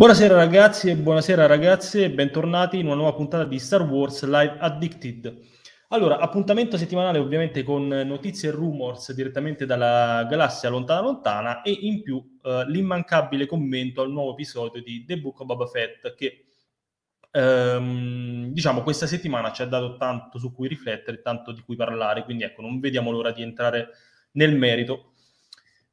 Buonasera ragazzi e buonasera ragazze, bentornati in una nuova puntata di Star Wars Live Addicted. Allora, appuntamento settimanale ovviamente con notizie e rumors direttamente dalla galassia lontana lontana e in più eh, l'immancabile commento al nuovo episodio di The Book of Boba Fett che ehm, diciamo questa settimana ci ha dato tanto su cui riflettere, tanto di cui parlare, quindi ecco, non vediamo l'ora di entrare nel merito.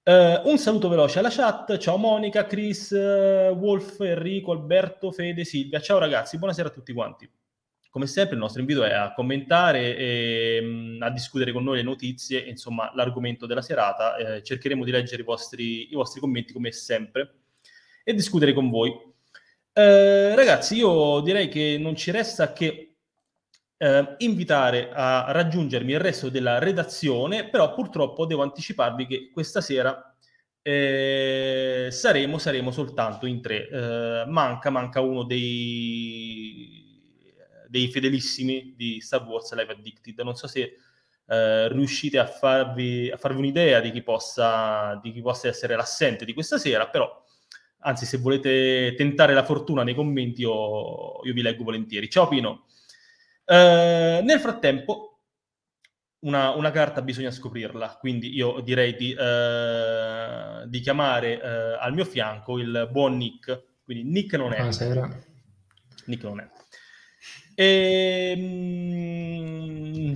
Uh, un saluto veloce alla chat. Ciao Monica, Chris, uh, Wolf, Enrico, Alberto, Fede, Silvia. Ciao ragazzi, buonasera a tutti quanti. Come sempre il nostro invito è a commentare e um, a discutere con noi le notizie, insomma l'argomento della serata. Eh, cercheremo di leggere i vostri, i vostri, commenti come sempre e discutere con voi. Uh, ragazzi, io direi che non ci resta che eh, invitare a raggiungermi il resto della redazione, però purtroppo devo anticiparvi che questa sera eh, saremo, saremo soltanto in tre. Eh, manca, manca uno dei, dei fedelissimi di Star Wars Live Addicted. Non so se eh, riuscite a farvi, a farvi un'idea di chi, possa, di chi possa essere l'assente di questa sera, però anzi se volete tentare la fortuna nei commenti io, io vi leggo volentieri. Ciao Pino! Eh, nel frattempo, una, una, carta bisogna scoprirla, quindi io direi di, uh, di chiamare uh, al mio fianco il buon Nick. Quindi Nick non è. Buonasera. Nick non è. E, um,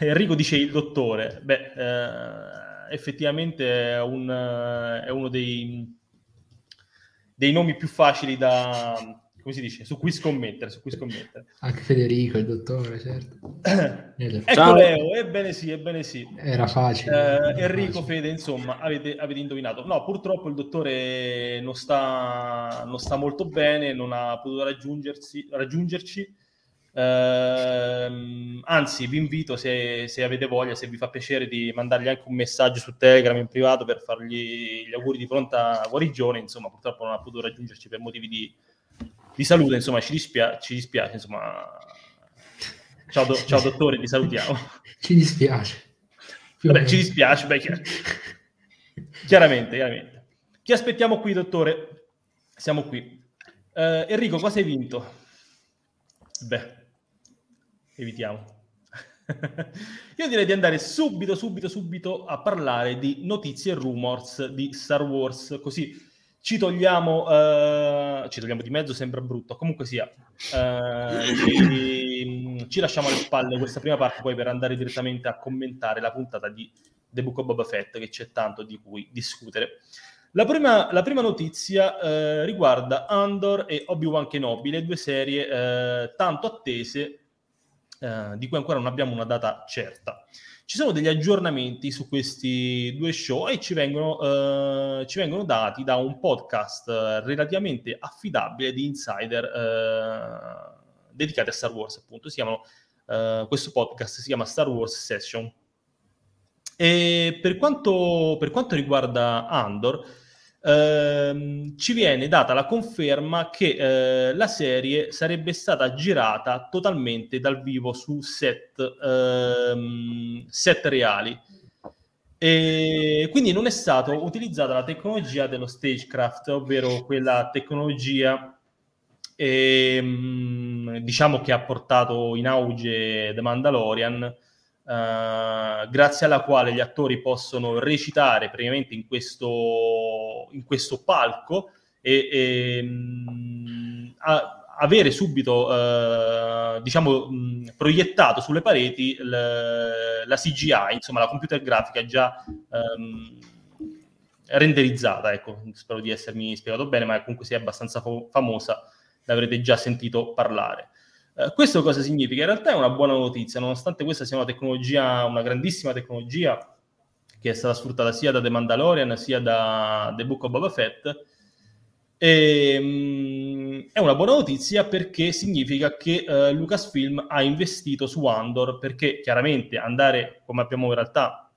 Enrico dice il dottore. Beh, effettivamente è, un, è uno dei, dei nomi più facili da, come si dice, su cui scommettere, su cui scommettere. Anche Federico, il dottore, certo. ecco Ciao. Leo, ebbene sì, ebbene sì. Era facile. Eh, era Enrico, facile. Fede, insomma, avete, avete, indovinato. No, purtroppo il dottore non sta, non sta molto bene, non ha potuto raggiungerci. Eh, anzi, vi invito, se, se, avete voglia, se vi fa piacere, di mandargli anche un messaggio su Telegram in privato per fargli gli auguri di pronta guarigione. Insomma, purtroppo non ha potuto raggiungerci per motivi di di salute, insomma, ci, dispia- ci dispiace, insomma. Ciao, do- ciao dottore, ti salutiamo. Ci dispiace. Vabbè, ci dispiace, beh, chiar- chiaramente, chiaramente. Ti aspettiamo qui, dottore. Siamo qui. Uh, Enrico, cosa hai vinto? Beh, evitiamo. Io direi di andare subito, subito, subito a parlare di notizie e rumors di Star Wars, così ci togliamo, uh, ci togliamo di mezzo, sembra brutto, comunque sia, uh, ci, ci, lasciamo alle spalle questa prima parte poi per andare direttamente a commentare la puntata di The Book of Boba Fett, che c'è tanto di cui discutere. La prima, la prima notizia uh, riguarda Andor e Obi-Wan Kenobi, le due serie tanto attese, di cui ancora non abbiamo una data certa ci sono degli aggiornamenti su questi due show e ci vengono, eh, ci vengono dati da un podcast eh, relativamente affidabile di insider eh, dedicati a Star Wars, appunto. Chiamano, eh, questo podcast si chiama Star Wars Session. E per quanto, per quanto riguarda Andor, ehm, ci viene data la conferma che eh, la serie sarebbe stata girata totalmente dal vivo su set, ehm, set reali. E quindi non è stata utilizzata la tecnologia dello stagecraft, ovvero quella tecnologia ehm, diciamo che ha portato in auge The Mandalorian Uh, grazie alla quale gli attori possono recitare praticamente in questo, in questo palco e, e mh, a, avere subito, uh, diciamo, mh, proiettato sulle pareti l, la CGI, insomma la computer grafica già um, renderizzata, ecco, spero di essermi spiegato bene, ma comunque sia abbastanza fo- famosa, l'avrete già sentito parlare. Eh, questo cosa significa? In realtà è una buona notizia, nonostante questa sia una tecnologia, una grandissima tecnologia che è stata sfruttata sia da The Mandalorian sia da The Book of Boba Fett. E, um, è una buona notizia perché significa che uh, Lucasfilm ha investito su Andor perché chiaramente andare, come abbiamo in realtà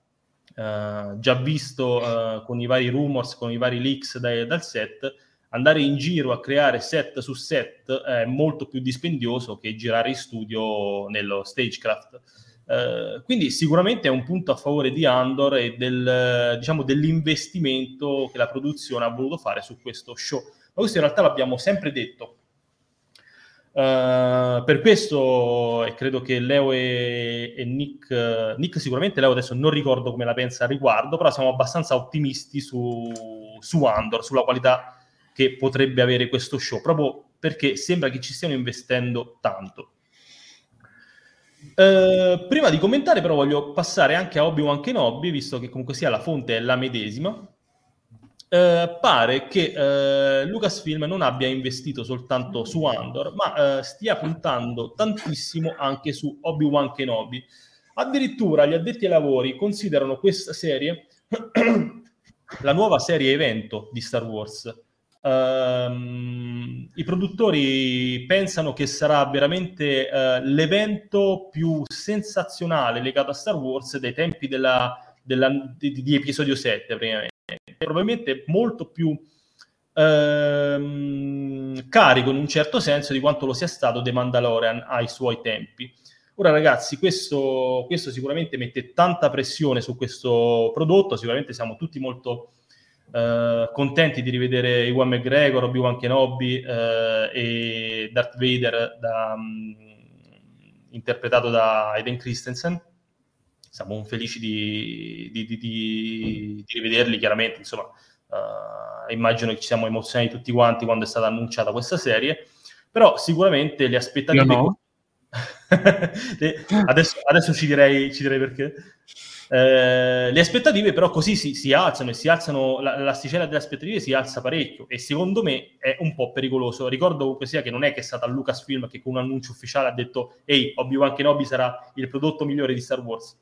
uh, già visto uh, con i vari rumors, con i vari leaks dai, dal set, andare in giro a creare set su set è molto più dispendioso che girare in studio nello stagecraft. Uh, quindi sicuramente è un punto a favore di Andor e del, diciamo, dell'investimento che la produzione ha voluto fare su questo show. ma questo in realtà l'abbiamo sempre detto. Uh, per questo, e credo che Leo e, e Nick, uh, Nick sicuramente Leo adesso non ricordo come la pensa al riguardo, però siamo abbastanza ottimisti su, su Andor, sulla qualità che potrebbe avere questo show, proprio perché sembra che ci stiano investendo tanto. Uh, prima di commentare, però, voglio passare anche a Obi-Wan Kenobi, visto che comunque sia la fonte è la medesima. Uh, pare che uh, Lucasfilm non abbia investito soltanto su Andor, ma stia puntando tantissimo anche su Obi-Wan Kenobi. Addirittura gli addetti ai lavori considerano questa serie la nuova serie evento di Star Wars Uh, I produttori pensano che sarà veramente uh, l'evento più sensazionale legato a Star Wars dai tempi della, della, di, di, episodio 7, praticamente. Probabilmente molto più uh, carico in un certo senso di quanto lo sia stato The Mandalorian ai suoi tempi. Ora ragazzi, questo, questo sicuramente mette tanta pressione su questo prodotto, sicuramente siamo tutti molto Uh, contenti di rivedere Iwan McGregor, Obi-Wan Kenobi uh, e Darth Vader da, um, interpretato da Aiden Christensen. Siamo felici di, di, di, di rivederli, chiaramente, insomma, uh, immagino che ci siamo emozionati tutti quanti quando è stata annunciata questa serie, però sicuramente le aspettative... No. adesso, adesso ci, direi, ci direi perché. Eh, le aspettative però così si, si alzano e si alzano, la, l'asticella delle aspettative si alza parecchio e secondo me è un po' pericoloso. Ricordo comunque sia che non è che è stata Lucasfilm che con un annuncio ufficiale ha detto ehi, Obi-Wan Kenobi sarà il prodotto migliore di Star Wars.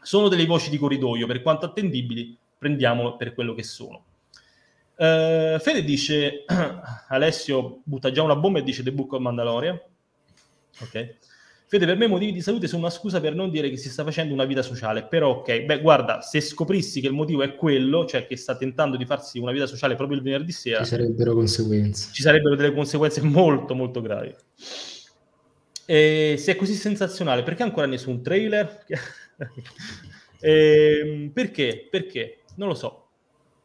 Sono delle voci di corridoio, per quanto attendibili, prendiamolo per quello che sono. Uh, Fede dice, Alessio butta già una bomba e dice The Book of Mandalorian. Ok. Fede, per me i motivi di salute sono una scusa per non dire che si sta facendo una vita sociale, però ok, beh guarda, se scoprissi che il motivo è quello, cioè che sta tentando di farsi una vita sociale proprio il venerdì sera, ci sarebbero conseguenze. Ci sarebbero delle conseguenze molto molto gravi. E se è così sensazionale, perché ancora nessun trailer? e, ehm, perché? Perché? Non lo so.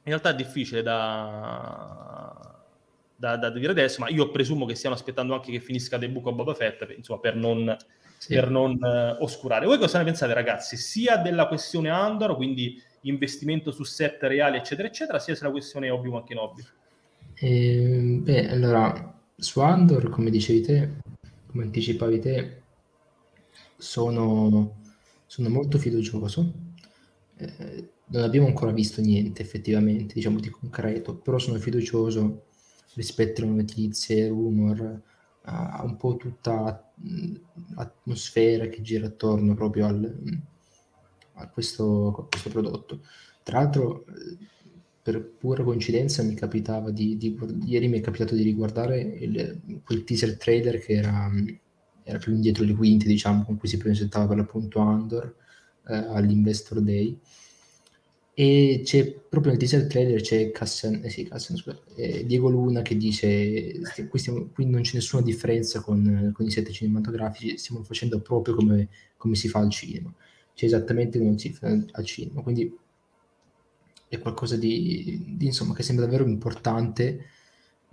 In realtà è difficile da da, da, dire adesso, ma io presumo che stiano aspettando anche che finisca The Book of Boba Fett, insomma, per non, sì. per non uh, oscurare. Voi cosa ne pensate, ragazzi? Sia della questione Andor, quindi investimento su set reali, eccetera, eccetera, sia sulla questione Obi-Wan Kenobi? Eh, beh, allora, su Andor, come dicevi te, come anticipavi te, sono, sono molto fiducioso. Eh, non abbiamo ancora visto niente effettivamente, diciamo di concreto, però sono fiducioso rispetto alle notizie, rumor, a un po' tutta l'atmosfera che gira attorno proprio al, a, questo, a questo prodotto. Tra l'altro, per pura coincidenza, mi capitava di, di, ieri mi è capitato di riguardare il, quel teaser trailer che era, era più indietro le quinte, diciamo, con cui si presentava per l'appunto Andor eh, all'Investor Day e c'è proprio nel teaser trailer c'è Cassian, eh sì, Cassian, scusa, eh, Diego Luna che dice qui, stiamo, qui, non c'è nessuna differenza con, con, i set cinematografici, stiamo facendo proprio come, come, si fa al cinema, c'è esattamente come si fa al cinema, quindi è qualcosa di, di insomma che sembra davvero importante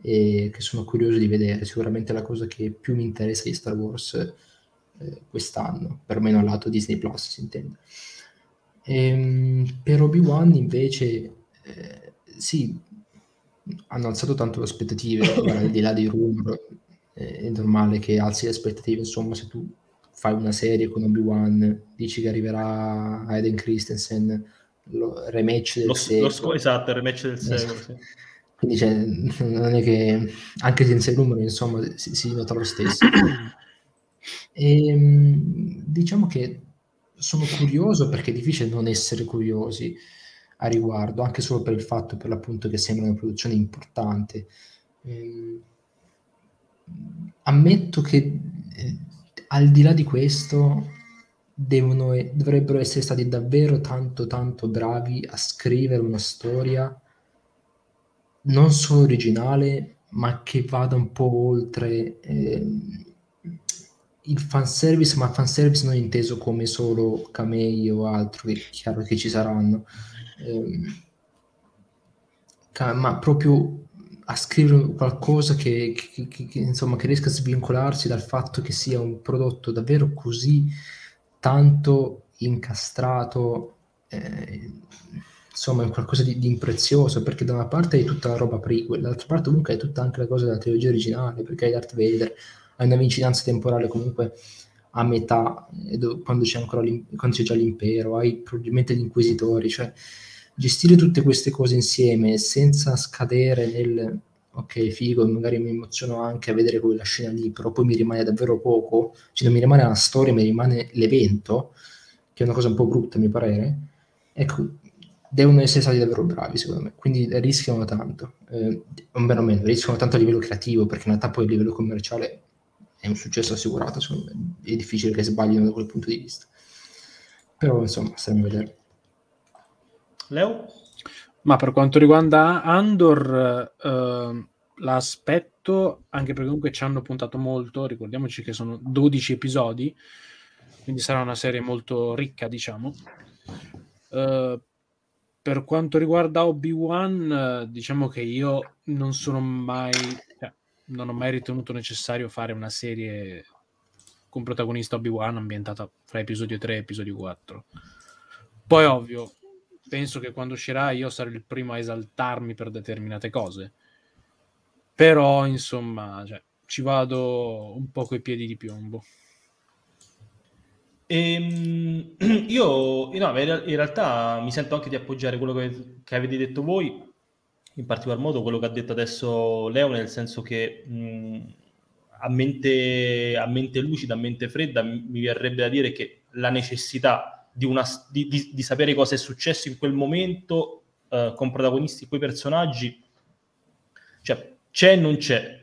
e che sono curioso di vedere, sicuramente la cosa che più mi interessa di Star Wars eh, quest'anno, perlomeno al lato Disney Plus si intende. Ehm, per Obi-Wan invece, eh, sì, hanno alzato tanto le aspettative, al di là dei rumor, eh, è normale che alzi le aspettative, insomma, se tu fai una serie con Obi-Wan, dici che arriverà Aiden Christensen, lo rematch del lo, secolo. Lo, esatto, il rematch del secolo, sì. Quindi cioè, non è che anche senza i numeri, insomma, si, si nota lo stesso. E, ehm, diciamo che sono curioso perché è difficile non essere curiosi a riguardo, anche solo per il fatto per l'appunto che sembra una produzione importante. Eh, ammetto che eh, al di là di questo devono, dovrebbero essere stati davvero tanto tanto bravi a scrivere una storia non solo originale ma che vada un po' oltre eh, il fanservice, ma fanservice non inteso come solo camei o altro, che è chiaro che ci saranno, eh, ma proprio a scrivere qualcosa che, che, che, che, insomma, che riesca a svincolarsi dal fatto che sia un prodotto davvero così tanto incastrato, eh, insomma, è qualcosa di, di, imprezioso, perché da una parte hai tutta la roba prequel, dall'altra parte comunque hai tutta anche la cosa della trilogia originale, perché hai Darth Vader, hai una vicinanza temporale comunque a metà, quando c'è ancora quando c'è già l'impero, hai probabilmente gli inquisitori, cioè gestire tutte queste cose insieme senza scadere nel ok, figo, magari mi emoziono anche a vedere quella scena lì, però poi mi rimane davvero poco, cioè non mi rimane la storia, mi rimane l'evento, che è una cosa un po' brutta a mio parere. Ecco, devono essere stati davvero bravi, secondo me, quindi rischiano tanto, eh, o meno meno, rischiano tanto a livello creativo, perché in realtà poi a livello commerciale è un successo assicurato, secondo me, è difficile che sbaglino da quel punto di vista. Però, insomma, staremo a vedere. Leo? Ma per quanto riguarda Andor, eh, l'aspetto, anche perché comunque ci hanno puntato molto, ricordiamoci che sono 12 episodi, quindi sarà una serie molto ricca, diciamo. Eh, per quanto riguarda Obi-Wan, diciamo che io non sono mai, non ho mai ritenuto necessario fare una serie con protagonista Obi-Wan ambientata fra episodio 3 e episodio 4. Poi, ovvio, penso che quando uscirà io sarò il primo a esaltarmi per determinate cose. Però, insomma, cioè, ci vado un po' coi piedi di piombo. Ehm, io no, in realtà mi sento anche di appoggiare quello che, che, avete detto voi, in particolar modo quello che ha detto adesso Leo, nel senso che mh, a, mente, a mente lucida, a mente fredda, mi verrebbe da dire che la necessità di, una, di, di, di, sapere cosa è successo in quel momento uh, con protagonisti, quei personaggi, cioè c'è e non c'è.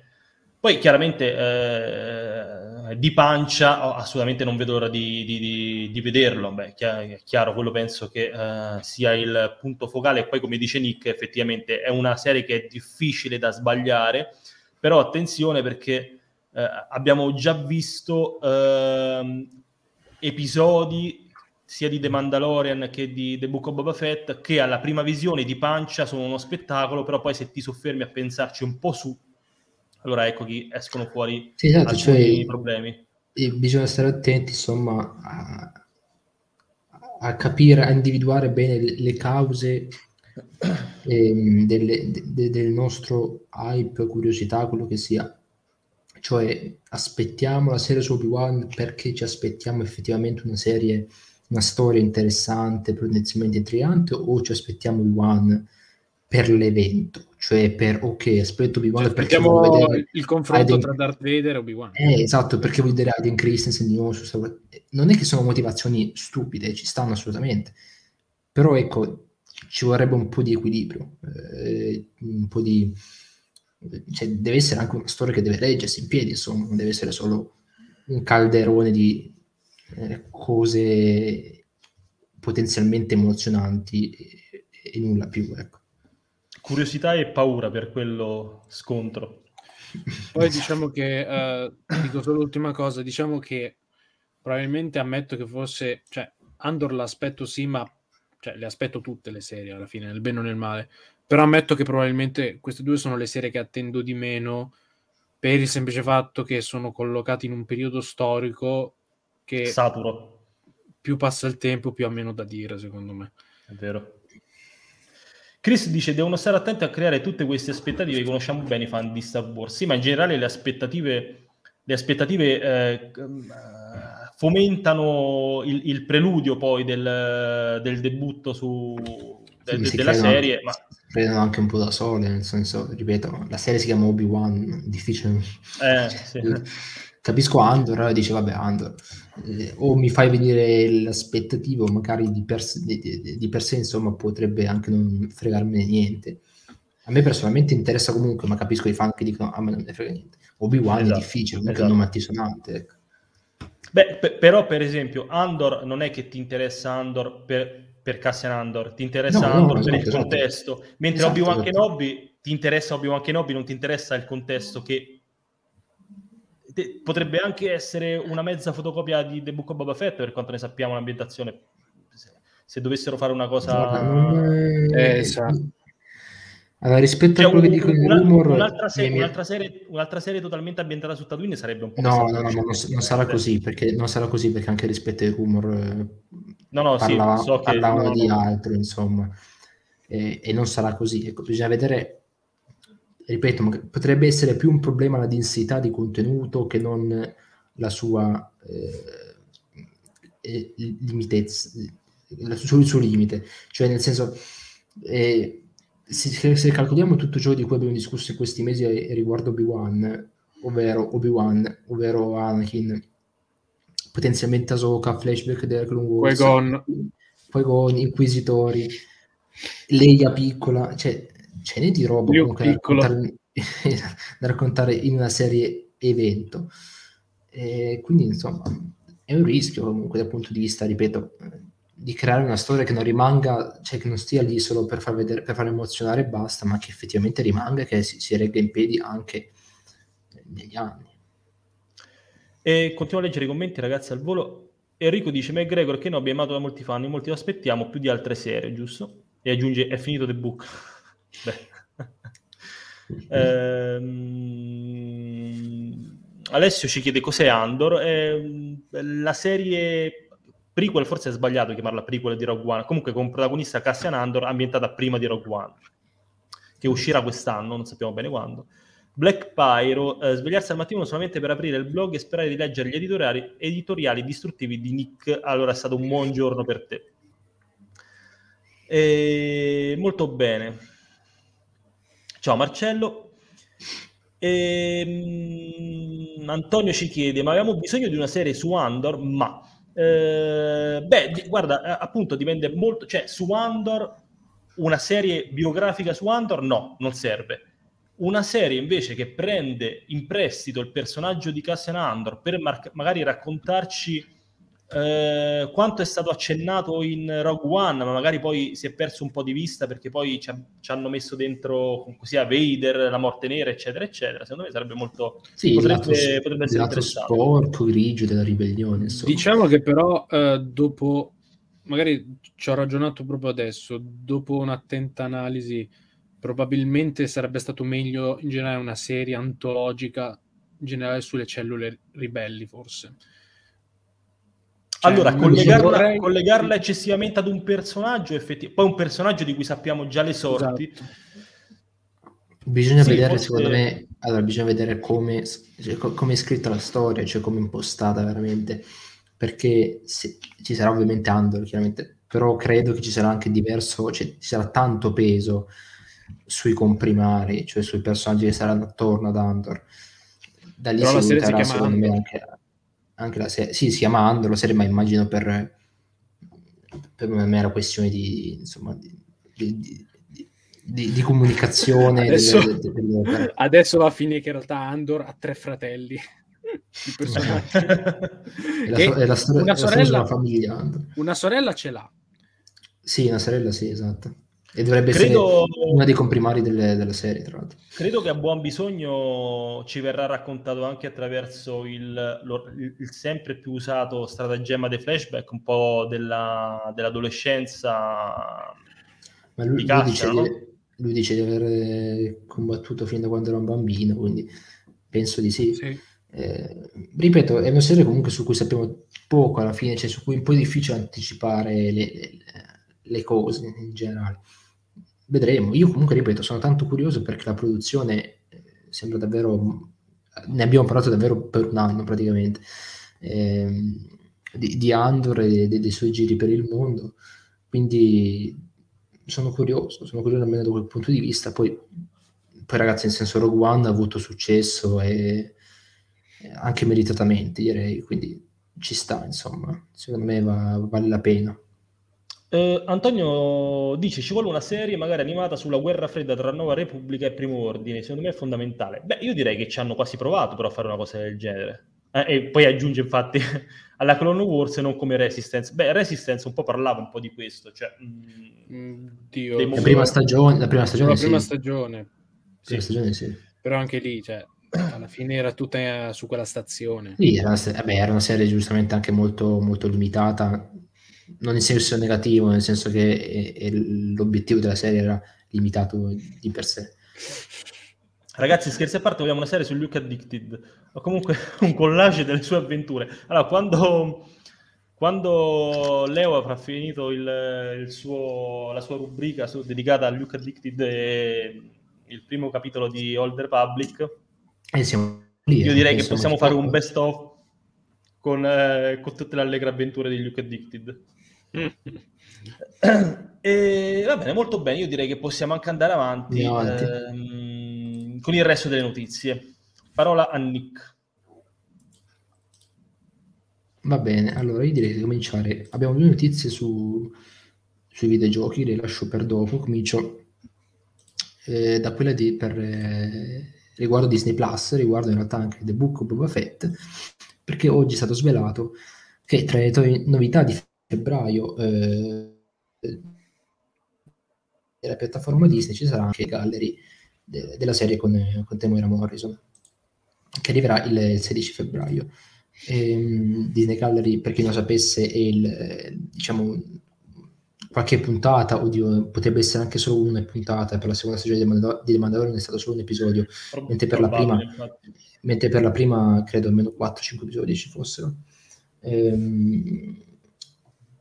Poi chiaramente eh, di pancia assolutamente non vedo l'ora di, di, di vederlo, Beh, è chiaro, quello penso che eh, sia il punto focale. E poi come dice Nick effettivamente è una serie che è difficile da sbagliare, però attenzione perché eh, abbiamo già visto ehm, episodi sia di The Mandalorian che di The Book of Boba Fett, che alla prima visione di pancia sono uno spettacolo, però poi se ti soffermi a pensarci un po' su, allora ecco che escono fuori sì, esatto, cioè, problemi. Bisogna stare attenti, insomma, a, a capire, a individuare bene le, le cause eh, delle, de, del nostro hype, curiosità, quello che sia. Cioè, aspettiamo la serie su Obi-Wan perché ci aspettiamo effettivamente una serie una storia interessante, potenzialmente intrigante, o ci aspettiamo One per l'evento? Cioè per, ok, aspetto Obi-Wan cioè, perché voglio vedere il confronto Aiden... tra Darth Vader e Obi-Wan. Eh, esatto, perché voglio vedere Aiden Christensen di nuovo su Star Non è che sono motivazioni stupide, ci stanno assolutamente. Però ecco, ci vorrebbe un po' di equilibrio, eh, un po' di... Cioè, deve essere anche una storia che deve reggersi in piedi, insomma, non deve essere solo un calderone di eh, cose potenzialmente emozionanti e, e nulla più. Ecco. Curiosità e paura per quello scontro. Poi diciamo che, uh, dico solo l'ultima cosa, diciamo che probabilmente ammetto che forse, cioè, Andor l'aspetto sì, ma cioè, le aspetto tutte le serie alla fine, nel bene o nel male, però ammetto che probabilmente queste due sono le serie che attendo di meno per il semplice fatto che sono collocate in un periodo storico che saturo. Più passa il tempo, più ha meno da dire, secondo me. È vero. Chris dice: Devono stare attenti a creare tutte queste aspettative. Conosciamo bene i fan di Star Wars. Sì, ma in generale le aspettative, le aspettative eh, fomentano il, il, preludio poi del, del debutto su, de, sì, della serie. Ma... Prendono anche un po' da sole, nel senso, ripeto, la serie si chiama Obi-Wan, difficile. Eh, sì. Capisco Andor, dice vabbè Andor, eh, o mi fai venire l'aspettativo, magari di per, di, di per, sé, insomma, potrebbe anche non fregarmene niente. A me personalmente interessa comunque, ma capisco i fan che dicono a me non ne frega niente. Obi-Wan esatto, è difficile, non esatto. è un nome altisonante. Ecco. Beh, p- però per esempio Andor non è che ti interessa Andor per, per Cassian Andor, ti interessa no, Andor no, per esatto, il esatto. contesto, mentre esatto, Obi-Wan esatto. Kenobi ti interessa Obi-Wan Kenobi, non ti interessa il contesto che te, potrebbe anche essere una mezza fotocopia di The Book of Boba Fett per quanto ne sappiamo l'ambientazione se, se dovessero fare una cosa eh, esatto. Allora, rispetto Cioè, a quello un- che dicono i una- rumor, un'altra, serie, mi- mi- un'altra serie, un'altra serie totalmente ambientata su Tatooine sarebbe un po' no, no, no, no, non, non sarà così perché non sarà così perché anche rispetto ai rumor eh, No, no, sì, parlava- so che- parlavano no, di altro, insomma, e, e non sarà così. Ecco, bisogna vedere, ripeto, potrebbe essere più un problema la densità di contenuto che non la sua eh, eh, limitezza, il suo, il suo limite. Cioè, nel senso, eh, se, se calcoliamo tutto ciò di cui abbiamo discusso in questi mesi riguardo Obi-Wan, ovvero Obi-Wan, ovvero Anakin, potenzialmente Ahsoka, flashback della Clone Wars, Qui-Gon. poi con Inquisitori, Leia piccola, cioè ce n'è di roba comunque da raccontare, da raccontare in una serie evento. E quindi insomma è un rischio comunque dal punto di vista, ripeto, di creare una storia che non rimanga, cioè che non stia lì solo per far vedere, per far emozionare e basta, ma che effettivamente rimanga e che si, si regga in piedi anche negli anni. E continuo a leggere i commenti, ragazzi, al volo. Enrico dice: McGregor che no, abbiamo amato da molti fan, in molti lo aspettiamo, più di altre serie, giusto? E aggiunge: è finito The Book. Ehm, Alessio ci chiede cos'è Andor. Ehm, la serie prequel, forse è sbagliato chiamarla prequel di Rogue One, comunque con protagonista Cassian Andor, ambientata prima di Rogue One, che uscirà quest'anno, non sappiamo bene quando. Black Pyro, eh, svegliarsi al mattino solamente per aprire il blog e sperare di leggere gli editoriali, editoriali distruttivi di Nick. Allora è stato un buon giorno per te. E... Molto bene. Ciao Marcello. Ehm, Antonio ci chiede: Ma avevamo bisogno di una serie su Andor? Ma eh, beh, guarda, eh, appunto dipende molto. Cioè, su Andor, una serie biografica su Andor? No, non serve. Una serie invece che prende in prestito il personaggio di Cassian Andor per mar- magari raccontarci eh, quanto è stato accennato in Rogue One, ma magari poi si è perso un po' di vista perché poi ci, ha- ci hanno messo dentro così a Vader, la morte nera, eccetera, eccetera. Secondo me sarebbe molto. Sì, il potrebbe, lato, potrebbe il essere lato interessante. sporco, grigio della ribellione, insomma. Diciamo che però eh, dopo, magari ci ho ragionato proprio adesso, dopo un'attenta analisi, probabilmente sarebbe stato meglio in generale una serie antologica in generale sulle cellule ribelli, forse. Cioè, Allora, collegarla, vorrei- collegarla eccessivamente ad un personaggio, effetti- poi un personaggio di cui sappiamo già le sorti. Esatto. Bisogna Sì, vedere, forse- secondo me, allora, bisogna vedere come, cioè, co- come è scritta la storia, cioè come è impostata veramente, perché se- ci sarà ovviamente Andor, chiaramente, però credo che ci sarà anche diverso, cioè ci sarà tanto peso sui comprimari, cioè sui personaggi che saranno attorno ad Andor. Da lì Però si la serie si valuterà, chiama secondo me, anche, anche la serie. Sì, si chiama Andor la serie, ma immagino per, per una mera questione di, insomma, di, di- di- di- comunicazione Adesso- delle- delle- delle- Adesso va a finire che in realtà Andor ha tre fratelli. È la, Che è la storia, una è la storia sorella- sulla famiglia Andor. Una sorella ce l'ha. Sì, una sorella, sì, esatto. E dovrebbe Credo- essere una dei comprimari delle- della serie, tra l'altro. Credo che a buon bisogno ci verrà raccontato anche attraverso il, lo- il- sempre più usato stratagemma dei flashback, un po' della- dell'adolescenza. Ma lui, Di lui Cassian, dice no? di, lui dice di aver combattuto fin da quando era un bambino, quindi penso di sì. Sì. Eh, ripeto, è una serie comunque su cui sappiamo poco alla fine, cioè su cui è un po' difficile anticipare le, le- le cose in generale. Vedremo. Io comunque, ripeto, sono tanto curioso perché la produzione eh, sembra davvero... Ne abbiamo parlato davvero per un anno praticamente. ehm, di, di Andor e dei, dei suoi giri per il mondo. Quindi sono curioso, sono curioso almeno da quel punto di vista. Poi, poi ragazzi, nel senso Rogue One ha avuto successo e eh, anche meritatamente, direi, quindi ci sta, insomma, secondo me va- vale la pena. Eh, Antonio dice ci vuole una serie magari animata sulla guerra fredda tra Nuova Repubblica e Primo Ordine, secondo me è fondamentale. Beh, io direi che ci hanno quasi provato però a fare una cosa del genere. Eh, e poi aggiunge infatti alla Clone Wars non come Resistance. Beh, Resistance un po' parlava un po' di questo, cioè... mm, Mm, Dio. La prima stagione, la prima stagione, la sì. prima stagione. La prima stagione, sì. Però anche lì, cioè, alla fine era tutta su quella stazione. Sì, era una, se- vabbè, era una serie giustamente anche molto, molto limitata, non in senso negativo, nel senso che eh, eh, l'obiettivo della serie era limitato di per sé. Ragazzi, scherzi a parte, vogliamo una serie su Luke Addicted, o comunque un collage delle sue avventure. Allora, quando, quando Leo avrà finito il, il suo, la sua rubrica su, dedicata a Luke Addicted e il primo capitolo di Old Republic, eh, lì, io direi che possiamo fare un best of con, eh, con tutte le allegre avventure di Luke Addicted. E va bene, molto bene. Io direi che possiamo anche andare avanti, avanti. Ehm, con il resto delle notizie. Parola a Nick. Va bene, allora io direi di cominciare. Abbiamo due notizie su, sui videogiochi, le lascio per dopo. Comincio eh, da quella di, per, eh, riguardo Disney Plus, riguardo in realtà anche The Book of Boba Fett, perché oggi è stato svelato che tra le novità di febbraio eh, della piattaforma Disney ci sarà anche Gallery de- della serie con, con Temoira Morrison, che arriverà il 16 febbraio. E, ehm, Disney Gallery, per chi non lo sapesse, è il, diciamo, qualche puntata, oddio, potrebbe essere anche solo una puntata per la seconda stagione di, Mandal- di Mandalorian è stato solo un episodio, mentre per, prima, mentre per la prima, credo almeno 4-5 episodi ci fossero. Ehm,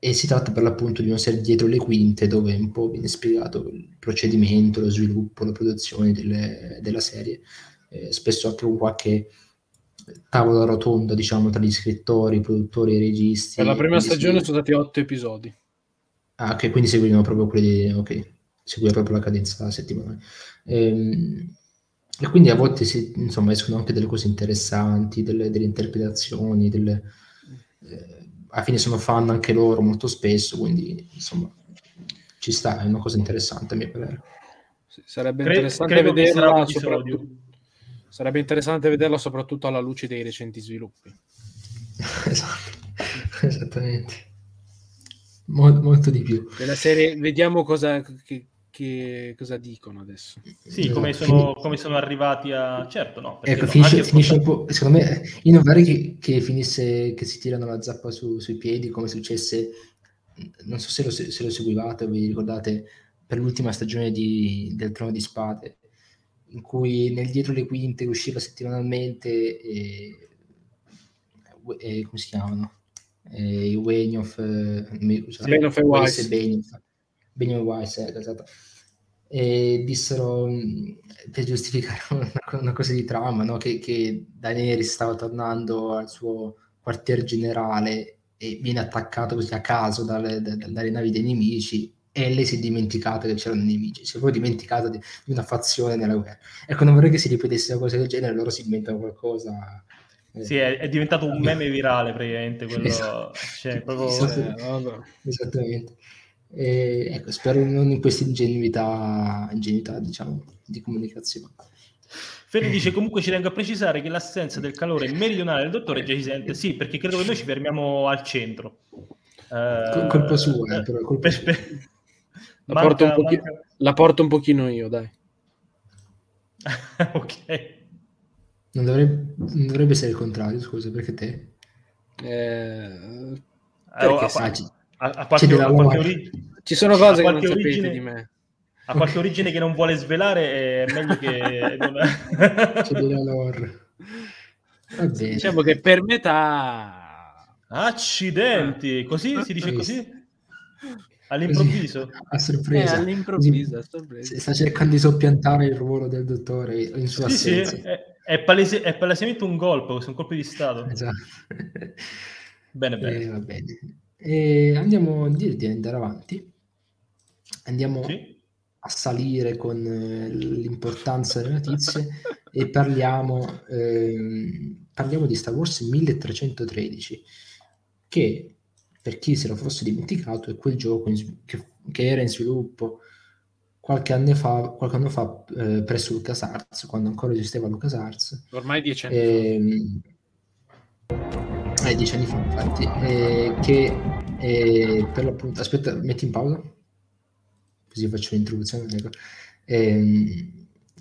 e si tratta per l'appunto di una serie dietro le quinte dove un po' viene spiegato il procedimento, lo sviluppo, la produzione delle, della serie, eh, spesso anche con qualche tavola rotonda diciamo tra gli scrittori, i produttori i registi. Per la prima stagione sono stati otto episodi. Ah, che quindi seguivano proprio quelli, ok, seguiva proprio la cadenza settimanale. Ehm, e quindi a volte si, insomma, escono anche delle cose interessanti, delle, delle interpretazioni, delle, eh, alla fine sono fan anche loro molto spesso, quindi insomma ci sta, è una cosa interessante a mio parere. Sì, sarebbe Cre- interessante vederla soprattutto, sarebbe interessante vederla soprattutto alla luce dei recenti sviluppi. esatto, esattamente. Mol- molto di più. Della serie, vediamo cosa, che, che cosa dicono adesso. Sì, come sono, come sono arrivati a... Certo, no. Ecco, no, finisce, finisce un po'... Secondo me, io non vorrei che, che, finisse, che si tirano la zappa su, sui piedi, come successe... Non so se lo, se lo seguivate o vi ricordate per l'ultima stagione di, del Trono di Spade, in cui nel dietro le quinte usciva settimanalmente... E, e, come si chiamano? E, i Benioff... Eh, Benioff e Weiss. Benioff Benjamin Weiss, eh, esatto. E dissero per giustificare una, una cosa di trama, no? che, che Daenerys stava tornando al suo quartier generale e viene attaccato così a caso dalle, dalle navi dei nemici e lei si è dimenticata che c'erano nemici, si è proprio dimenticata di, di, una fazione nella guerra. Ecco, non vorrei che si ripetesse una cosa del genere, loro si inventano qualcosa. Eh. Sì, è, è, diventato un meme virale praticamente quello. Esatto. Cioè, proprio... Esatto. Eh, Esattamente. E, ecco, spero non in questa ingenuità, ingenuità diciamo, di comunicazione. Fede dice comunque ci tengo a precisare che l'assenza del calore meridionale del dottore già si sente, sì, perché credo che noi ci fermiamo al centro. Uh, colpa sua, eh, però colpa per, per... La, manca, porto pochino, manca... la, porto un pochino io, dai. ok. Non dovrebbe, non dovrebbe, essere il contrario, scusa, perché te? Eh, perché allora, a, a qualche, a qualche origine. Ci sono cose che non origine, sapete di me. A qualche origine che non vuole svelare è meglio che... non... C'è della lore. Diciamo che per metà... Accidenti! Così si dice così? All'improvviso? A sorpresa. Eh, all'improvviso, a sorpresa. Sta cercando di soppiantare il ruolo del dottore in sua sì, assenza. Sì, è, è, palese, è palesemente un colpo, sono colpi di Stato. Esatto. Bene, bene. Eh, va bene. E andiamo di andare avanti. Andiamo sì. a salire con eh, l'importanza delle notizie e parliamo, eh, parliamo di Star Wars 1313, che per chi se lo fosse dimenticato è quel gioco in, che, che, era in sviluppo qualche anno fa, qualche anno fa eh, presso LucasArts, quando ancora esisteva LucasArts. Ormai dieci anni eh, eh, dieci anni fa infatti, eh, che eh, per l'appunto, aspetta, metti in pausa, così faccio l'introduzione, ecco. eh,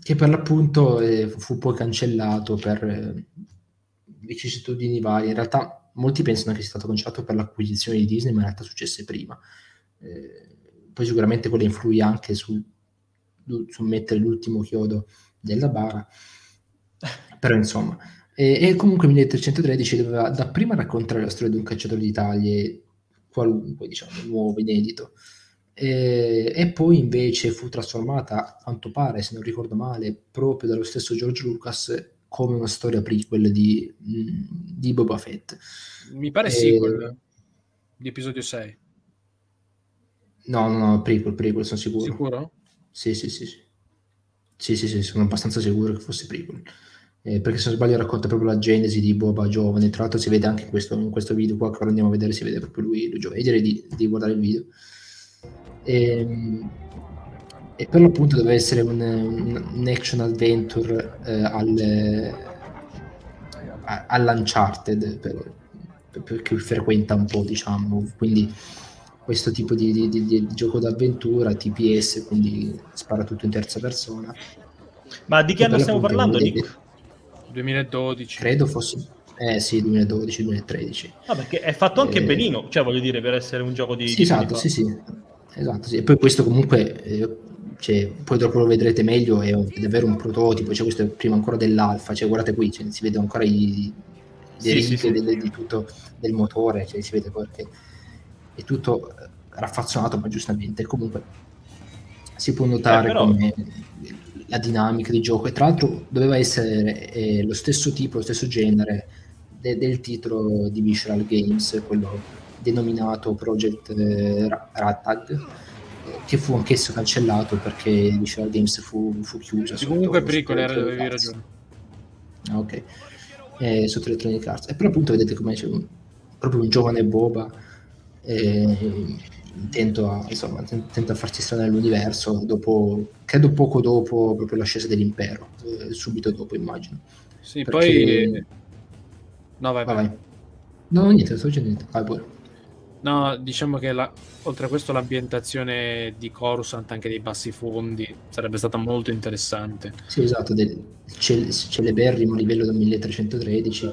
che per l'appunto eh, fu poi cancellato per eh, vicissitudini varie, in realtà molti pensano che sia stato cancellato per l'acquisizione di Disney, ma in realtà successe prima. Eh, poi sicuramente quello influì anche sul su mettere l'ultimo chiodo della bara, però insomma, e, e comunque 1313 doveva dapprima raccontare la storia di un cacciatore di taglie qualunque, diciamo, nuovo, inedito, e, e, poi invece fu trasformata, a quanto pare, se non ricordo male, proprio dallo stesso George Lucas come una storia prequel di, di Boba Fett. Mi pare e... sequel di episodio 6. No, no, no, prequel, prequel, sono sicuro. Sicuro? Sì, sì, sì. Sì, sì, sì, sì sono abbastanza sicuro che fosse prequel. Eh, perché se non sbaglio racconta proprio la genesi di Boba giovane, tra l'altro si vede anche questo, in questo video qua che ora andiamo a vedere, si vede proprio lui, lui giovane, direi di, di guardare il video. E, ehm, e per l'appunto deve essere un, un action adventure eh, al, all'Uncharted per, per, per chi frequenta un po' diciamo, quindi questo tipo di, di, di, di, gioco d'avventura, TPS, quindi spara tutto in terza persona. Ma di che anno stiamo parlando? Di... 2012. Credo fosse... Eh sì, 2012-2013. Ah, perché è fatto anche eh... benino, cioè voglio dire, per essere un gioco di... Sì, esatto, sì, sì. Esatto, sì. E poi questo comunque, eh, cioè, poi dopo lo vedrete meglio, è, è davvero un prototipo, cioè questo è prima ancora dell'alfa, cioè guardate qui, cioè, si vede ancora i, le sì, righe sì, sì. Del, di tutto del motore, cioè si vede perché è tutto raffazzonato, ma giustamente comunque si può notare eh, però... come la dinamica di gioco e tra l'altro doveva essere eh, lo stesso tipo, lo stesso genere de- del titolo di Visceral Games, quello denominato Project eh, Rattag, eh, che fu anch'esso cancellato perché Visceral Games fu, fu chiusa. Comunque pericolo, avevi ragione. Ah, ok, eh, sotto Electronic Arts. E però appunto vedete come c'è un, proprio un giovane boba eh, intento a, insomma, tenta a farsi strada nell'universo dopo, credo poco dopo proprio l'ascesa dell'impero, eh, subito dopo immagino. Sì, Perché... poi... No, vai, vai. vai. No, niente, sto dicendo niente, vai pure. No, diciamo che la, oltre a questo l'ambientazione di Coruscant, anche dei bassi fondi, sarebbe stata molto interessante. Sì, esatto, del celeberrimo livello del 1313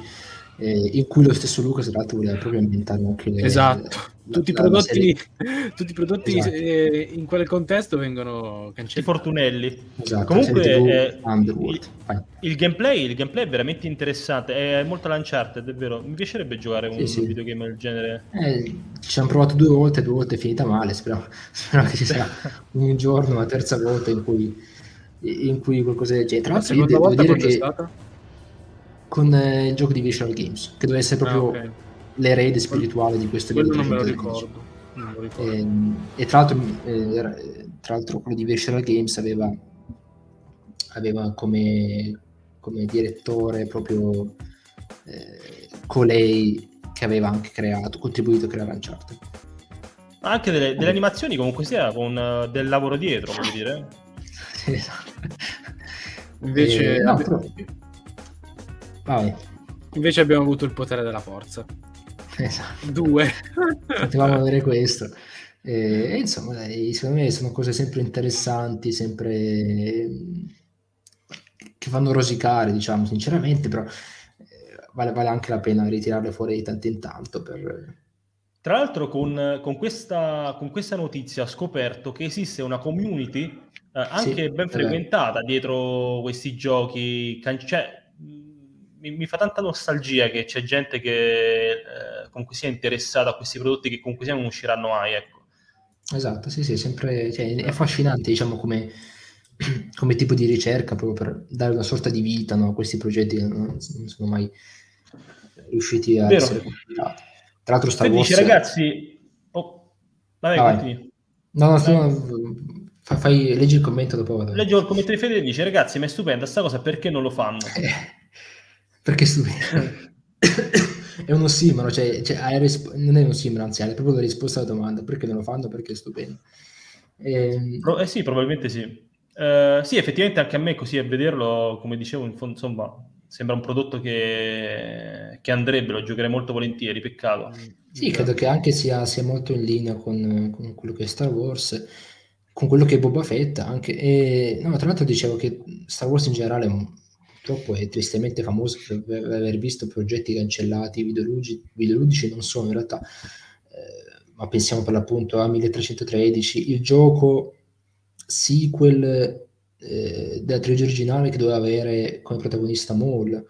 eh, in cui lo stesso Lucas tra l'altro voleva proprio ambientare anche le, esatto tutti, la, i prodotti, tutti i prodotti esatto. eh, in quel contesto vengono cancellati fortunelli esatto, comunque eh, il, il, gameplay, il gameplay è veramente interessante è molto lanciante è vero mi piacerebbe giocare un sì, sì. videogame del genere eh, ci hanno provato due volte due volte è finita male spero, spero che ci sia un giorno una terza volta in cui in cui qualcosa del genere tra l'altro io devo dire che stata? con eh, il gioco di Visual Games, che deve essere proprio ah, okay. L'erede spirituale di questo Quello non me lo ricordo. lo ricordo. E, ehm, e, tra, l'altro, eh, tra l'altro quello di Visual Games aveva, aveva come, come direttore proprio eh, colei che aveva anche creato, contribuito a creare Uncharted. Anche delle, delle animazioni comunque sia con uh, del lavoro dietro, voglio dire. esatto. Invece... Eh, no, però Vai. Invece abbiamo avuto il potere della forza. Esatto. Due. Potevamo avere questo. E, insomma, dai, secondo me sono cose sempre interessanti, sempre che fanno rosicare, diciamo, sinceramente, però eh, vale, vale, anche la pena ritirarle fuori di tanto in tanto per... Tra l'altro con, con, questa, con, questa, notizia ho scoperto che esiste una community eh, anche sì, ben frequentata dietro questi giochi, can- cioè mi, mi, fa tanta nostalgia che c'è gente che eh, comunque sia interessata a questi prodotti che comunque sia non usciranno mai, ecco. Esatto, sì, sì, sempre, cioè, è affascinante, diciamo, come, come, tipo di ricerca, proprio per dare una sorta di vita no, a questi progetti che non, non sono mai riusciti a Vero. essere completati. Tra l'altro Star Wars... Dice, ragazzi... Oh, vabbè, ah, continui. No, no, sto... Fai, leggi il commento dopo. Vado. Leggo il commento di Fede e dice, ragazzi, ma è stupenda sta cosa, perché non lo fanno? Perché stupendo. è uno ossimoro, cioè, cioè risp- non è un ossimoro, anzi, è proprio la risposta alla domanda. Perché non lo fanno? Perché è stupendo. E... Ehm, Pro- eh sì, probabilmente sì. Uh, sì, effettivamente anche a me così a vederlo, come dicevo, in fondo, insomma, sembra un prodotto che, che andrebbe, lo giocherei molto volentieri, peccato. Sì, credo che anche sia, sia molto in linea con, con, quello che è Star Wars, con quello che è Boba Fett anche. E, no, tra l'altro dicevo che Star Wars in generale è un, purtroppo è tristemente famoso per aver visto progetti cancellati, videoludici, non sono in realtà, eh, ma pensiamo per l'appunto a 1313, il gioco sequel eh, della trilogia originale che doveva avere come protagonista Maul,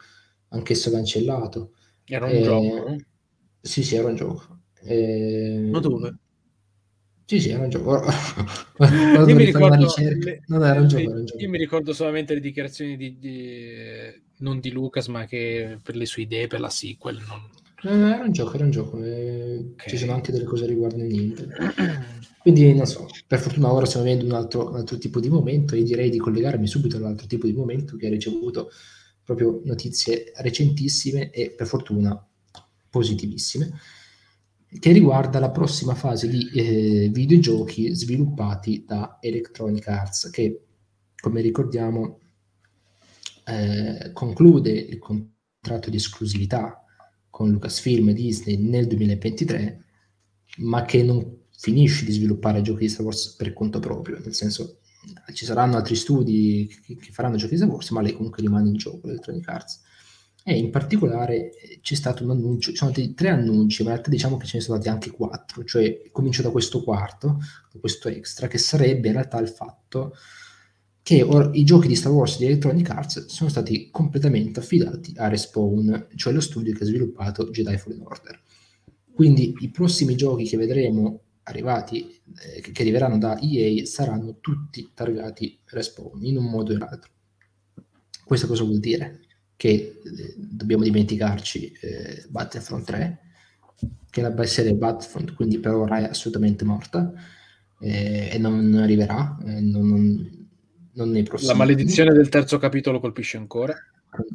anch'esso cancellato. Era un eh, gioco? Sì, sì, era un gioco. Eh, Ma dove? Sì, sì, era un gioco. io, mi ricordo, le, non era un, gioco, era un gioco. io mi ricordo solamente le dichiarazioni di, di, non di Lucas, ma che per le sue idee per la sequel. Non... No, era un gioco, era un gioco. Eh, okay. Ci sono anche delle cose riguardo niente. Quindi non so, per fortuna ora stiamo avendo un altro, un altro tipo di momento e direi di collegarmi subito all'altro tipo di momento che ha ricevuto proprio notizie recentissime e per fortuna positivissime che riguarda la prossima fase di eh, videogiochi sviluppati da Electronic Arts, che come ricordiamo eh, conclude il contratto di esclusività con Lucasfilm e Disney nel 2023, ma che non finisce di sviluppare giochi di Star Wars per conto proprio, nel senso ci saranno altri studi che, che faranno giochi di Star Wars, ma lei comunque rimane in gioco, Electronic Arts e in particolare eh, c'è stato un annuncio, ci sono stati tre annunci, ma in realtà diciamo che ce ne sono stati anche quattro, cioè comincio da questo quarto, questo extra, che sarebbe in realtà il fatto che or- i giochi di Star Wars di Electronic Arts sono stati completamente affidati a Respawn, cioè lo studio che ha sviluppato Jedi Fallen Order. Quindi i prossimi giochi che vedremo arrivati, eh, che arriveranno da EA, saranno tutti targati Respawn, in un modo o in altro. Questo cosa vuol dire? Che eh, dobbiamo dimenticarci eh, Battlefront 3 che la serie Battlefront quindi per ora è assolutamente morta eh, e non, non arriverà eh, non, non, non, nei prossimi la maledizione anni. del terzo capitolo colpisce ancora.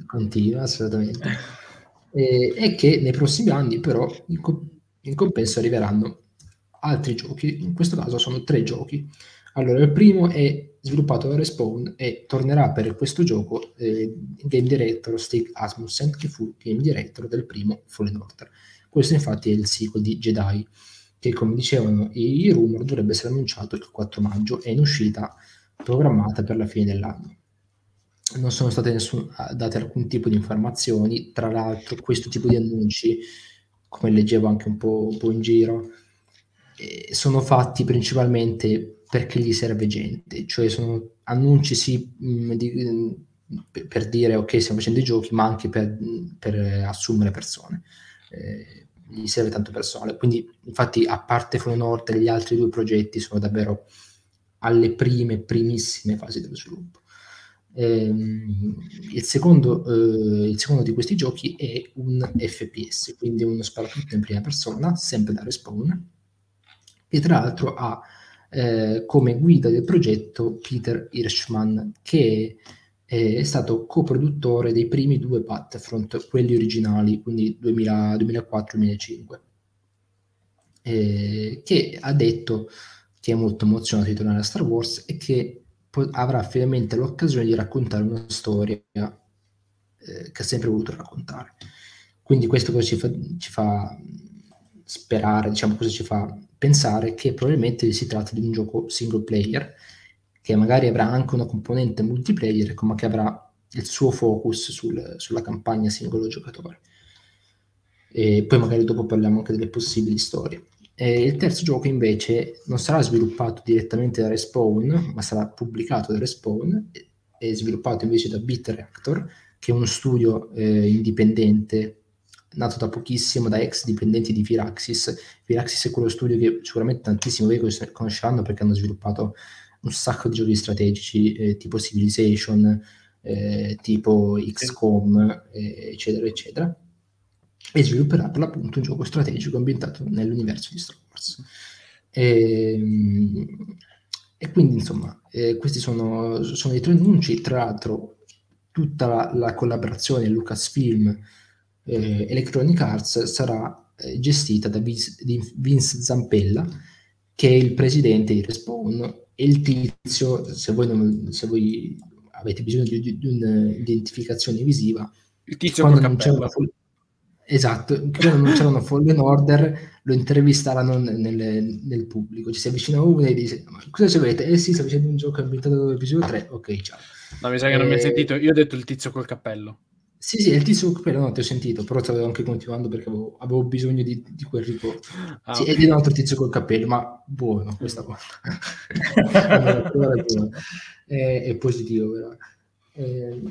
Continua assolutamente. E, e, che nei prossimi anni però in, co- in compenso arriveranno altri giochi. In questo caso sono tre giochi. Allora il primo è sviluppato da Respawn e tornerà per questo gioco eh, game director Stig Asmussen che fu game director del primo Fallen Order. Questo infatti è il sequel di Jedi che come dicevano i rumor dovrebbe essere annunciato il 4 maggio e in uscita programmata per la fine dell'anno. Non sono state nessun, date alcun tipo di informazioni, tra l'altro questo tipo di annunci, come leggevo anche un po', un po in giro, eh, sono fatti principalmente perché gli serve gente, cioè sono annunci sì mh, mm, di, mh, mm, per dire ok stiamo facendo i giochi, ma anche per, per assumere persone. Eh, gli serve tanto personale, quindi infatti a parte Order gli altri due progetti sono davvero alle prime, primissime fasi dello sviluppo. Eh, il, secondo, eh, il, secondo, di questi giochi è un FPS, quindi uno sparatutto in prima persona, sempre da Respawn, che tra l'altro ha eh, come guida del progetto Peter Hirschman, che è, è stato coproduttore dei primi due Battlefront, quelli originali, quindi 2004-2005, eh, che ha detto che è molto emozionato di tornare a Star Wars e che po- avrà finalmente l'occasione di raccontare una storia eh, che ha sempre voluto raccontare. Quindi questo cosa ci fa, ci fa sperare, diciamo cosa ci fa pensare che probabilmente si tratta di un gioco single player che magari avrà anche una componente multiplayer ma che avrà il suo focus sul, sulla campagna singolo giocatore. E poi magari dopo parliamo anche delle possibili storie. E il terzo gioco invece non sarà sviluppato direttamente da Respawn ma sarà pubblicato da Respawn e sviluppato invece da Beat Reactor che è uno studio eh, indipendente nato da pochissimo da ex dipendenti di Firaxis. Firaxis è quello studio che sicuramente tantissimo voi conosceranno perché hanno sviluppato un sacco di giochi strategici eh, tipo Civilization, eh, tipo XCOM, eh, eccetera, eccetera. E svilupperà per l'appunto un gioco strategico ambientato nell'universo di Star Wars. E, ehm, e quindi, insomma, eh, questi sono, sono, i tre annunci. Tra l'altro, tutta la, la collaborazione Lucasfilm eh, Electronic Arts sarà eh, gestita da Vince, Vince, Zampella, che è il presidente di Respawn e il tizio, se voi, non, se voi avete bisogno di, di, di un'identificazione visiva, il tizio quando non c'era full, esatto, quando non c'erano Fallen Order lo intervistavano nel, nel, pubblico, ci si avvicina uno e dice cosa ci avete? Eh sì, sto facendo un gioco ambientato nell'episodio 3, ok ciao. No, mi sa che non mi hai eh, sentito, io ho detto il tizio col cappello. Sì, sì, è il tizio quello no, ti ho sentito, però stavo anche continuando perché avevo, avevo bisogno di, di, quel ricordo. Ah, sì, okay. ed è un altro tizio col cappello, ma buono questa cosa. è, è, positivo però. Eh,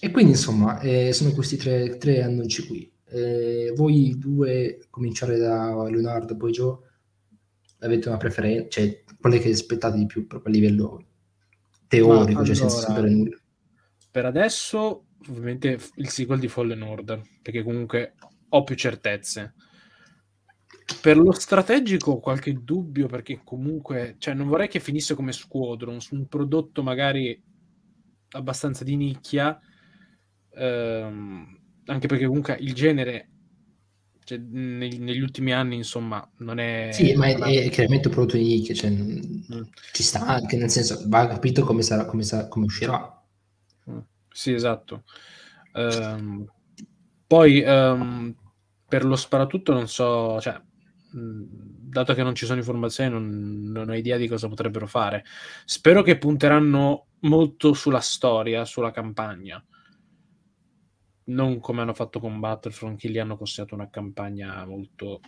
e quindi insomma eh, sono questi tre, tre annunci qui. Eh, voi due, cominciare da Leonardo, poi Joe, avete una preferenza, cioè quelle che aspettate di più proprio a livello teorico, cioè senza sapere nulla? Per adesso, ovviamente, il sequel di Fallen Order, perché comunque ho più certezze. Per lo strategico ho qualche dubbio perché comunque, cioè non vorrei che finisse come Squadron, su un prodotto magari abbastanza di nicchia, ehm, anche perché comunque il genere cioè, negli, negli, ultimi anni insomma non è... Sì, ma è, è chiaramente un prodotto di nicchia, cioè, mm. ci sta anche, nel senso va capito come, sarà, come, sarà, come uscirà. Sì, esatto. Um, poi um, per lo sparatutto non so, cioè, mh, dato che non ci sono informazioni, non, non, ho idea di cosa potrebbero fare. Spero che punteranno molto sulla storia, sulla campagna. Non come hanno fatto con Battlefront, che gli hanno costruito una campagna molto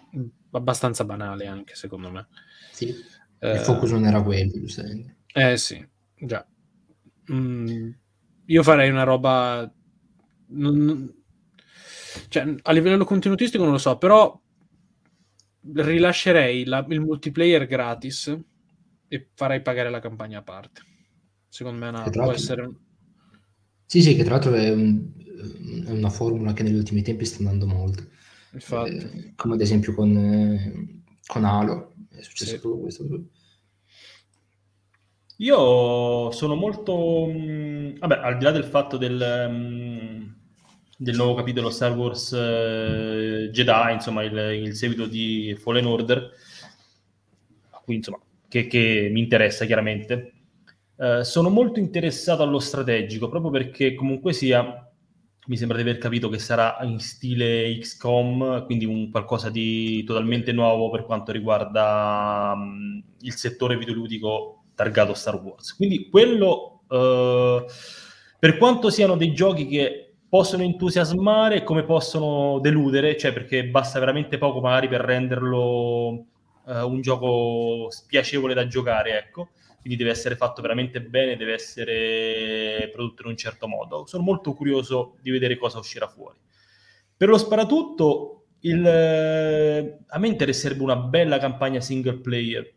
abbastanza banale, anche secondo me. Sì, eh, il focus non era quello, giustamente. Eh sì, già. Mm, io farei una roba. Non, cioè, a livello contenutistico non lo so, però rilascerei la, il multiplayer gratis e farei pagare la campagna a parte. Secondo me una, può essere... Sì, sì, che tra l'altro è, un, è, una formula che negli ultimi tempi sta andando molto. Eh, come ad esempio con, eh, con Halo, è successo sì. questo. Io sono molto... Mh, vabbè, al di là del fatto del... Mh, del nuovo capitolo Star Wars eh, Jedi, insomma il, il, seguito di Fallen Order, quindi insomma che, che mi interessa chiaramente. Eh, sono molto interessato allo strategico proprio perché comunque sia mi sembra di aver capito che sarà in stile XCOM, quindi un qualcosa di totalmente nuovo per quanto riguarda um, il settore videoludico targato Star Wars. Quindi quello, uh, per quanto siano dei giochi che possono entusiasmare come possono deludere, cioè perché basta veramente poco magari per renderlo uh, un gioco spiacevole da giocare, ecco. Quindi deve essere fatto veramente bene, deve essere prodotto in un certo modo. Sono molto curioso di vedere cosa uscirà fuori. Per lo sparatutto, il, a me interesserebbe una bella campagna single player,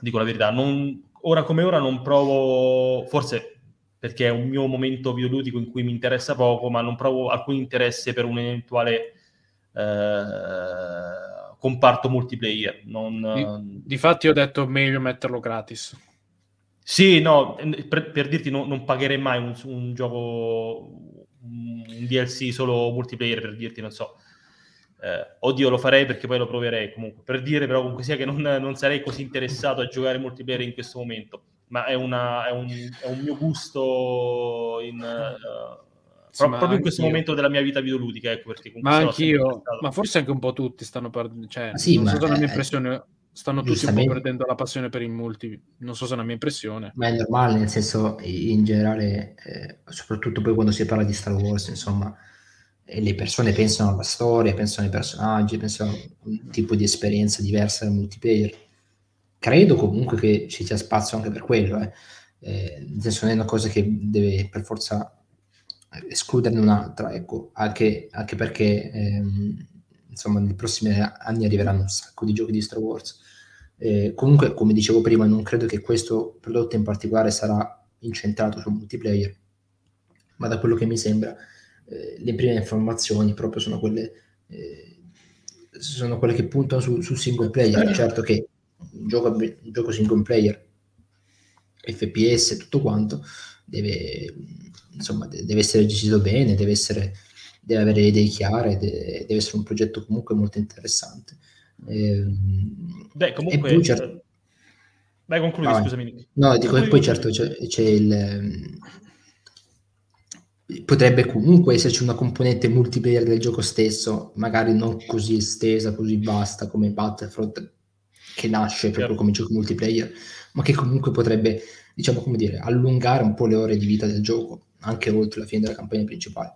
dico la verità. Non, ora come ora non provo, forse perché è un mio momento videoludico in cui mi interessa poco, ma non provo alcun interesse per un eventuale eh, comparto multiplayer. Non, di, difatti ho detto meglio metterlo gratis. Sì, no, per, per dirti no, non pagherei mai un, un, gioco, un DLC solo multiplayer, per dirti, non so. Eh, oddio, lo farei perché poi lo proverei comunque. Per dire però comunque sia che non, non sarei così interessato a giocare multiplayer in questo momento ma è, una, è, un, è un, mio gusto in, uh, sì, proprio in questo io. momento della mia vita videoludica. Ecco, perché ma anch'io, ma forse anche un po' tutti stanno perdendo, cioè, sì, non so se è la mia impressione, stanno tutti un po' perdendo la passione per i multi, non so se è una mia impressione. Ma è normale, nel senso, in generale, eh, soprattutto poi quando si parla di Star Wars, insomma, le persone pensano alla storia, pensano ai personaggi, pensano a un tipo di esperienza diversa dal multiplayer credo comunque che ci sia spazio anche per quello, eh. Eh, non è una cosa che deve per forza escluderne un'altra, ecco, anche, anche perché ehm, insomma nei prossimi anni arriveranno un sacco di giochi di Star Wars. Eh, comunque, come dicevo prima, non credo che questo prodotto in particolare sarà incentrato sul multiplayer, ma da quello che mi sembra, eh, le prime informazioni proprio sono quelle, eh, sono quelle che puntano su, sul single player. Certo che un gioco, un gioco single player, FPS e tutto quanto, deve, insomma, deve essere gestito bene, deve, essere, deve avere le idee chiare, deve, deve essere un progetto comunque molto interessante. Eh, Beh, comunque... Certo... Vai, concludi, ah, scusami. No, dico che poi certo c'è, c'è il... Potrebbe comunque esserci una componente multiplayer del gioco stesso, magari non così estesa, così vasta come Battlefront, che nasce proprio certo. come gioco multiplayer, ma che comunque potrebbe, diciamo come dire, allungare un po' le ore di vita del gioco, anche oltre la fine della campagna principale.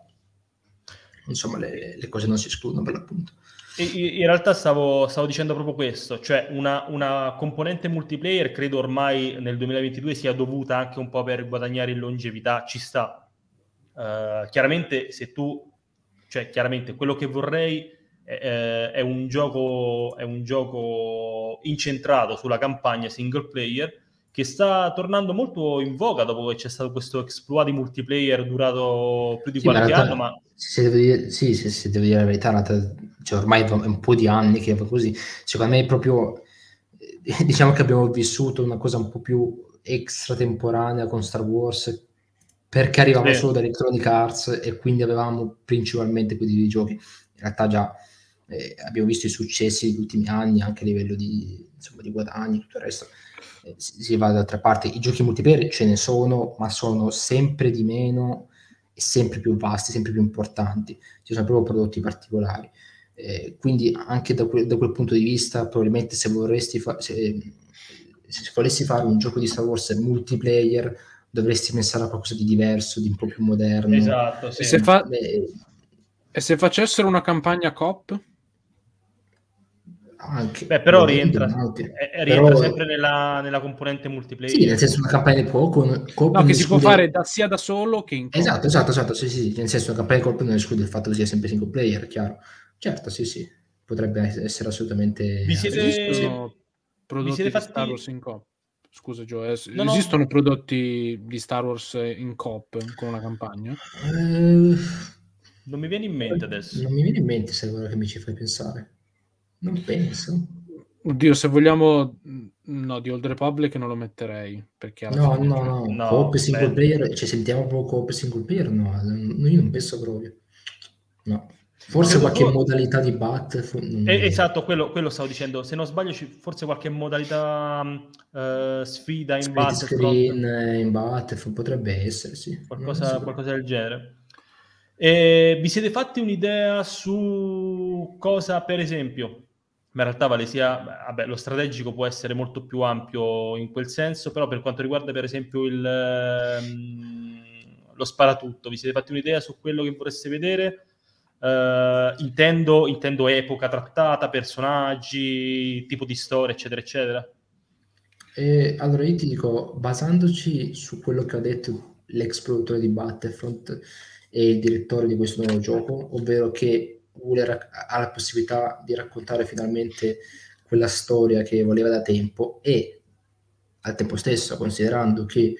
Insomma, le, le cose non si escludono per l'appunto. in realtà stavo, stavo, dicendo proprio questo, cioè una, una, componente multiplayer credo ormai nel 2022 sia dovuta anche un po' per guadagnare in longevità, ci sta. Uh, chiaramente se tu, cioè chiaramente quello che vorrei è, è, un gioco, è un gioco incentrato sulla campagna single player che sta tornando molto in voga dopo che c'è stato questo exploit di multiplayer durato più di sì, qualche anno. Ma... Se devo dire, sì, se, se devo dire la verità, cioè ormai è un po' di anni che va così. Secondo me è proprio, eh, diciamo che abbiamo vissuto una cosa un po' più extratemporanea con Star Wars perché arrivava sì. solo da Electronic Arts e quindi avevamo principalmente quei videogiochi. In realtà già eh, abbiamo visto i successi degli ultimi anni anche a livello di, insomma, di guadagni, tutto il resto eh, si, va dall'altra parte. I giochi multiplayer ce ne sono, ma sono sempre di meno e sempre più vasti, sempre più importanti. Ci sono proprio prodotti particolari. Eh, quindi anche da, que- da, quel punto di vista, probabilmente se vorresti fa- se, se volessi fare un gioco di Star Wars multiplayer, dovresti pensare a qualcosa di diverso, di un po' più moderno. Esatto, sì. e, se fa- eh, e se facessero una campagna COP? Anche, Beh, però rientra, anche. Eh, rientra però... sempre nella, nella, componente multiplayer. Sì, nel senso una campagna di poco. No, che si può fare da, sia da solo che in Esatto, esatto, esatto, sì, sì, nel senso una campagna di colpo non esclude il fatto che sia sempre single player, chiaro. Certo, sì, sì, potrebbe essere assolutamente... Vi siete... Esistono prodotti siete fatti... di Star Wars in coop? Scusa es- no, esistono no. prodotti di Star Wars in coop con una campagna? Uh... Non mi viene in mente adesso. Non mi viene in mente se è quello che mi ci fai pensare. Non penso. Oddio, se vogliamo... No, di Old Republic non lo metterei. Perché no, no, no, no. Coop single beh. player, cioè sentiamo proprio coop single player, no, io non penso proprio. No. Forse qualche tu... modalità di bat. Eh, esatto, quello, quello, stavo dicendo. Se non sbaglio, forse qualche modalità uh, sfida in bat. Screen eh, in bat potrebbe essere, sì. Qualcosa, qualcosa del genere. E vi siete fatti un'idea su cosa, per esempio, ma in realtà vale sia, vabbè, lo strategico può essere molto più ampio in quel senso, però per quanto riguarda per esempio il, um, lo sparatutto, vi siete fatti un'idea su quello che vorreste vedere? Uh, intendo, intendo epoca trattata, personaggi, tipo di storia, eccetera, eccetera. E allora io ti dico, basandoci su quello che ha detto l'ex produttore di Battlefront e il direttore di questo nuovo gioco, ovvero che Wheeler ha la possibilità di raccontare finalmente quella storia che voleva da tempo e al tempo stesso, considerando che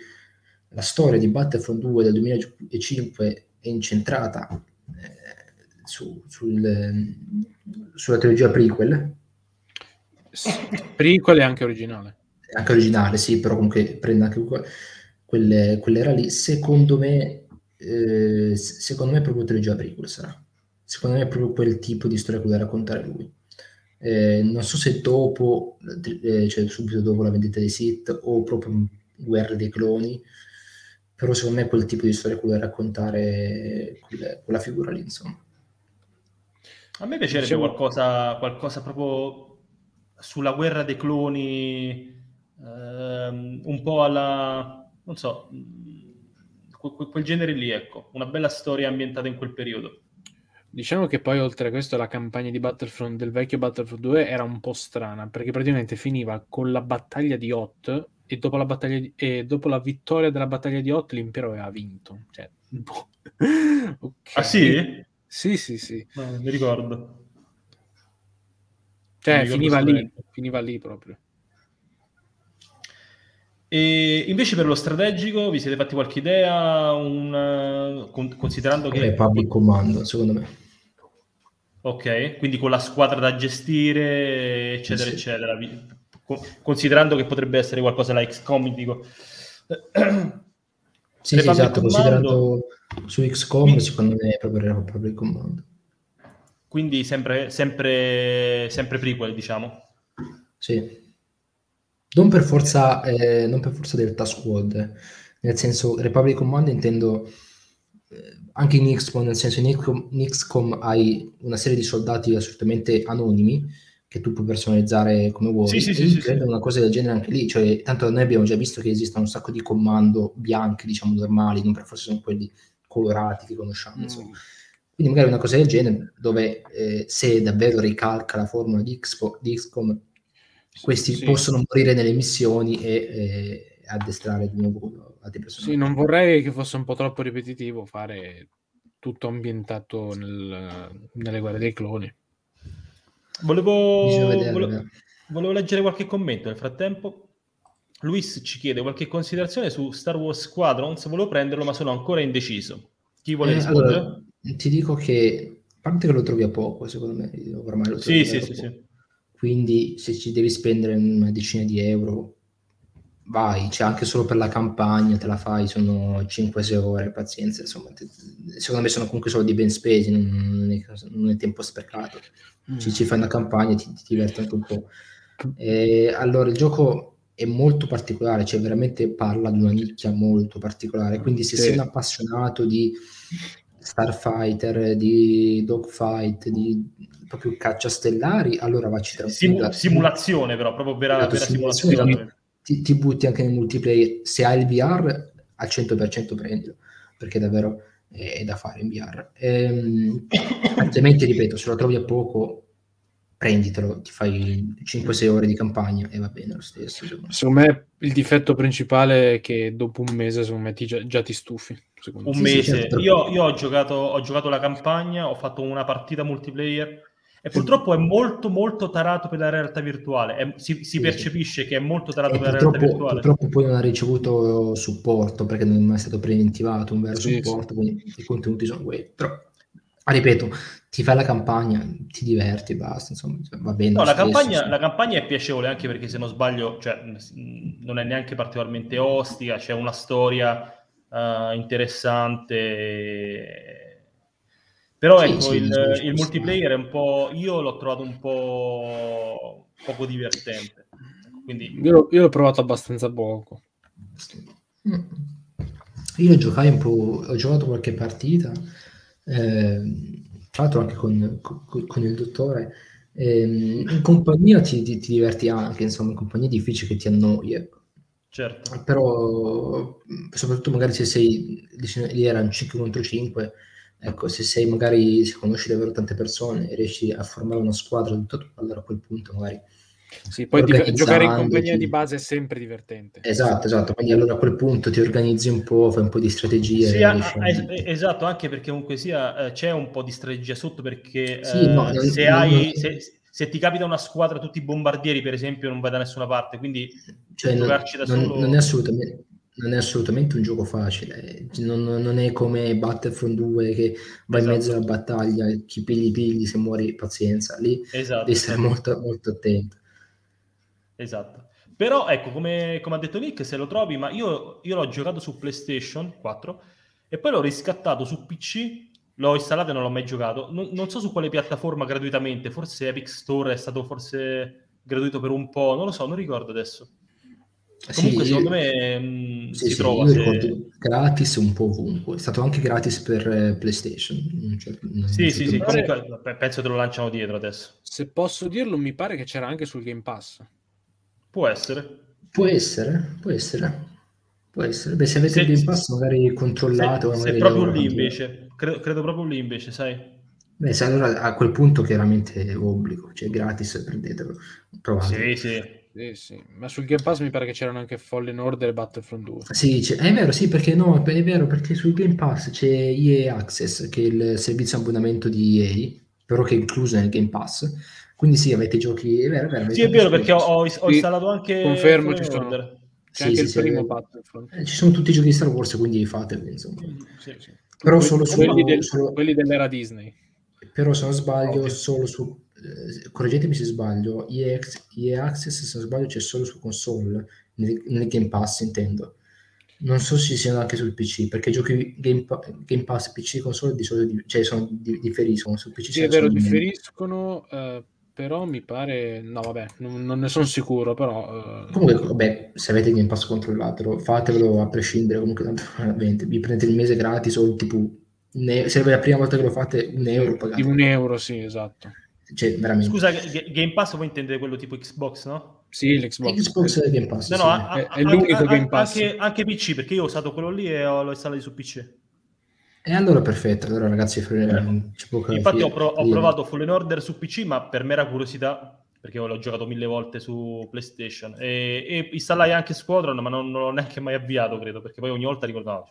la storia di Battlefront 2 del 2005 è incentrata eh, su, sul, sulla trilogia prequel. Prequel è anche originale. Anche originale, sì, però comunque prende anche quelle, quell'era lì. Secondo me, eh, secondo me proprio trilogia prequel sarà secondo me è proprio quel tipo di storia che vuole raccontare lui. Eh, non so se dopo, eh, cioè subito dopo la vendita dei Sith o proprio Guerra dei cloni, però secondo me è quel tipo di storia che vuole raccontare quella, quella figura lì, insomma. A me piacerebbe diciamo... qualcosa, qualcosa proprio sulla guerra dei cloni, ehm, un po' alla, non so, quel, quel genere lì, ecco, una bella storia ambientata in quel periodo. Diciamo che poi oltre a questo la campagna di Battlefront del vecchio Battlefront 2 era un po' strana perché praticamente finiva con la battaglia di Hot e dopo la, battaglia di, e dopo la vittoria della battaglia di Hot l'impero aveva vinto. Cioè, po'. okay. Ah sì? Sì, sì, sì. No, mi ricordo. Cioè, mi finiva lì, finiva lì proprio. E invece per lo strategico vi siete fatti qualche idea, un, considerando che... È public command, secondo me. Ok, quindi con la squadra da gestire, eccetera, sì. eccetera. Considerando che potrebbe essere qualcosa like XCOM, dico. Sì, sì esatto, considerando su XCOM, quindi, secondo me è proprio, proprio il comando. Quindi sempre, sempre, sempre prequel, diciamo. Sì. Non per forza, eh, non per forza Delta Squad, nel senso Republic Command intendo anche in XCOM, nel senso in XCOM, in XCOM hai una serie di soldati assolutamente anonimi che tu puoi personalizzare come vuoi. Sì, sì, sì, sì. una cosa del genere anche lì, cioè tanto noi abbiamo già visto che esistono un sacco di comando bianchi, diciamo normali, non per forza sono quelli colorati che conosciamo, mm. Quindi magari una cosa del genere, dove eh, se davvero ricalca la formula di, Xpo, di XCOM, questi sì. possono morire nelle missioni e eh, addestrare di nuovo altri personaggi. Sì, non vorrei che fosse un po' troppo ripetitivo fare tutto ambientato nel, nelle guerre dei cloni. Volevo, vedere, volevo, volevo, leggere qualche commento nel frattempo. Luis ci chiede qualche considerazione su Star Wars Squadrons. Volevo prenderlo, ma sono ancora indeciso. Chi vuole eh, rispondere? Allora, ti dico che, a parte che lo trovi a poco, secondo me, ormai lo trovi sì, sì, sì, sì, Quindi se ci devi spendere una decina di euro, vai, cioè anche solo per la campagna te la fai, sono 5-6 ore, pazienza, insomma, te, secondo me sono comunque soldi ben spesi, non, non, è, non è, tempo sprecato. Mm. Ci, ci, fai una campagna, ti, ti diverti anche un po'. E, allora, il gioco è molto particolare, cioè veramente parla di una nicchia molto particolare, quindi se sì. sei un appassionato di Starfighter, di Dogfight, di proprio caccia stellari, allora vacci tranquillo. Sim- simulazione però, proprio vera, esatto, vera simulazione. simulazione ti, ti, butti anche nel multiplayer. Se hai il VR, al 100% prendilo, perché davvero è, è da fare in VR. Ehm, altrimenti, ripeto, se lo trovi a poco, prenditelo, ti fai 5-6 ore di campagna e va bene lo stesso. Secondo me, secondo me il difetto principale è che dopo un mese, secondo me, ti già, già ti stufi. Un sì, mese. Sì, certo. io, io ho, giocato, ho giocato la campagna, ho fatto una partita multiplayer e purtroppo è molto molto tarato per la realtà virtuale, è, si, si, percepisce che è molto tarato e per la realtà virtuale. Purtroppo poi non ha ricevuto supporto perché non è mai stato preventivato un vero sì, supporto, sì. quindi i contenuti sono quelli. Però, ripeto, ti fai la campagna, ti diverti basta, insomma, va bene. No, la, stesso, campagna, sì. la campagna è piacevole anche perché se non sbaglio, cioè, non è neanche particolarmente ostica, c'è una storia uh, interessante però sì, ecco, sì, il, il multiplayer è un po'... Io l'ho trovato un po' poco divertente. Quindi... Io, io l'ho provato abbastanza poco. Io giocai un po', ho giocato qualche partita, eh, tra l'altro anche con, con, con il dottore. Eh, in compagnia ti, ti, ti, diverti anche, insomma, in compagnia è difficile che ti annoi. Ecco. Certo. Però, soprattutto magari se sei, lì erano 5 contro 5, Ecco, se sei magari, se conosci davvero tante persone e riesci a formare una squadra, tutto, allora a quel punto magari... Sì, poi di, giocare in compagnia di base è sempre divertente. Esatto, esatto, quindi allora a quel punto ti organizzi un po', fai un po' di strategia. Sì, es- esatto, anche perché comunque sia, eh, c'è un po' di strategia sotto perché sì, eh, no, se, non, hai, non... Se, se, ti capita una squadra tutti bombardieri, per esempio, non vai da nessuna parte, quindi cioè, giocarci non, da solo... Non è assolutamente non è assolutamente un gioco facile, non, non è come Battlefront 2 che vai esatto. in mezzo alla battaglia, chi pigli pigli, se muori pazienza, lì esatto. devi essere molto, molto attento. Esatto. Però ecco, come, come, ha detto Nick, se lo trovi, ma io, io l'ho giocato su PlayStation 4 e poi l'ho riscattato su PC, l'ho installato e non l'ho mai giocato. Non, non so su quale piattaforma gratuitamente, forse Epic Store è stato forse gratuito per un po', non lo so, non ricordo adesso. Comunque, sì, secondo me mh, sì, si sì, trova. Se... gratis un po' ovunque. È stato anche gratis per eh, PlayStation. Certo, sì, sì, sì. Comunque, penso che lo lanciano dietro adesso. Se posso dirlo, mi pare che c'era anche sul Game Pass. Può essere. Può essere, può essere. Può essere. Beh, se avete se, il Game Pass, magari controllato. Se, magari se proprio lì invece, credo, credo proprio lì invece, sai. Beh, se allora a quel punto chiaramente è obbligo, cioè gratis, prendetelo. Provate. Sì, sì. Sì, sì. Ma sul Game Pass mi pare che c'erano anche Fallen Order e Battlefront 2. Sì, è vero, sì, perché no, è vero, perché sul Game Pass c'è EA Access, che è il servizio abbonamento di EA, però che è incluso nel Game Pass. Quindi sì, avete giochi, è vero, è vero. Sì, è vero, perché ho, ho, ho installato anche Confermo, ci sono. C'è sì, anche sì, il sì, primo Battlefront. Eh, ci sono tutti i giochi di Star Wars, quindi fateli, insomma. Sì, sì. Però solo su... Quelli, del, solo... quelli dell'era Disney. Però se non sbaglio, okay. solo su eh, correggetemi se sbaglio, EA, EA Access se non sbaglio c'è solo su console, nel, nel, Game Pass intendo. Non so se siano anche sul PC, perché i giochi Game, Game Pass PC e console di solito di, cioè sono, di, differiscono, sul PC sì, è vero, differiscono, uh, però mi pare, no vabbè, non, non ne sono sicuro, però... Uh... Comunque, vabbè, se avete Game Pass controllatelo, fatelo a prescindere, comunque tanto veramente, vi prendete il mese gratis o tipo, ne, se è la prima volta che lo fate, un euro pagate. Di un euro, sì, esatto. Cioè, veramente. Scusa, Game Pass voi intendete quello tipo Xbox, no? Sì, l'Xbox. Xbox è Game Pass. No, sì. no, a, è, è l'unico anche, Game Pass. Anche, anche, PC, perché io ho usato quello lì e l'ho installato su PC. E allora perfetto, allora ragazzi, eh, ci può Infatti ho, pro- ho provato Fallen Order su PC, ma per mera curiosità, perché l'ho giocato mille volte su PlayStation, e, e installai anche Squadron, ma non, non l'ho neanche mai avviato, credo, perché poi ogni volta ricordavo,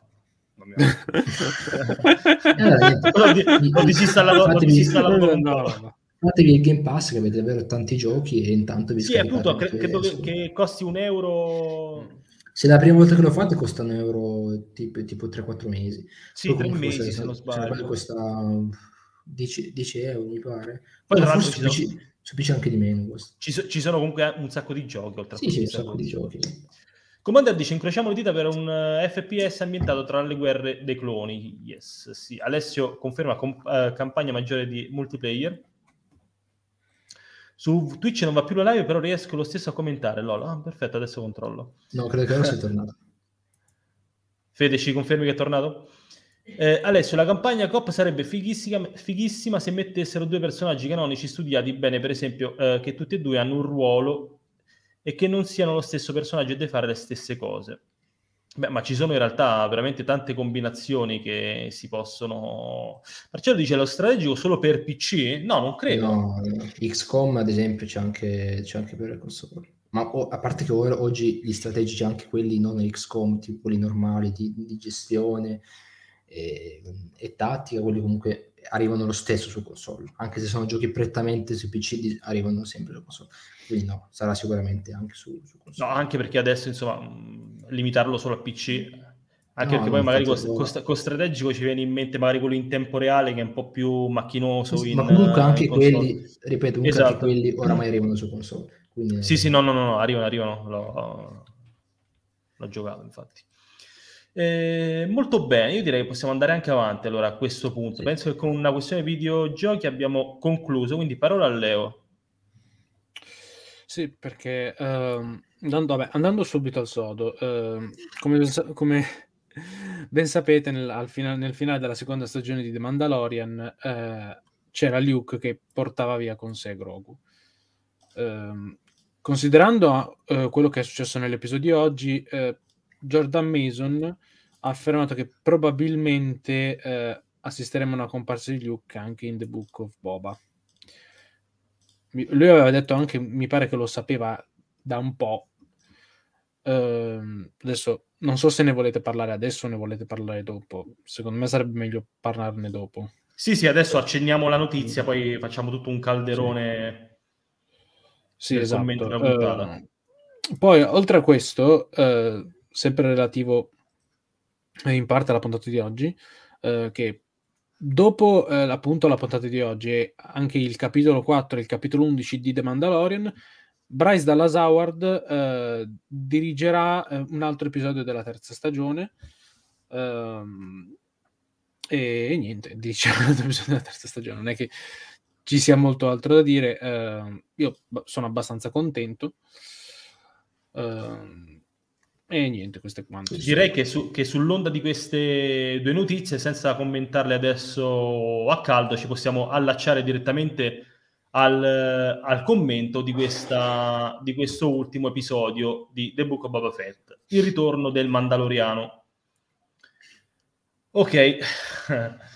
ho disinstallato, ho disinstallato no, fatevi il Game Pass che avete davvero tanti giochi e intanto vi sì appunto cre- credo che, che, costi un euro se la prima volta che lo fate costa un euro tipo, tipo 3-4 mesi sì tre mesi se, se non sbaglio se costa 10, 10, euro mi pare poi tra l'altro su PC, su PC anche di meno ci, so, ci, sono comunque un sacco di giochi oltre sì, sì un sacco di giochi Commander dice incrociamo le dita per un eh, FPS ambientato tra le guerre dei cloni. Yes, sì. Alessio conferma comp- uh, campagna maggiore di multiplayer. Su Twitch non va più la live, però riesco lo stesso a commentare. Lol. Ah, perfetto, adesso controllo. No, credo che ora sia tornato. Fede, ci confermi che è tornato? Eh, Alessio, la campagna COP sarebbe fighissima, fighissima, se mettessero due personaggi canonici studiati bene, per esempio, eh, che tutti e due hanno un ruolo e che non siano lo stesso personaggio e di fare le stesse cose. Beh, ma ci sono in realtà veramente tante combinazioni che si possono... Marcello dice lo strategico solo per PC? No, non credo. No, XCOM ad esempio c'è anche, c'è anche per le console. Ma oh, a parte che ora, oggi gli strategici, anche quelli non XCOM, tipo quelli normali di, di gestione e, e, tattica, quelli comunque arrivano lo stesso su console. Anche se sono giochi prettamente su PC, arrivano sempre su console. Quindi no, sarà sicuramente anche su, su console. No, anche perché adesso, insomma, limitarlo solo a PC, anche no, perché poi magari con, con, con, strategico ci viene in mente magari quello in tempo reale che è un po' più macchinoso. Sì, in, ma comunque anche quelli, ripeto, comunque esatto. anche quelli oramai arrivano su console. Quindi... Sì, sì, no, no, no, arrivano, arrivano. L'ho, l'ho giocato, infatti. Eh, molto bene, io direi che possiamo andare anche avanti allora a questo punto. Sì. Penso che con una questione videogiochi abbiamo concluso, quindi parola a Leo. Sì, perché uh, andando, vabbè, andando, subito al sodo, uh, come, ben, come, ben sapete, nel, fina, nel, finale della seconda stagione di The Mandalorian uh, c'era Luke che portava via con sé Grogu. Ehm, considerando eh, quello che è successo nell'episodio di oggi, Jordan Mason ha affermato che probabilmente assisteremo a una comparsa di Luke anche in The Book of Boba lui aveva detto anche, mi pare che lo sapeva da un po'. Uh, adesso non so se ne volete parlare adesso o ne volete parlare dopo. Secondo me sarebbe meglio parlarne dopo. Sì, sì, adesso accenniamo la notizia, poi facciamo tutto un calderone. Sì, sì esatto. Uh, poi, oltre a questo, uh, sempre relativo in parte alla puntata di oggi, uh, che dopo eh, appunto la puntata di oggi e anche il capitolo 4 e il capitolo 11 di The Mandalorian, Bryce Dallas Howard eh, dirigerà eh, un altro episodio della terza stagione. Ehm, e, niente, dirigerà un altro episodio della terza stagione. Non è che ci sia molto altro da dire. Ehm, io sono abbastanza contento. Uh, e niente, questo è quanto. Direi che, su, che, sull'onda di queste due notizie, senza commentarle adesso a caldo, ci possiamo allacciare direttamente al, al commento di, questa, di questo ultimo episodio di The Book of Boba Fett, il ritorno del Mandaloriano. Ok,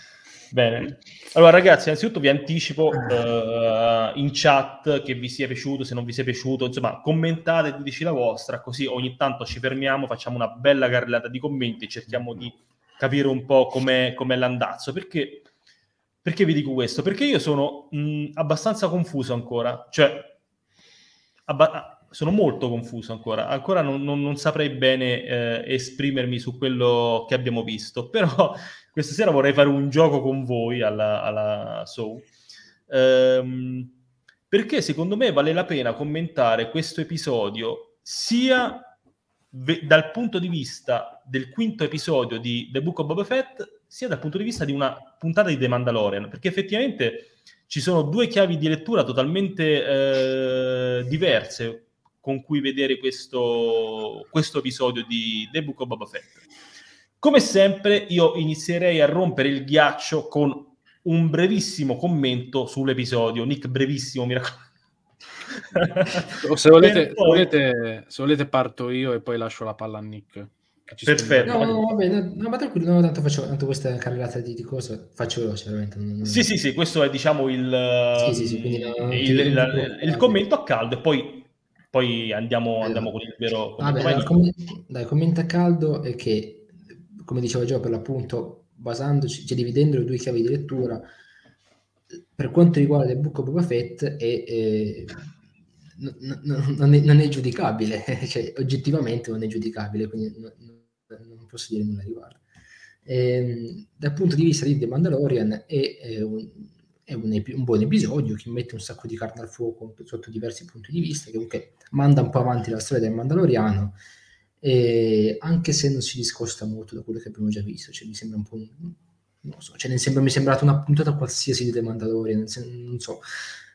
bene. Allora, ragazzi, innanzitutto vi anticipo uh, in chat che vi sia piaciuto, se non vi sia piaciuto, insomma, commentate diteci la vostra, così ogni tanto ci fermiamo, facciamo una bella carrellata di commenti e cerchiamo di capire un po' com'è, com'è l'andazzo. Perché, perché vi dico questo? Perché io sono mh, abbastanza confuso ancora, cioè abba- sono molto confuso ancora, ancora non, non, non saprei bene eh, esprimermi su quello che abbiamo visto, però questa sera vorrei fare un gioco con voi alla, alla Soul. Ehm, perché secondo me vale la pena commentare questo episodio sia ve- dal punto di vista del quinto episodio di The Book of Boba Fett, sia dal punto di vista di una puntata di The Mandalorian, perché effettivamente ci sono due chiavi di lettura totalmente eh, diverse con cui vedere questo, questo episodio di The Book of Boba Fett. Come sempre, io inizierei a rompere il ghiaccio con un brevissimo commento sull'episodio. Nick, brevissimo, mi raccomando. se, volete, poi... se, volete, se volete, parto io e poi lascio la palla a Nick. Perfetto. No, no, vabbè, no, no, ma tranquillo, no, tanto faccio tanto questa carrellata di, di cose, faccio veloce, veramente. Non, non... Sì, sì, sì, questo è diciamo il, Sì, sì, sì, quindi no, il, il- il commento a caldo e poi, poi andiamo, Eh, andiamo con il vero Vabbè, dai, commento a caldo è che, come dicevo già, per l'appunto, basandoci, cioè dividendo le due chiavi di lettura, per quanto riguarda The Book of Boba Fett, è, eh, n- non, è, non è giudicabile, cioè oggettivamente non è giudicabile, quindi non, non posso dire nulla riguardo. Ehm, dal punto di vista di The Mandalorian è, è un, è un epi- un buon episodio che mette un sacco di carne al fuoco sotto diversi punti di vista, che comunque manda un po' avanti la storia del Mandaloriano, e anche se non si discosta molto da quello che abbiamo già visto, cioè mi sembra un po' un- non so, cioè, sembra, mi è sembrata una puntata qualsiasi di The Mandalorian, non so,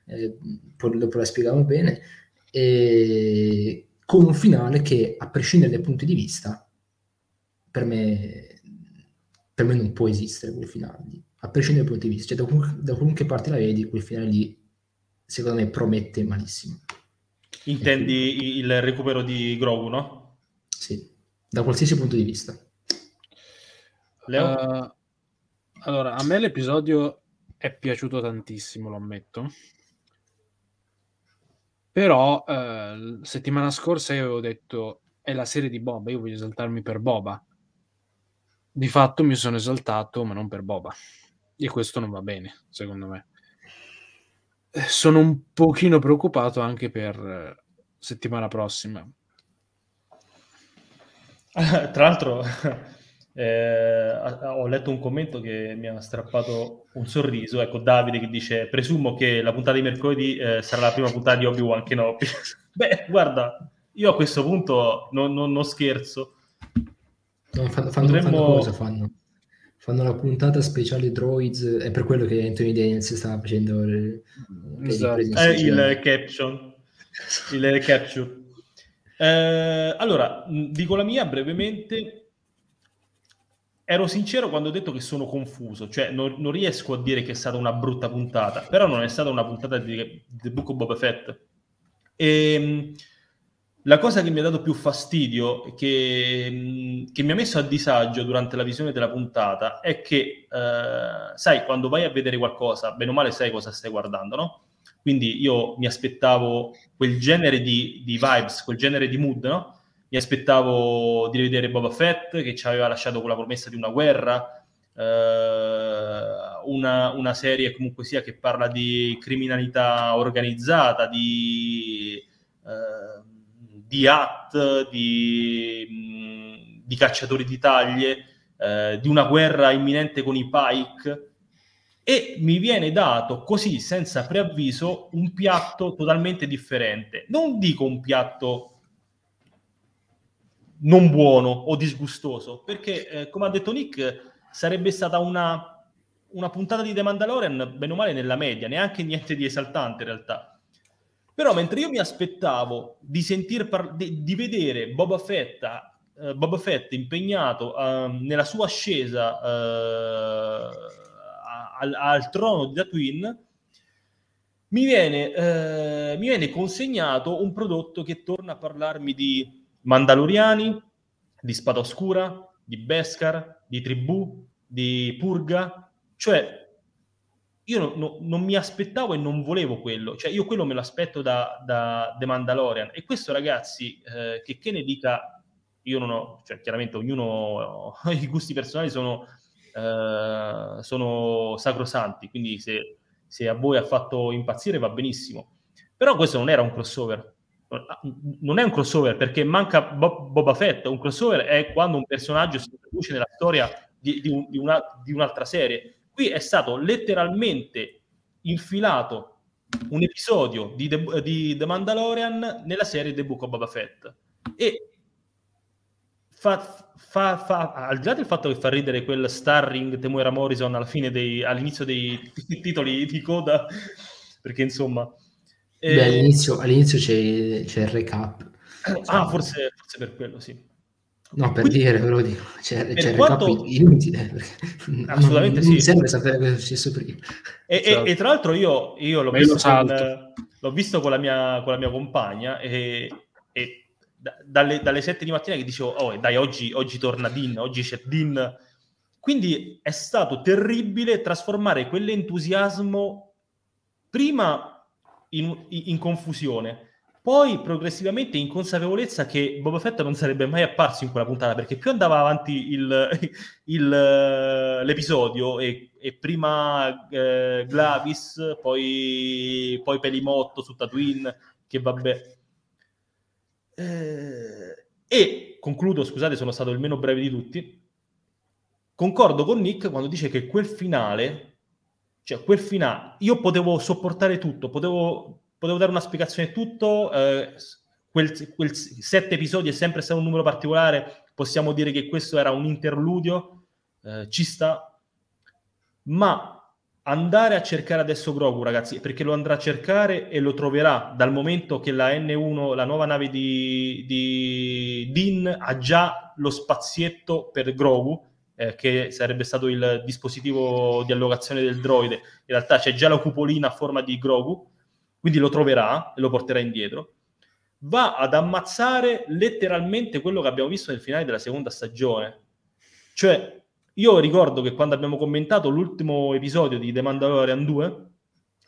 eh, poi dopo la spiegavo bene, e con un finale che, a prescindere dai punti di vista, per me, per me non può esistere quel finale lì, a prescindere dai punti di vista, cioè da, da qualunque parte la vedi, quel finale lì, secondo me, promette malissimo. Intendi il recupero di Grogu, no? Sì, da qualsiasi punto di vista. Leo? Eh, allora, a me l'episodio è piaciuto tantissimo, lo ammetto. Però eh, settimana scorsa io avevo detto è la serie di Boba, io voglio esaltarmi per Boba. Di fatto mi sono esaltato, ma non per Boba. E questo non va bene, secondo me. Eh, Sono un pochino preoccupato anche per settimana prossima. Tra l'altro, eh, ho letto un commento che mi ha strappato un sorriso. Ecco, Davide che dice: Presumo che la puntata di mercoledì eh, sarà la prima puntata di Obi-Wan Kenobi. Beh, guarda, io a questo punto non, non- non scherzo. No, fanno, fanno, Potremmo- fanno cosa? Fanno? Fanno la puntata speciale Droids, è per quello che Anthony Daniels stava facendo le, le Esatto. Eh, il caption, il capture. Eh, allora, dico la mia brevemente. Ero sincero quando ho detto che sono confuso, cioè non, non riesco a dire che è stata una brutta puntata, però non è stata una puntata di The Book of Boba Fett. E, la cosa che mi ha dato più fastidio, che, che mi ha messo a disagio durante la visione della puntata, è che, eh, sai, quando vai a vedere qualcosa, bene o male sai cosa stai guardando, no? Quindi io mi aspettavo quel genere di, di vibes, quel genere di mood, no? Mi aspettavo di rivedere Boba Fett che ci aveva lasciato con la promessa di una guerra, eh, una, una serie comunque sia che parla di criminalità organizzata, di, eh, di hat, di, di cacciatori di taglie, eh, di una guerra imminente con i Pike e mi viene dato così senza preavviso un piatto totalmente differente. Non dico un piatto non buono o disgustoso, perché eh, come ha detto Nick sarebbe stata una, una puntata di The Mandalorian bene o male nella media, neanche niente di esaltante in realtà. Però mentre io mi aspettavo di sentir par- di, di vedere Boba Fett, eh, Boba Fett impegnato eh, nella sua ascesa eh, al, al trono di Tatooine, mi viene, eh, mi viene consegnato un prodotto che torna a parlarmi di Mandaloriani, di Spada Oscura, di Beskar, di Tribù, di Purga, cioè io no- no- non mi aspettavo e non volevo quello, cioè io quello me lo aspetto da, da The Mandalorian. E questo ragazzi, eh, che, che ne dica, io non ho, cioè chiaramente ognuno, i gusti personali sono, eh, sono sacrosanti, quindi se, se a voi ha fatto impazzire va benissimo, però questo non era un crossover, non è un crossover perché manca Bo- Boba Fett, un crossover è quando un personaggio si introduce nella storia di, di un- di una- di un'altra serie. Qui è stato letteralmente infilato un episodio di The, di The Mandalorian nella serie The Book of Boba Fett. E fa, fa- fa- al di là del fatto che fa ridere quel starring Temuera Morrison alla fine dei, all'inizio dei titoli di coda perché insomma Beh, eh, all'inizio, all'inizio c'è, c'è il recap. ah forse, forse per quello sì No, per Quindi- dire, ve lo dico, c'è, c'è il quanto- recap inutile. perché Assolutamente non, non sì. serve sapere cosa è successo prima. E, e- Esatto. e tra l'altro io, io l'ho, visto con, l'ho visto con la mia, con la mia compagna e, e da, dalle, dalle 7 di mattina che dicevo, oh dai, oggi, oggi torna Din, oggi c'è Din. Quindi è stato terribile trasformare quell'entusiasmo prima in, in confusione, poi progressivamente in consapevolezza che Boba Fett non sarebbe mai apparso in quella puntata, perché più andava avanti il, il, l'episodio e, e prima eh, Glavis, poi, poi Pelimotto su Tatooine, che vabbè. Eh, e concludo, scusate, sono stato il meno breve di tutti. Concordo con Nick quando dice che quel finale, cioè quel finale, io potevo sopportare tutto, potevo potevo dare una spiegazione a tutto. Eh, quel, quel sette episodi è sempre stato un numero particolare. Possiamo dire che questo era un interludio, eh, ci sta. Ma andare a cercare adesso Grogu, ragazzi, perché lo andrà a cercare e lo troverà dal momento che la N1, la nuova nave di, di Din, ha già lo spazietto per Grogu, eh, che sarebbe stato il dispositivo di allocazione del droide. In realtà c'è già la cupolina a forma di Grogu quindi lo troverà e lo porterà indietro, va ad ammazzare letteralmente quello che abbiamo visto nel finale della seconda stagione. Cioè, io ricordo che quando abbiamo commentato l'ultimo episodio di The Mandalorian 2,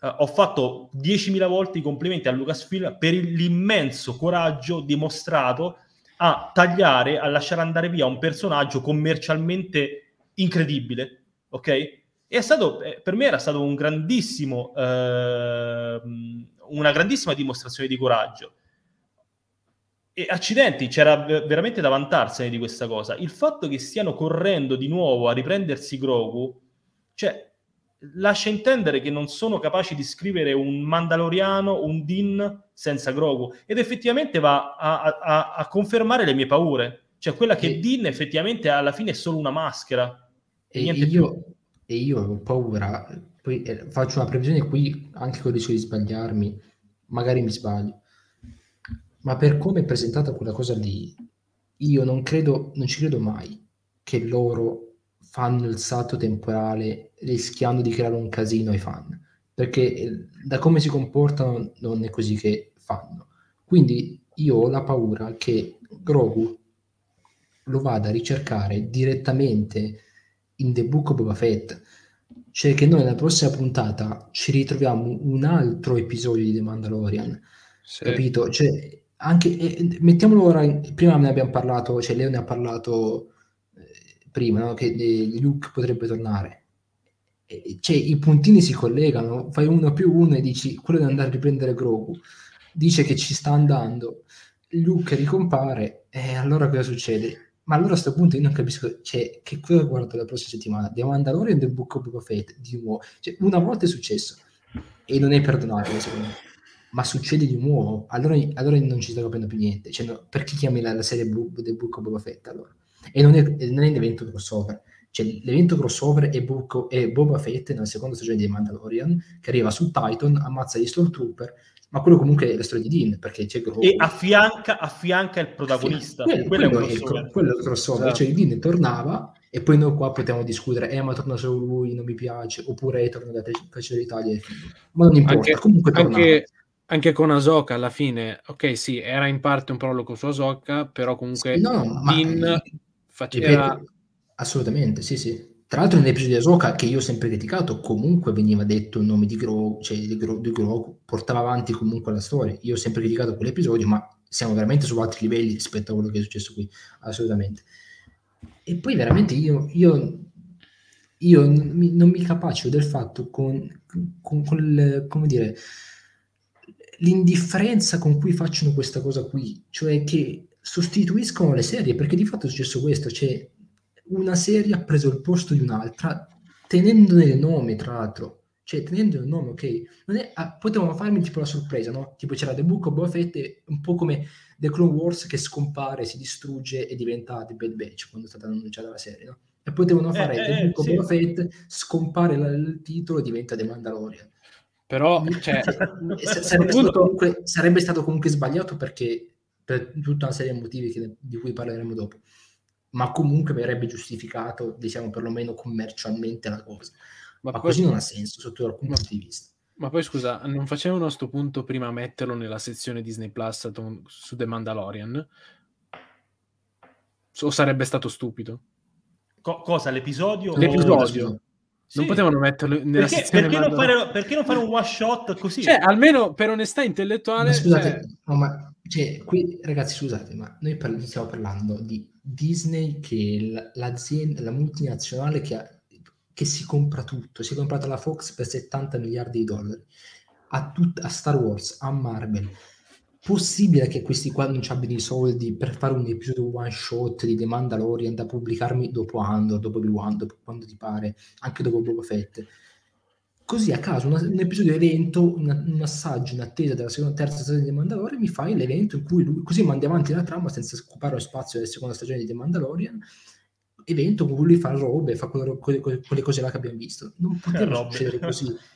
eh, ho fatto 10.000 volte i complimenti a Lucasfilm per l'immenso coraggio dimostrato a tagliare, a lasciare andare via un personaggio commercialmente incredibile, ok? è stato, eh, per me era stato un grandissimo, eh, una grandissima dimostrazione di coraggio. E accidenti, c'era veramente da vantarsene di questa cosa. Il fatto che stiano correndo di nuovo a riprendersi Grogu, cioè, lascia intendere che non sono capaci di scrivere un Mandaloriano, un Din senza Grogu. Ed effettivamente va a, a, a confermare le mie paure. Cioè, quella che e... Din effettivamente alla fine è solo una maschera. E, e io, più e io ho paura, poi eh, faccio una previsione qui anche con il rischio di sbagliarmi, magari mi sbaglio, ma per come è presentata quella cosa lì, io non credo, non ci credo mai che loro fanno il salto temporale rischiando di creare un casino ai fan, perché eh, da come si comportano non è così che fanno. Quindi io ho la paura che Grogu lo vada a ricercare direttamente in The Book of Boba Fett, cioè che noi nella prossima puntata ci ritroviamo un altro episodio di The Mandalorian, sì. capito? Cioè, anche, eh, mettiamolo ora, in, prima ne abbiamo parlato, cioè Leo ne ha parlato eh, prima, no? che eh, Luke potrebbe tornare. E, cioè, i puntini si collegano, fai uno più uno e dici, quello deve andare a riprendere Grogu, dice che ci sta andando, Luke ricompare, e allora cosa succede? Ma allora a questo punto io non capisco, cioè, che cosa guardo la prossima settimana? The Mandalorian The Book of Boba Fett, di nuovo. Cioè, una volta è successo, e non è perdonabile secondo me, ma succede di nuovo, allora, allora non ci sta capendo più niente. Cioè, no, perché chiami la, la serie Blue, The Book of Boba Fett allora? E non è, non è l'evento crossover. Cioè, l'evento crossover è, Book, è Boba Fett nella seconda stagione di Mandalorian, che arriva su Titan, ammazza gli Stormtrooper, ma quello comunque è la storia di Dean perché c'è Grogu. e affianca, affianca il protagonista quello, quello, quello, è, il, crossover. quello è il crossover esatto. cioè Dean tornava e poi noi qua potevamo discutere eh ma torna solo lui non mi piace oppure eh, torna da Caccia d'Italia ma non importa anche, comunque anche, anche, con Asoka alla fine ok sì era in parte un prologo su Asoka però comunque sì, no, Dean ma, faceva assolutamente sì sì tra l'altro nell'episodio di Asoka, che io ho sempre criticato, comunque veniva detto il nome di Grogu, cioè di Grogu, di Grogu, portava avanti comunque la storia. Io ho sempre criticato quell'episodio, ma siamo veramente su altri livelli rispetto a quello che è successo qui, assolutamente. E poi veramente io, io, io non mi capaccio del fatto con, con, con il, come dire, l'indifferenza con cui facciano questa cosa qui, cioè che sostituiscono le serie, perché di fatto è successo questo, cioè una serie ha preso il posto di un'altra, tenendone il nome, tra l'altro. Cioè, tenendo il nome, ok? Non è, ah, potevano farmi tipo la sorpresa, no? Tipo c'era The Book of Boba Fett, un po' come The Clone Wars che scompare, si distrugge e diventa The Bad Batch quando è stata annunciata la serie, no? E potevano fare eh, The eh, Book of sì. Boba Fett, scompare la, il titolo e diventa The Mandalorian. Però, cioè... sarebbe, stato comunque, sarebbe stato comunque sbagliato perché per tutta una serie di motivi che, di cui parleremo dopo ma comunque avrebbe giustificato, diciamo, perlomeno commercialmente la cosa. Ma, ma così non ha senso sotto alcun punto di vista. Ma poi scusa, non facevano a sto punto prima metterlo nella sezione Disney Plus su The Mandalorian? O sarebbe stato stupido? Co- cosa? L'episodio? L'episodio. O... Sì. Non potevano metterlo nella perché, perché, non fare, perché, non fare, un one shot così? Cioè, almeno per onestà intellettuale. Ma scusate, cioè... no, ma cioè, qui ragazzi, scusate, ma noi parli, stiamo parlando di Disney, che è l'azienda, la multinazionale che, ha, che, si compra tutto. Si è comprata la Fox per 70 miliardi di dollari. A, tut, a Star Wars, a Marvel, possibile che questi qua non abbiano i soldi per fare un episodio one shot di The Mandalorian da pubblicarmi dopo Andor, dopo Obi-Wan, dopo quando ti pare, anche dopo Boba Fett. Così a caso, una, un episodio evento, una, un assaggio in attesa della seconda terza stagione di The Mandalorian, mi fai l'evento in cui lui, così mandi avanti la trama senza occupare lo spazio della seconda stagione di The Mandalorian, evento in cui lui fa robe, fa quelle, quelle, quelle cose là che abbiamo visto. Non poteva succedere così.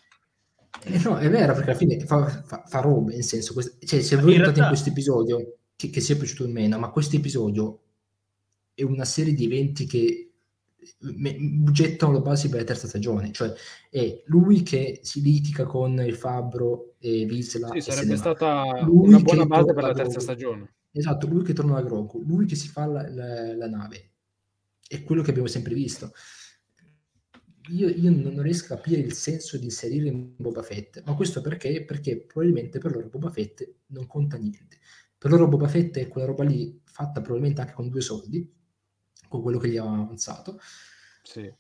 Eh, no, è vero, perché alla fine fa, fa, fa robe, nel senso, quest- cioè, se voi realtà... in questo episodio, che, che sia piaciuto o meno, ma questo episodio è una serie di eventi che me, gettano le basi per la terza stagione, cioè è lui che si litiga con il Fabbro e Visla. Sì, sarebbe stata una buona base per la terza Grogu. stagione. Esatto, lui che torna da Grogu, lui che si fa la, la, la nave, è quello che abbiamo sempre visto io, io, non riesco a capire il senso di inserire in Boba Fett, ma questo perché? Perché probabilmente per loro Boba Fett non conta niente. Per loro Boba Fett è quella roba lì fatta probabilmente anche con due soldi, con quello che gli aveva avanzato. Sì.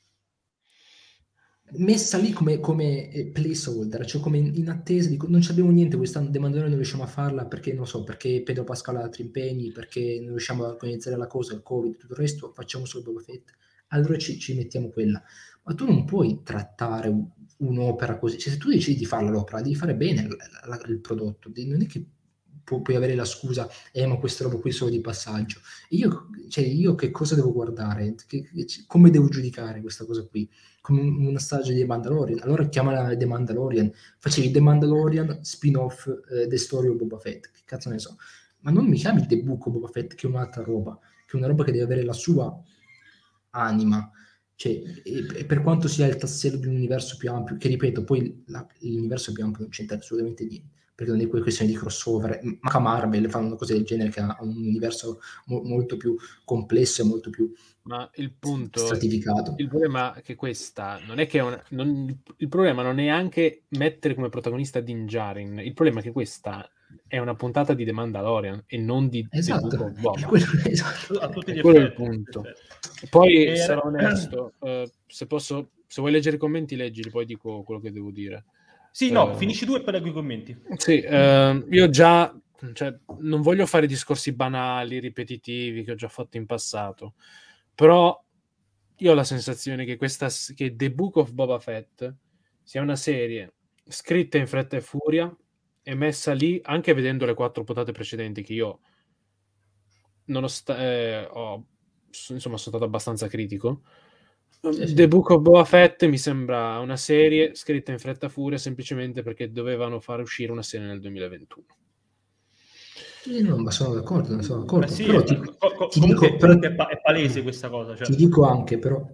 Messa lì come, come eh, placeholder, cioè come in, in attesa di non abbiamo niente quest'anno, De Mandalorian non riusciamo a farla perché non so, perché Pedro Pascal ha altri impegni, perché non riusciamo a organizzare la cosa, il Covid, tutto il resto, facciamo solo Boba Fett. Allora ci, ci mettiamo quella ma tu non puoi trattare un'opera così, cioè se tu decidi di fare l'opera, devi fare bene il, il prodotto, non è che pu- puoi avere la scusa, eh ma questa roba qui è solo di passaggio. Io, cioè, io che cosa devo guardare? Che, che, come devo giudicare questa cosa qui? Come una stagione di The Mandalorian? Allora chiamala The Mandalorian, facevi The Mandalorian spin-off eh, The Story of Boba Fett, che cazzo ne so. Ma non mi chiami The Book of Boba Fett, che è un'altra roba, che è una roba che deve avere la sua anima cioè, e, per quanto sia il tassello di un universo più ampio, che ripeto, poi la, l'universo più ampio non c'entra assolutamente niente, perché non è quelle questioni di crossover, ma Marvel fanno cose del genere che ha un universo mo- molto più complesso e molto più ma il punto, stratificato. Il problema è che questa non è che una, non, il problema non è anche mettere come protagonista Din Djarin, il problema è che questa è una puntata di The Mandalorian e non di esatto. The Book quello, esatto. A tutti gli quello è il punto. Poi Era... sarò onesto, uh, se posso, se vuoi leggere i commenti, leggili, poi dico quello che devo dire. Sì, no, uh, finisci tu e poi leggo i commenti. Sì, uh, io già, cioè, non voglio fare discorsi banali, ripetitivi che ho già fatto in passato, però io ho la sensazione che questa, che The Book of Boba Fett sia una serie scritta in fretta e furia, è messa lì anche vedendo le quattro puntate precedenti che io nonost- eh, ho, insomma, sono stato abbastanza critico. Sì, sì. The Book of Boba Fett mi sembra una serie scritta in fretta furia semplicemente perché dovevano fare uscire una serie nel 2021. Sì, no, ma sono d'accordo, sono d'accordo. Sì, però ti, co- ti dico, però, è palese questa cosa. Cioè. Ti dico anche però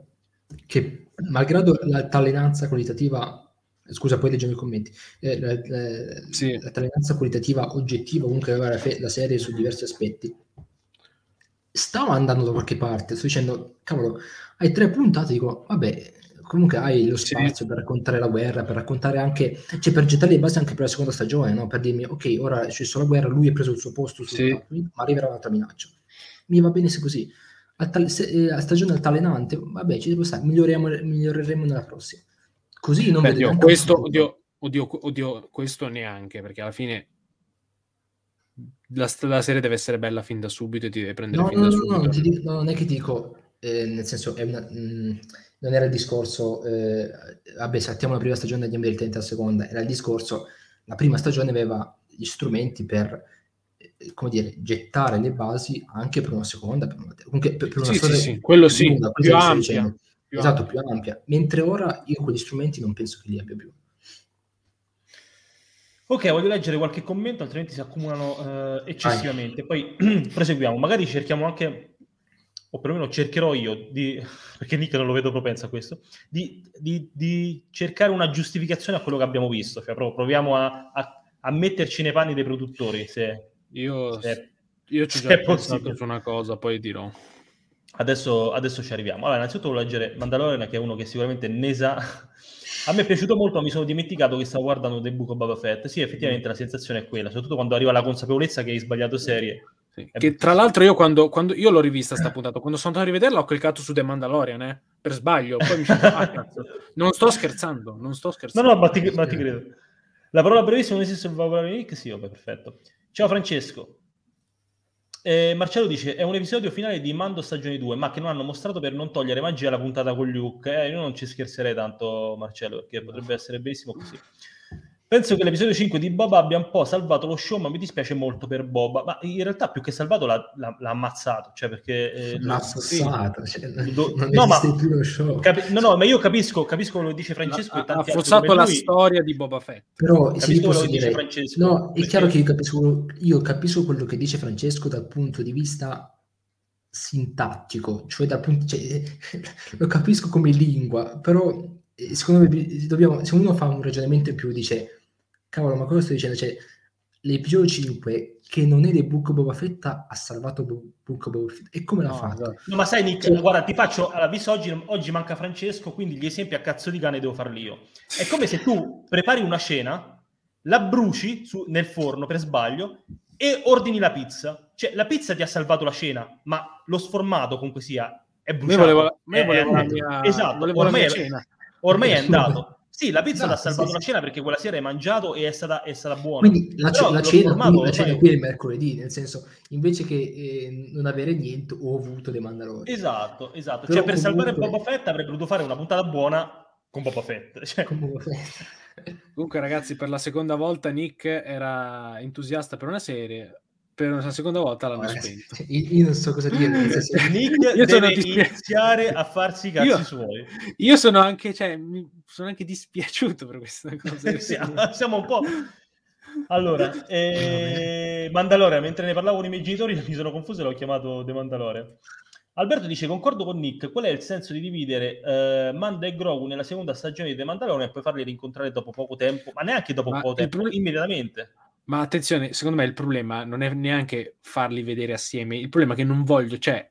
che malgrado l'altalenanza qualitativa scusa poi leggiamo i commenti eh, la, la, sì. la talento qualitativa oggettiva comunque aveva la, fe- la, serie su diversi aspetti stava andando da qualche parte sto dicendo cavolo hai tre puntate dico vabbè comunque hai lo spazio sì. per raccontare la guerra per raccontare anche cioè per gettare le basi anche per la seconda stagione no? per dirmi ok ora è successa la guerra lui ha preso il suo posto sì. ma arriverà un'altra minaccia mi va bene se così a, tal- se, eh, a stagione altalenante vabbè ci devo stare miglioreremo nella prossima Così non Beh, oddio, questo, oddio, oddio, oddio, questo neanche, perché alla fine la, la, serie deve essere bella fin da subito e ti deve prendere no, fin no, da no, subito. No, dico, no, non è che ti dico, eh, nel senso, una, mh, mm, non era il discorso, eh, vabbè, saltiamo la prima stagione e andiamo direttamente alla seconda, era il discorso, la prima stagione aveva gli strumenti per eh, come dire, gettare le basi anche per una seconda, per una, comunque per, per una sì, storia sì, sì, quello sì, più ampia. Più esatto, ampia. più ampia. Mentre ora io quegli strumenti non penso che li abbia più. Ok, voglio leggere qualche commento, altrimenti si accumulano uh, eccessivamente. Vai. Poi proseguiamo. Magari cerchiamo anche o perlomeno cercherò io, di, perché Nick non lo vedo propenso a questo, di, di, di, cercare una giustificazione a quello che abbiamo visto. Cioè, proviamo a, a, a metterci nei panni dei produttori. Se, io, se, io ci ho già pensato su una cosa, poi dirò. Adesso, adesso ci arriviamo. Allora, innanzitutto voglio leggere Mandalorian, che è uno che sicuramente ne sa. A me è piaciuto molto, ma mi sono dimenticato che stavo guardando The Book of Boba Fett. Sì, effettivamente mm. la sensazione è quella, soprattutto quando arriva la consapevolezza che hai sbagliato serie sì. Che tra l'altro io quando, quando, io l'ho rivista sta puntata, quando sono andato a rivederla ho cliccato su The Mandalorian, eh, per sbaglio, poi mi sono ah, cazzo. Non sto scherzando, non sto scherzando. No, no, ma ti, ma ti credo. La parola brevissima non esiste sul vocabolario Nick? Sì, vabbè, perfetto. Ciao Francesco. Eh, Marcello dice: È un episodio finale di Mando stagione 2, ma che non hanno mostrato per non togliere magia alla puntata con Luke. Eh, io non ci scherzerei tanto, Marcello, perché potrebbe essere bellissimo così. Penso che l'episodio 5 di Boba abbia un po' salvato lo show, ma mi dispiace molto per Boba. Ma in realtà più che salvato l'ha, l'ha, l'ha ammazzato, cioè perché... Eh, l'ha ammazzato, cioè, do, non no, ma, più lo show. Capi- no, no, ma io capisco, capisco quello che dice Francesco. Ha, ha affossato la lui. storia di Boba Fett. Però capisco quello che dice Francesco. No, perché... è chiaro che io capisco, io capisco quello che dice Francesco dal punto di vista sintattico, cioè dal punto... Cioè, lo capisco come lingua, però secondo me dobbiamo, se uno fa un ragionamento in più dice cavolo, ma cosa sto dicendo? Cioè, l'episodio 5, che non è The Book Boba Fett, ha salvato Book Boba Fett. E come l'ha no, fatto? No, ma sai, Nick, cioè, guarda, ti faccio, allora, visto oggi, oggi manca Francesco, quindi gli esempi a cazzo di cane devo farli io. È come se tu prepari una cena, la bruci su, nel forno per sbaglio e ordini la pizza. Cioè, la pizza ti ha salvato la cena, ma lo sformato comunque sia è bruciato. Me volevo, me volevo è, la mia, esatto, ormai, è, ormai è andato. Sì, la pizza no, l'ha salvato sì, la cena perché quella sera hai mangiato e è stata, è stata buona. Quindi la, c- la cena, qui, la cena qui è il mercoledì, nel senso, invece che eh, non avere niente, ho avuto dei Mandalorian. Esatto, esatto. Però cioè, per comunque... salvare Boba Fett avrebbe dovuto fare una puntata buona con Boba Fett. Cioè... Con Boba Fett. Comunque, ragazzi, per la seconda volta Nick era entusiasta per una serie per una seconda volta l'hanno Vabbè, spento. Io, io, non so cosa dire. Nick io deve iniziare a farsi i cazzi io, suoi. Io sono anche, cioè, sono anche dispiaciuto per questa cosa. siamo, siamo un po'... Allora, eh, Mandalorian, mentre ne parlavo con i miei genitori mi sono confuso e l'ho chiamato The Mandalorian. Alberto dice, concordo con Nick, qual è il senso di dividere eh, Manda e Grogu nella seconda stagione di The Mandalorian e poi farli rincontrare dopo poco tempo, ma neanche dopo ma poco tempo, pro... immediatamente. Ma attenzione, secondo me il problema non è neanche farli vedere assieme, il problema è che non voglio, cioè,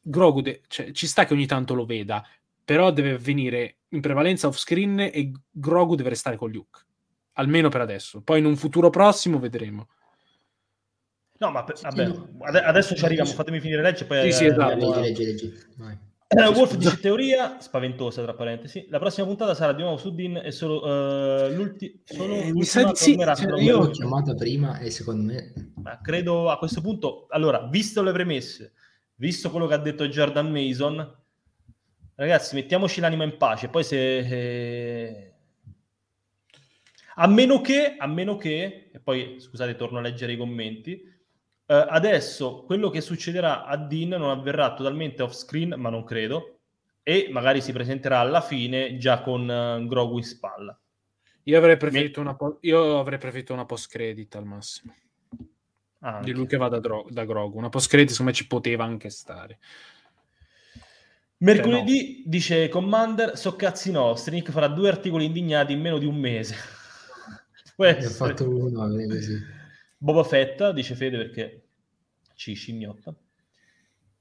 Grogu, de- cioè, ci sta che ogni tanto lo veda, però deve avvenire in prevalenza off screen e Grogu deve restare con Luke, almeno per adesso. Poi in un futuro prossimo vedremo. No, ma per, vabbè, adesso ci arriviamo, fatemi finire legge, poi... Sì, sì, esatto. Leggi, leggi, leggi. Eh, Wolf dice teoria spaventosa, tra parentesi. La prossima puntata sarà di nuovo su Dean e solo uh, l'ultima. Eh, mi sa di sì, cioè, io l'ho chiamata prima e secondo me. Ma credo a questo punto. Allora, visto le premesse, visto quello che ha detto Jordan Mason, ragazzi, mettiamoci l'anima in pace. Poi se. Eh... A meno che, a meno che, e poi scusate, torno a leggere i commenti Uh, adesso quello che succederà a Dean non avverrà totalmente off screen, ma non credo, e magari si presenterà alla fine già con uh, Grogu in spalla. Io avrei preferito, Mi... una, po- io avrei preferito una post credit al massimo. Ah, di lui che va da, Dro- da Grogu. Una post credit, secondo me ci poteva anche stare. Mercoledì no. dice Commander, so cazzi nostri. Nick farà due articoli indignati in meno di un mese. Può fatto uno, così. Boba Fett, dice Fede perché ci scimmiotta.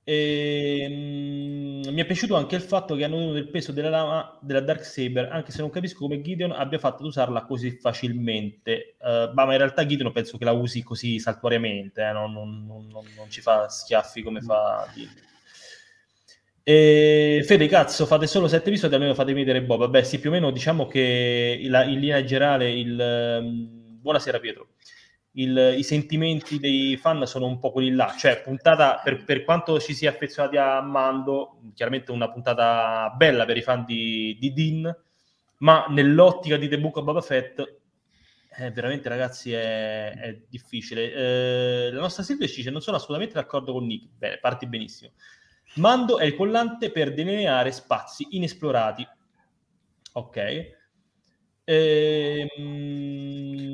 E, mh, mi è piaciuto anche il fatto che hanno tenuto il peso della lama della Dark Saber, anche se non capisco come Gideon abbia fatto ad usarla così facilmente. Uh, ma in realtà Gideon penso che la usi così saltuariamente, eh? non, non, non, non, ci fa schiaffi come fa Gideon. E Fede, cazzo, fate solo sette episodi, almeno fate vedere Bob. Vabbè, sì, più o meno diciamo che in, in linea generale il... Um, buonasera Pietro il, i sentimenti dei fan sono un po' quelli là, cioè puntata per, per, quanto ci sia affezionati a Mando, chiaramente una puntata bella per i fan di, di Dean, ma nell'ottica di The Book of Boba Fett eh, veramente ragazzi è, è difficile. Eh, la nostra Silvia ci dice non sono assolutamente d'accordo con Nick, bene, parti benissimo. Mando è il collante per delineare spazi inesplorati. Ok. Ehm...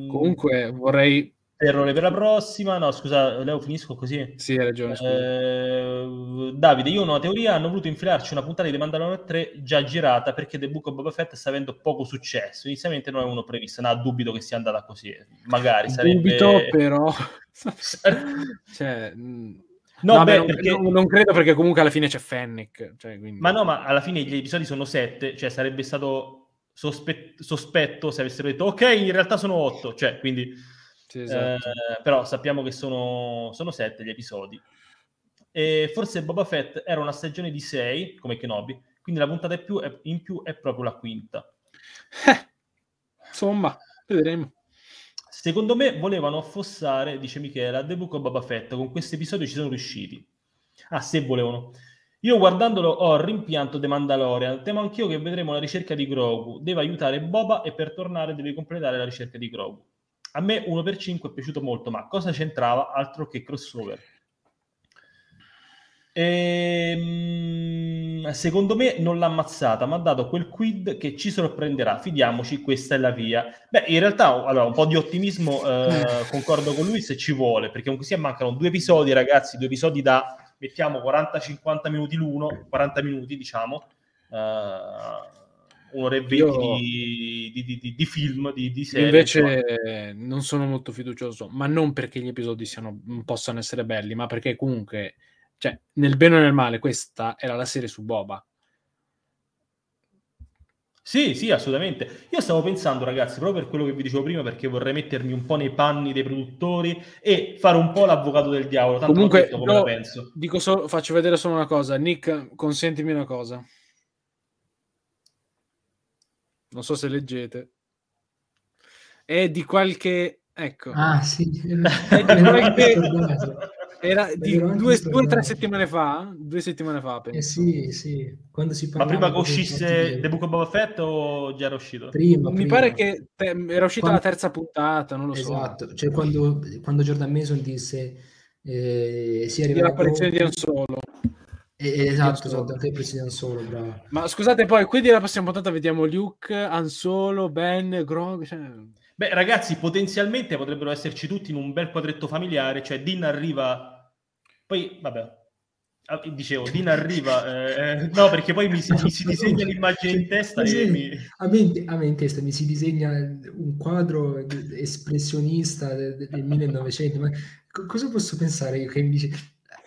Comunque vorrei Terrore per la prossima. No, scusa, Leo, finisco così. Sì, hai ragione. Eh, Davide, io ho una teoria. Hanno voluto infilarci una puntata di The Mandalorian 3 già girata perché The Book of Boba Fett sta avendo poco successo. Inizialmente non avevano previsto. No, dubito che sia andata così. Magari sarebbe. Dubito, però. cioè. No, no beh, non, perché... non, credo perché comunque alla fine c'è Fennec. Cioè, quindi... Ma no, ma alla fine gli episodi sono sette, cioè sarebbe stato sospe- sospetto se avessero detto ok, in realtà sono otto, cioè quindi... Sì, esatto. eh, però sappiamo che sono, sono sette gli episodi. E forse Boba Fett era una stagione di sei, come Kenobi, quindi la puntata più, è, in più è proprio la quinta. Eh, insomma, vedremo. Secondo me volevano affossare, dice Michela, The Book of Boba Fett. Con questo episodio ci sono riusciti. Ah, se volevano. Io guardandolo ho rimpianto The Mandalorian. Temo anch'io che vedremo la ricerca di Grogu. Deve aiutare Boba e per tornare deve completare la ricerca di Grogu. A me 1 per 5 è piaciuto molto, ma cosa c'entrava altro che crossover? Ehm, secondo me non l'ha ammazzata, ma ha dato quel quid che ci sorprenderà. Fidiamoci, questa è la via. Beh, in realtà, allora, un po' di ottimismo eh, concordo con lui se ci vuole, perché comunque sia mancano due episodi, ragazzi, due episodi da mettiamo 40-50 minuti l'uno, 40 minuti diciamo, uh, un'ora e venti di, di, di, di, film, di, di serie. Invece non sono molto fiducioso, ma non perché gli episodi siano, possano essere belli, ma perché comunque cioè, nel bene o nel male, questa era la serie su Boba. Sì, sì, assolutamente. Io stavo pensando, ragazzi, proprio per quello che vi dicevo prima, perché vorrei mettermi un po' nei panni dei produttori e fare un po' l'avvocato del diavolo. Tanto Comunque, come no, penso. Dico solo, faccio vedere solo una cosa. Nick, consentimi una cosa. Non so se leggete. È di qualche... Ecco. Ah, sì. È di qualche... Era di due o tre settimane fa? Due settimane fa, penso. Eh sì, sì. Quando si Ma prima che uscisse The Book of Boba Fett o già era uscito? Prima, Mi prima. pare che te, era uscita quando... la terza puntata, non lo esatto. so. Esatto, cioè quando, quando Jordan Mason disse eh, si arriva l'apparizione di Han Solo. Eh, esatto, esatto, anche President Solo, bravo. Ma scusate, poi quindi la prossima puntata vediamo Luke, Han Solo, Ben, Grog, cioè... Beh, ragazzi, potenzialmente potrebbero esserci tutti in un bel quadretto familiare, cioè Din arriva poi, vabbè, ah, dicevo, Dina arriva, eh, no perché poi mi si, mi si disegna l'immagine in testa sì, e mi... a, me, a me in testa mi si disegna un quadro espressionista del, del 1900, ma cosa posso pensare io che invece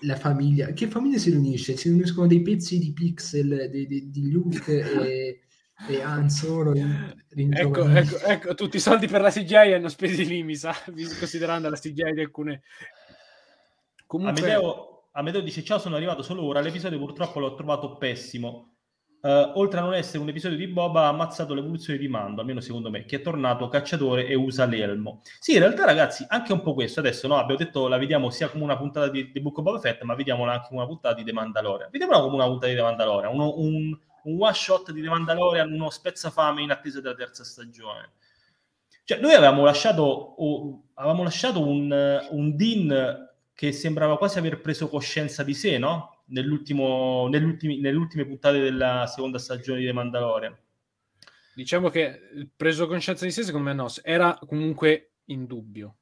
la famiglia, che famiglia si riunisce? Si riuniscono dei pezzi di pixel di, di, di Luke e, e Han Solo ecco, ecco, ecco, tutti i soldi per la CGI hanno spesi lì, mi sa, considerando la CGI di alcune Comunque... Amedeo, Amedeo dice ciao sono arrivato solo ora, l'episodio purtroppo l'ho trovato pessimo. Uh, oltre a non essere un episodio di Boba, ha ammazzato l'evoluzione di Mando, almeno secondo me, che è tornato cacciatore e usa l'elmo. Sì, in realtà, ragazzi, anche un po' questo. Adesso no, abbiamo detto la vediamo sia come una puntata di The Book of Boba Fett, ma vediamola anche come una puntata di The Mandalorian. Vediamola come una puntata di The Mandalorian, uno, un, un one shot di The Mandalorian, uno spezzafame in attesa della terza stagione. Cioè, noi avevamo lasciato, uh, avevamo lasciato un, un Dean che sembrava quasi aver preso coscienza di sé, no? Nell'ultimo, nelle ultime puntate della seconda stagione di The Mandalorian. Diciamo che preso coscienza di sé, secondo me no, era comunque in dubbio.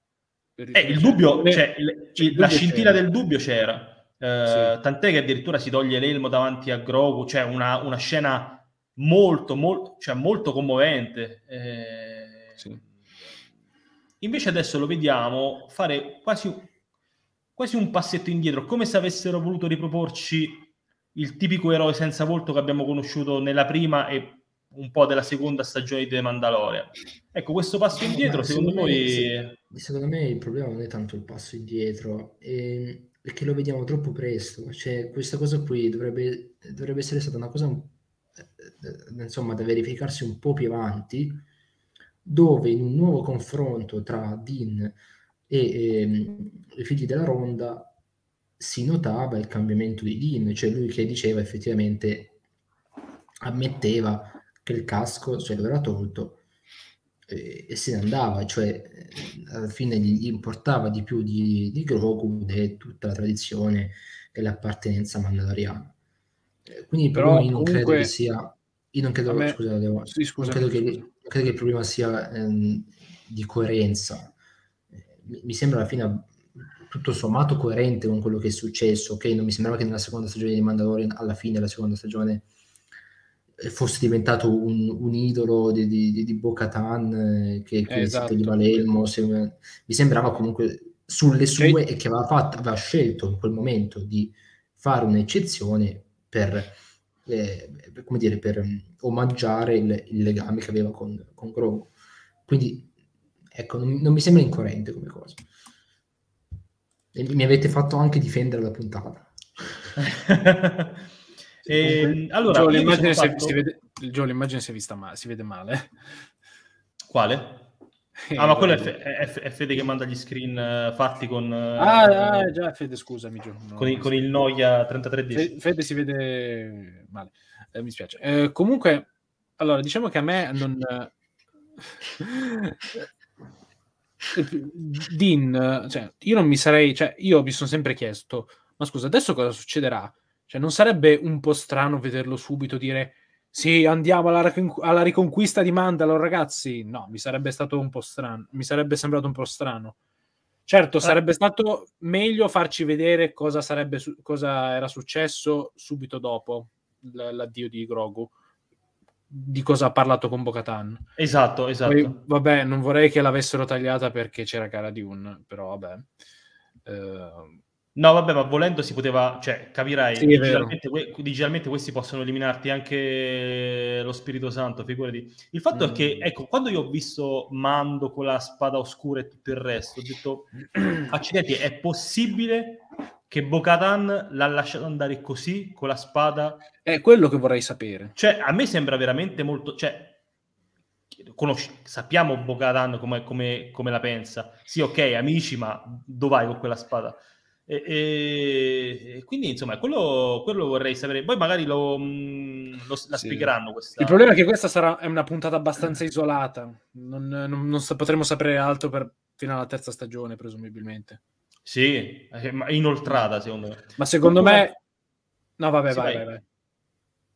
Eh, il dubbio, cioè, il, il, la scintilla c'era. del dubbio c'era. Eh, sì. Tant'è che addirittura si toglie l'elmo davanti a Grogu, cioè una, una scena molto, molto, cioè molto commovente. Eh, sì. Invece adesso lo vediamo fare quasi quasi un passetto indietro, come se avessero voluto riproporci il tipico eroe senza volto che abbiamo conosciuto nella prima e un po' della seconda stagione di The Mandalorian. Ecco, questo passo indietro, secondo, secondo voi... secondo me il problema non è tanto il passo indietro, è, è che lo vediamo troppo presto. Cioè, questa cosa qui dovrebbe, dovrebbe essere stata una cosa, eh, insomma, da verificarsi un po' più avanti, dove in un nuovo confronto tra Dean e ehm, i figli della ronda si notava il cambiamento di Dean, cioè lui che diceva effettivamente, ammetteva che il casco se lo era tolto e, e se ne andava, cioè eh, alla fine gli importava di più di, di Grogu e tutta la tradizione e l'appartenenza mandaloriana. Eh, quindi però io non credo che sia... Io non credo, me... scusa, devo, sì, non credo, che, non credo che il problema sia ehm, di coerenza mi sembra alla fine tutto sommato coerente con quello che è successo, ok? Non mi sembrava che nella seconda stagione di Mandalorian, alla fine della seconda stagione, eh, fosse diventato un, un idolo di, di, di Bo-Katan eh, che, che esatto. toglieva l'elmo. Se, mi sembrava comunque sulle sue e che aveva, fatto, aveva scelto in quel momento di fare un'eccezione per, eh, come dire, per omaggiare il, il, legame che aveva con, con Grogu. Quindi, ecco, non, non mi sembra incoerente come cosa. E mi avete fatto anche difendere la puntata. e, ehm, allora, Gio, l'immagine, fatto... si, si vede, Gio, l'immagine si, è vista male, si vede male. Quale? Ah, ma quello è, F- è, Fede che manda gli screen uh, fatti con... Uh, ah, ah, già, Fede, scusami. Gio, no, con, il, con il Noia 3310. Fede si vede male, eh, mi spiace. Eh, comunque, allora, diciamo che a me non... Dean, cioè, io non mi sarei, cioè, io mi sono sempre chiesto, ma scusa, adesso cosa succederà? Cioè, non sarebbe un po' strano vederlo subito dire sì, andiamo alla, alla riconquista di Mandalore, ragazzi? No, mi sarebbe stato un po' strano, mi sarebbe sembrato un po' strano. Certo, eh. sarebbe stato meglio farci vedere cosa, sarebbe, cosa era successo subito dopo l'addio di Grogu di cosa ha parlato con Bocatan. Esatto, esatto. Poi, vabbè, non vorrei che l'avessero tagliata perché c'era Cara Dune, però vabbè. Uh... No, vabbè, ma volendo si poteva, cioè, capirai, sì, digitalmente, que- digitalmente, questi possono eliminarti anche lo Spirito Santo, figurati. Il fatto mm. è che, mm. ecco, quando io ho visto Mando con la spada oscura e tutto il resto, ho detto, accidenti, è possibile che Bocatan l'ha lasciato andare così con la spada. È quello che vorrei sapere. Cioè, a me sembra veramente molto. Cioè, conosci- sappiamo Bocatan come, come, come, la pensa. Sì, ok, amici, ma dove vai con quella spada? E, e, e quindi, insomma, quello, quello, vorrei sapere. Poi magari lo, mm, lo la sì. spiegheranno. Questa... Il problema è che questa sarà è una puntata abbastanza isolata. Non, non, non potremo sapere altro per, fino alla terza stagione, presumibilmente. Sì, è inoltrata secondo me. Ma secondo me... No, vabbè, sì, vai, vai, vai.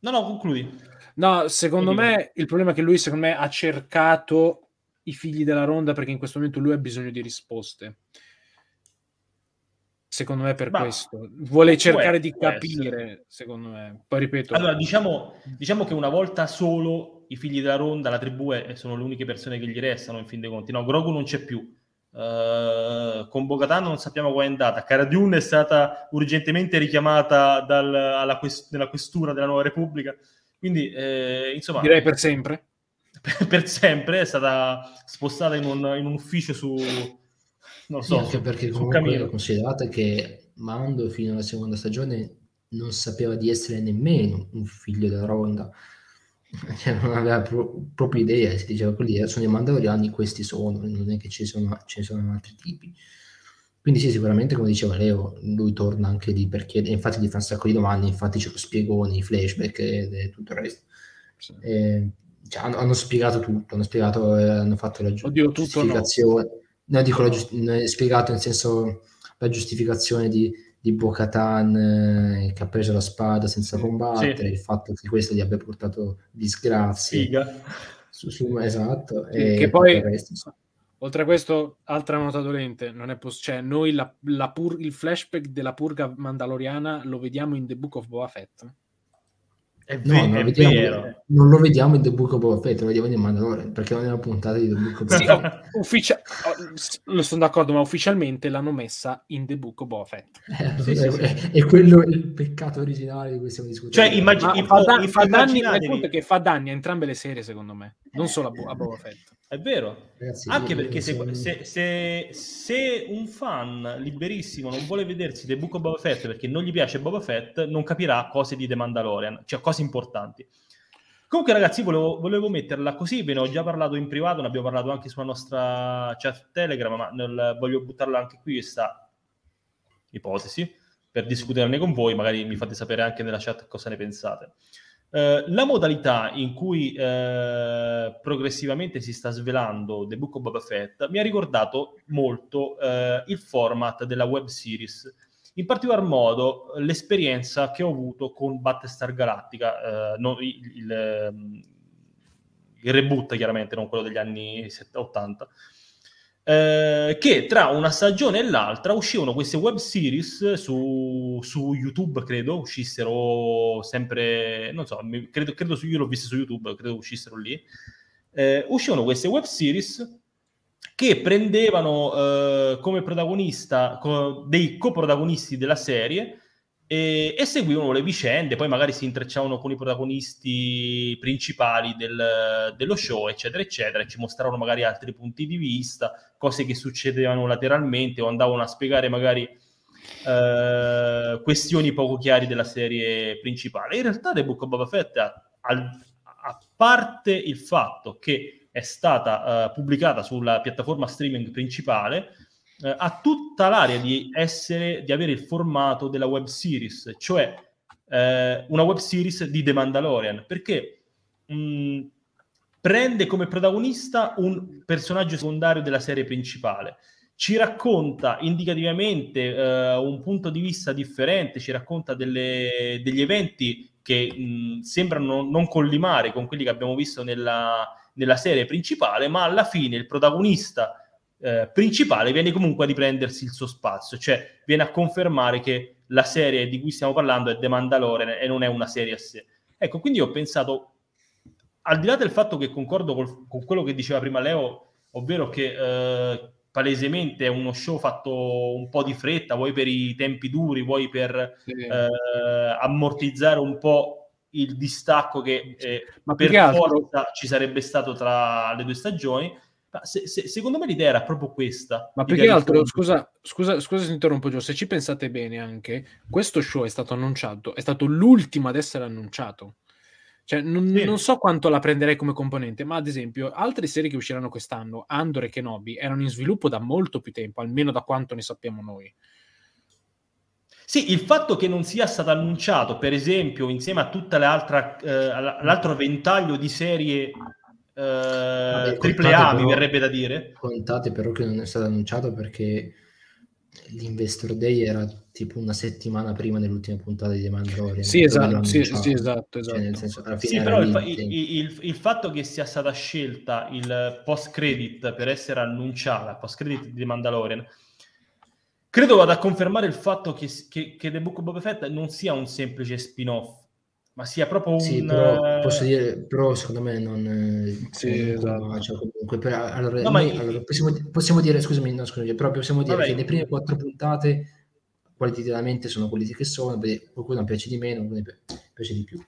No, no, concludi. No, secondo me il problema è che lui, secondo me, ha cercato i figli della ronda perché in questo momento lui ha bisogno di risposte. Secondo me per Ma, questo. Vuole cercare di capire, essere. secondo me. Poi ripeto. Allora, diciamo, diciamo, che una volta solo i figli della ronda, la tribù è, sono le uniche persone che gli restano, in fin dei conti. No, Grogu non c'è più. Uh, con Bogotà non sappiamo come è andata. Cara Dune è stata urgentemente richiamata dal, alla quest- nella questura della Nuova Repubblica. Quindi, eh, insomma, direi per sempre. Per, per sempre è stata spostata in un, in un ufficio su, non so, sì, anche perché comunque considerate che Mando fino alla seconda stagione non sapeva di essere nemmeno un figlio della Ronda cioè, non aveva pro- proprio idea, si diceva quelli sono i mandaloriani, questi sono, non è che ci sono, ce ne sono altri tipi. Quindi sì, sicuramente come diceva Leo, lui torna anche lì perché infatti gli fa un sacco di domande, infatti c'è lo spiegone, i flashback e, e tutto il resto. Sì. E, cioè, hanno, hanno, spiegato tutto, hanno spiegato, eh, hanno fatto la gi- giustificazione. No. no, dico la giust- spiegato nel senso la giustificazione di di Bo-Katan eh, che ha preso la spada senza combattere, sì. il fatto che questo gli abbia portato disgrazie. Figa. Su, su, esatto. Sì, e che poi, resto, oltre a questo, altra nota dolente, non è poss- cioè, noi la, la pur- il flashback della purga mandaloriana lo vediamo in The Book of Boba Fett. È, no, non, è vediamo, vero. non lo vediamo in The Book of Boba Fett, lo vediamo in Mandalorian, perché non è una puntata di The Book of Boba Fett. Sì, ufficia- lo sono d'accordo, ma ufficialmente l'hanno messa in The Book of Boba Fett. Eh, sì, è, sì, è, è, quello il peccato originale di cui stiamo discutendo. Cioè, immagini, fa, da, fa, danni, che fa danni a entrambe le serie, secondo me, non solo a, Bo- a Boba Fett. È vero, Ragazzi, anche perché se, se, se, se, un fan liberissimo non vuole vedersi The Book of Boba Fett perché non gli piace Boba Fett, non capirà cose di The Mandalorian, cioè cose importanti. Comunque ragazzi, volevo, volevo metterla così, ve ne ho già parlato in privato, ne abbiamo parlato anche sulla nostra chat Telegram, ma nel, voglio buttarla anche qui questa ipotesi per discuterne con voi, magari mi fate sapere anche nella chat cosa ne pensate. Eh, la modalità in cui eh, progressivamente si sta svelando The Book of Boba Fett mi ha ricordato molto eh, il format della web series, in particolar modo l'esperienza che ho avuto con Battlestar Galactica, eh, no, il, il, ehm, il, reboot chiaramente, non quello degli anni 70, 80. Eh, che tra una stagione e l'altra uscivano queste web series su, su YouTube, credo, uscissero sempre, non so, credo, credo su, io l'ho vista su YouTube, credo uscissero lì, eh, uscivano queste web series che prendevano eh, come protagonista co- dei coprotagonisti della serie e, e, seguivano le vicende, poi magari si intrecciavano con i protagonisti principali del, dello show, eccetera, eccetera, e ci mostravano magari altri punti di vista, cose che succedevano lateralmente o andavano a spiegare magari eh, questioni poco chiare della serie principale. In realtà The Book of Boba Fett, a, a parte il fatto che è stata uh, pubblicata sulla piattaforma streaming principale, eh, ha tutta l'area di essere, di avere il formato della web series, cioè eh, una web series di The Mandalorian, perché mh, prende come protagonista un personaggio secondario della serie principale, ci racconta indicativamente eh, un punto di vista differente, ci racconta delle, degli eventi che mh, sembrano non collimare con quelli che abbiamo visto nella, nella serie principale, ma alla fine il protagonista eh, principale viene comunque a riprendersi il suo spazio, cioè viene a confermare che la serie di cui stiamo parlando è The Mandalorian e non è una serie a sé. Ecco, quindi ho pensato, al di là del fatto che concordo col, con quello che diceva prima Leo, ovvero che eh, palesemente è uno show fatto un po' di fretta, vuoi per i tempi duri, vuoi per sì. eh, ammortizzare un po' il distacco che eh, Ma per forza ci sarebbe stato tra le due stagioni se, se, secondo me l'idea era proprio questa. Ma più che altro, scusa, scusa, scusa se interrompo Gio, se ci pensate bene anche, questo show è stato annunciato, è stato l'ultimo ad essere annunciato. Cioè, non, sì. non, so quanto la prenderei come componente, ma ad esempio, altre serie che usciranno quest'anno, Andor e Kenobi, erano in sviluppo da molto più tempo, almeno da quanto ne sappiamo noi. Sì, il fatto che non sia stato annunciato, per esempio, insieme a tutta l'altra, eh, l'altro ventaglio di serie eh, triple A mi verrebbe da dire. Contate però che non è stato annunciato perché l'Investor Day era tipo una settimana prima dell'ultima puntata di The Mandalorian. Sì, esatto, sì, sì, esatto, esatto. Cioè, senso, sì però il, il, il, il, fatto che sia stata scelta il post-credit per essere annunciata, post-credit di The Mandalorian, credo vada a confermare il fatto che, che, che The Book of Boba Fett non sia un semplice spin-off, ma sia proprio un... Sì, però, posso dire, però secondo me non... Eh, sì, esatto. cioè, comunque, per, allora, no, noi, allora possiamo, possiamo, dire, scusami, no, scusami, però possiamo dire Vabbè. che le prime quattro puntate qualitativamente sono quelle che sono, qualcuno piace di meno, qualcuno piace di più.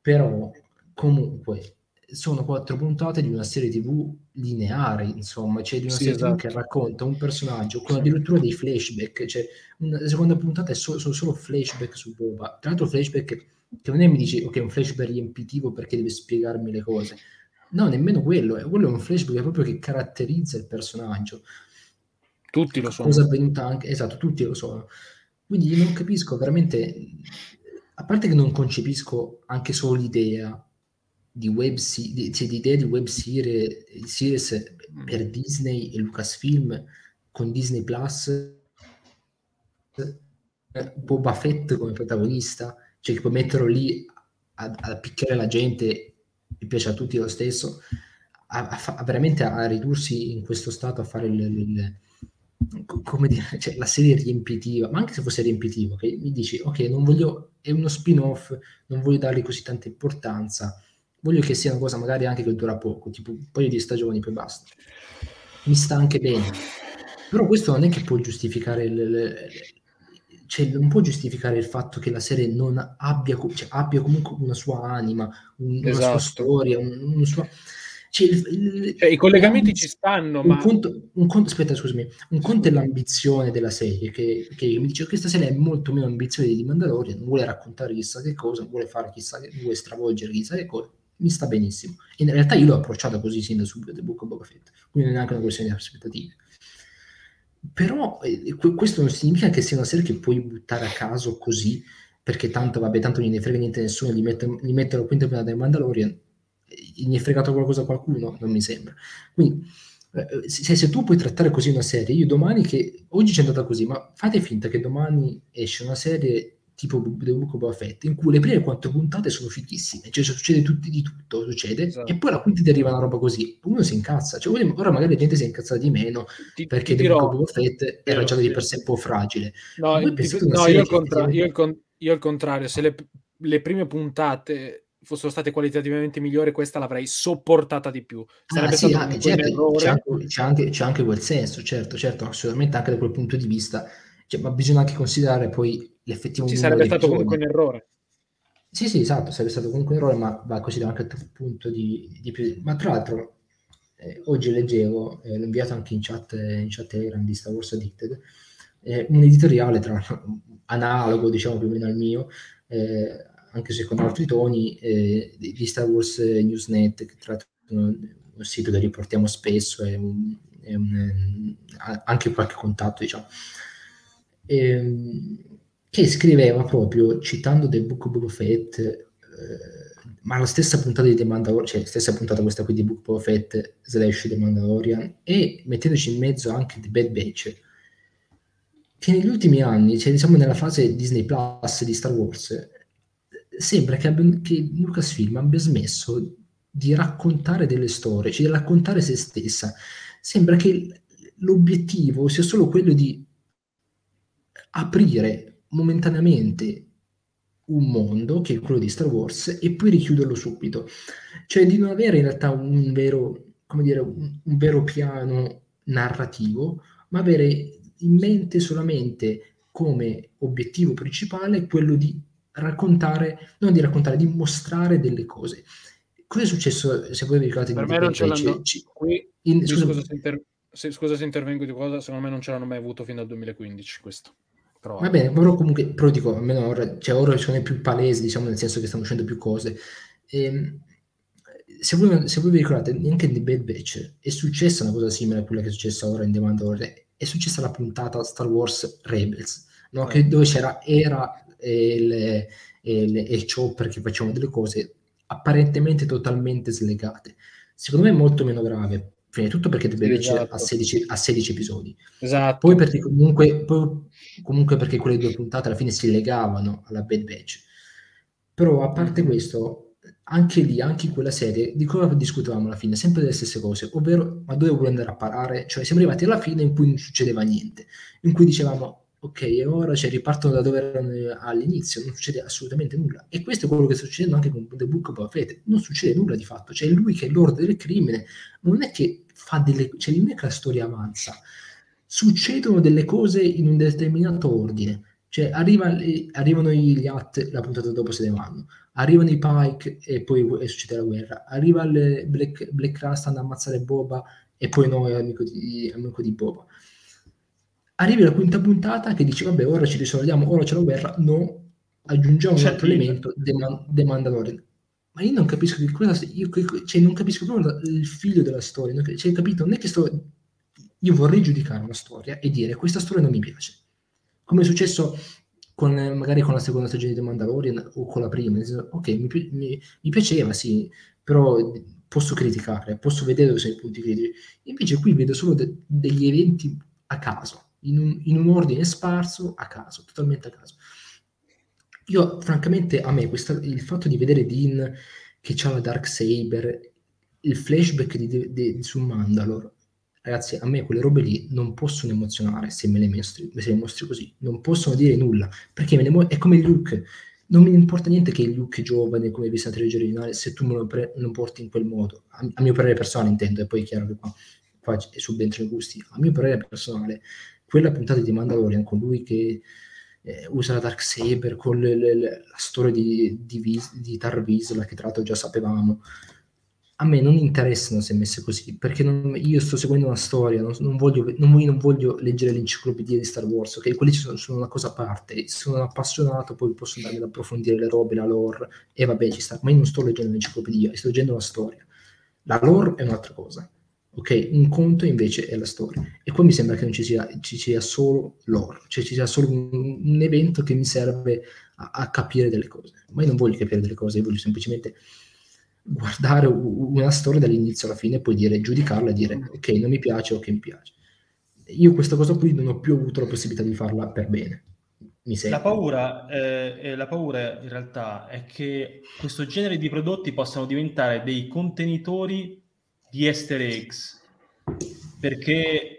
Però comunque sono quattro puntate di una serie tv lineare, insomma, cioè di una sì, serie esatto. tv che racconta un personaggio con addirittura dei flashback, cioè una, la seconda puntata è so, sono solo flashback su Boba, tra l'altro flashback che non è mi dici ok, un flashback riempitivo perché deve spiegarmi le cose. No, nemmeno quello, è, quello è un flashback proprio che caratterizza il personaggio. Tutti lo sono. Cosa avvenuta anche, esatto, tutti lo sono. Quindi io non capisco veramente, a parte che non concepisco anche solo l'idea di web di, cioè, l'idea di web series, series per Disney e Lucasfilm con Disney Plus eh, Boba Fett come protagonista cioè che puoi metterlo lì a, a picchiare la gente e piace a tutti lo stesso, a, a, a, veramente a ridursi in questo stato a fare il, il, come dire, cioè, la serie riempitiva, ma anche se fosse riempitivo, che mi dici, ok, non voglio, è uno spin-off, non voglio dargli così tanta importanza, voglio che sia una cosa magari anche che dura poco, tipo un paio di stagioni, poi basta. Mi sta anche bene. Però questo non è che può giustificare il, cioè, non può giustificare il fatto che la serie non abbia, cioè, abbia comunque una sua anima, un, esatto. una sua esatto. storia, un, un suo... Cioè, il, il, cioè, I collegamenti ci stanno, un ma... Conto, un conto, aspetta, scusami. Un conto è l'ambizione della serie, che, che mi dice che questa serie è molto meno ambiziosa di Mandalorian, non vuole raccontare chissà che cosa, vuole fare chissà che, vuole stravolgere chissà che cosa, mi sta benissimo. In realtà io l'ho approcciata così sin da subito, The Book of Boba Fett, quindi non è neanche una questione di aspettative. Però eh, questo non significa che sia una serie che puoi buttare a caso così, perché tanto, vabbè, tanto non ne frega niente nessuno, gli, metto, gli mettono la quinta puntata del Mandalorian, gli è fregato qualcosa a qualcuno? Non mi sembra. Quindi, eh, se, se, tu puoi trattare così una serie, io domani che, oggi c'è andata così, ma fate finta che domani esce una serie tipo The Book of Fett, in cui le prime quattro puntate sono fighissime, cioè succede tutti di tutto, succede, esatto. e poi la quinta ti arriva una roba così, uno si incazza, cioè ora magari la gente si è incazzata di meno, ti, perché ti The Book of Fett era già di per sé un po' fragile. No, ti, no io, contra- io, al con- io, al contrario, se le, le prime puntate fossero state qualitativamente migliori, questa l'avrei sopportata di più. Sarebbe ah, sì, anche, certo, c'è, anche, c'è, anche, c'è, anche, quel senso, certo, certo, assolutamente anche da quel punto di vista. Cioè, ma bisogna anche considerare poi l'effettivo Ci sarebbe stato comunque un errore. Sì, sì, esatto, sarebbe stato comunque un errore, ma va considerato anche dal punto di, di più. Ma tra l'altro, eh, oggi leggevo, eh, l'ho inviato anche in chat, in chat Telegram di Star Wars Addicted, eh, un editoriale tra analogo, diciamo più o meno al mio, eh, anche se con altri toni, eh, di Star Wars Newsnet, che tra l'altro è un, un sito che riportiamo spesso, è un, anche qualche contatto, diciamo ehm, che scriveva proprio, citando The Book of Boba Fett, eh, ma la stessa puntata di The Mandalorian, cioè la stessa puntata questa qui di Book of Fett slash The Mandalorian, e mettendoci in mezzo anche The Bad Batch, che negli ultimi anni, cioè diciamo nella fase Disney Plus di Star Wars, sembra che, abbia, che Lucasfilm abbia smesso di raccontare delle storie, cioè di raccontare se stessa. Sembra che l'obiettivo sia solo quello di aprire momentaneamente un mondo, che è quello di Star Wars, e poi richiuderlo subito. Cioè di non avere in realtà un vero, come dire, un, un vero piano narrativo, ma avere in mente solamente come obiettivo principale quello di raccontare, non di raccontare, di mostrare delle cose. Cosa è successo, se voi vi ricordate? Per me non ce l'hanno, ci, qui, in, scusa, scusa, se inter, se, scusa se intervengo di cosa, secondo me non ce l'hanno mai avuto fino al 2015 questo. Però... Va bene, però comunque, però dico, almeno ora, cioè ora sono più palesi, diciamo, nel senso che stanno uscendo più cose. E, ehm, se, voi, se voi vi ricordate, neanche in The Bad Batch è successa una cosa simile a quella che è successa ora in The Mandalorian, è successa la puntata Star Wars Rebels, no? che, dove c'era Era e il, e, il, e il Chopper che facevano delle cose apparentemente totalmente slegate. Secondo me è molto meno grave, prima di tutto perché Bad esatto. ha, 16, ha 16 episodi. Esatto. Poi perché comunque, poi, comunque perché quelle due puntate alla fine si legavano alla Bad Batch. Però a parte mm-hmm. questo, anche lì, anche in quella serie, di cosa discutevamo alla fine? Sempre delle stesse cose, ovvero ma dove vuole andare a parare? Cioè siamo arrivati alla fine in cui non succedeva niente, in cui dicevamo ok, e ora cioè, ripartono da dove erano all'inizio, non succede assolutamente nulla. E questo è quello che sta succedendo anche con The Book of Fett, non succede nulla di fatto, cioè lui che è l'ordine del crimine, non è che fa delle... cioè non è che la storia avanza, succedono delle cose in un determinato ordine, cioè arriva, arrivano gli At, la puntata dopo se ne vanno, arrivano i Pike e poi e succede la guerra, arriva il Black, Black Rust ad ammazzare Boba e poi no, è amico di, amico di Boba arrivi alla quinta puntata che dici vabbè ora ci risolviamo, ora c'è la guerra, no, aggiungiamo c'è un altro elemento, The, Man- The Mandalorian. Ma io non capisco che cosa, io, cioè, non capisco proprio il figlio della storia, non, cioè, capito? Non è che sto, io vorrei giudicare una storia e dire questa storia non mi piace. Come è successo con, magari con la seconda stagione di The Mandalorian o con la prima, ok, mi, mi, mi piaceva, sì, però posso criticare, posso vedere dove sono i punti critici. Invece qui vedo solo de- degli eventi a caso in un, in un ordine sparso a caso, totalmente a caso. Io, francamente, a me questa, il fatto di vedere Dean che ha la Dark Saber, il flashback di, di, di, su Mandalore, ragazzi, a me quelle robe lì non possono emozionare se me le mostri, se le mostri così, non possono dire nulla, perché me ne, è come Luke, non mi importa niente che Luke è giovane, come vista la trilogia originale, se tu me lo, pre- lo porti in quel modo, a, a, mio parere personale intendo, e poi è chiaro che qua, qua subentrano i gusti, a mio parere personale, quella puntata di Mandalorian con lui che eh, usa la Dark Saber, con le, le, la storia di, di, Vis, di Tar Visla, che tra l'altro già sapevamo, a me non interessano se messe così, perché non, io sto seguendo una storia, non, non, voglio, non, voglio, leggere l'enciclopedia di Star Wars, ok? Quelli sono, sono, una cosa a parte, sono un appassionato, poi posso andare ad approfondire le robe, la lore, e vabbè ci sta, ma io non sto leggendo l'enciclopedia, sto leggendo la storia. La lore è un'altra cosa Ok, un conto invece è la storia. E qua mi sembra che non ci sia, ci sia solo l'oro, cioè ci sia solo un, un evento che mi serve a, a, capire delle cose. Ma io non voglio capire delle cose, io voglio semplicemente guardare una storia dall'inizio alla fine e poi dire, giudicarla e dire ok, non mi piace o che mi piace. Io questa cosa qui non ho più avuto la possibilità di farla per bene. mi La paura, eh, la paura in realtà è che questo genere di prodotti possano diventare dei contenitori di easter eggs, perché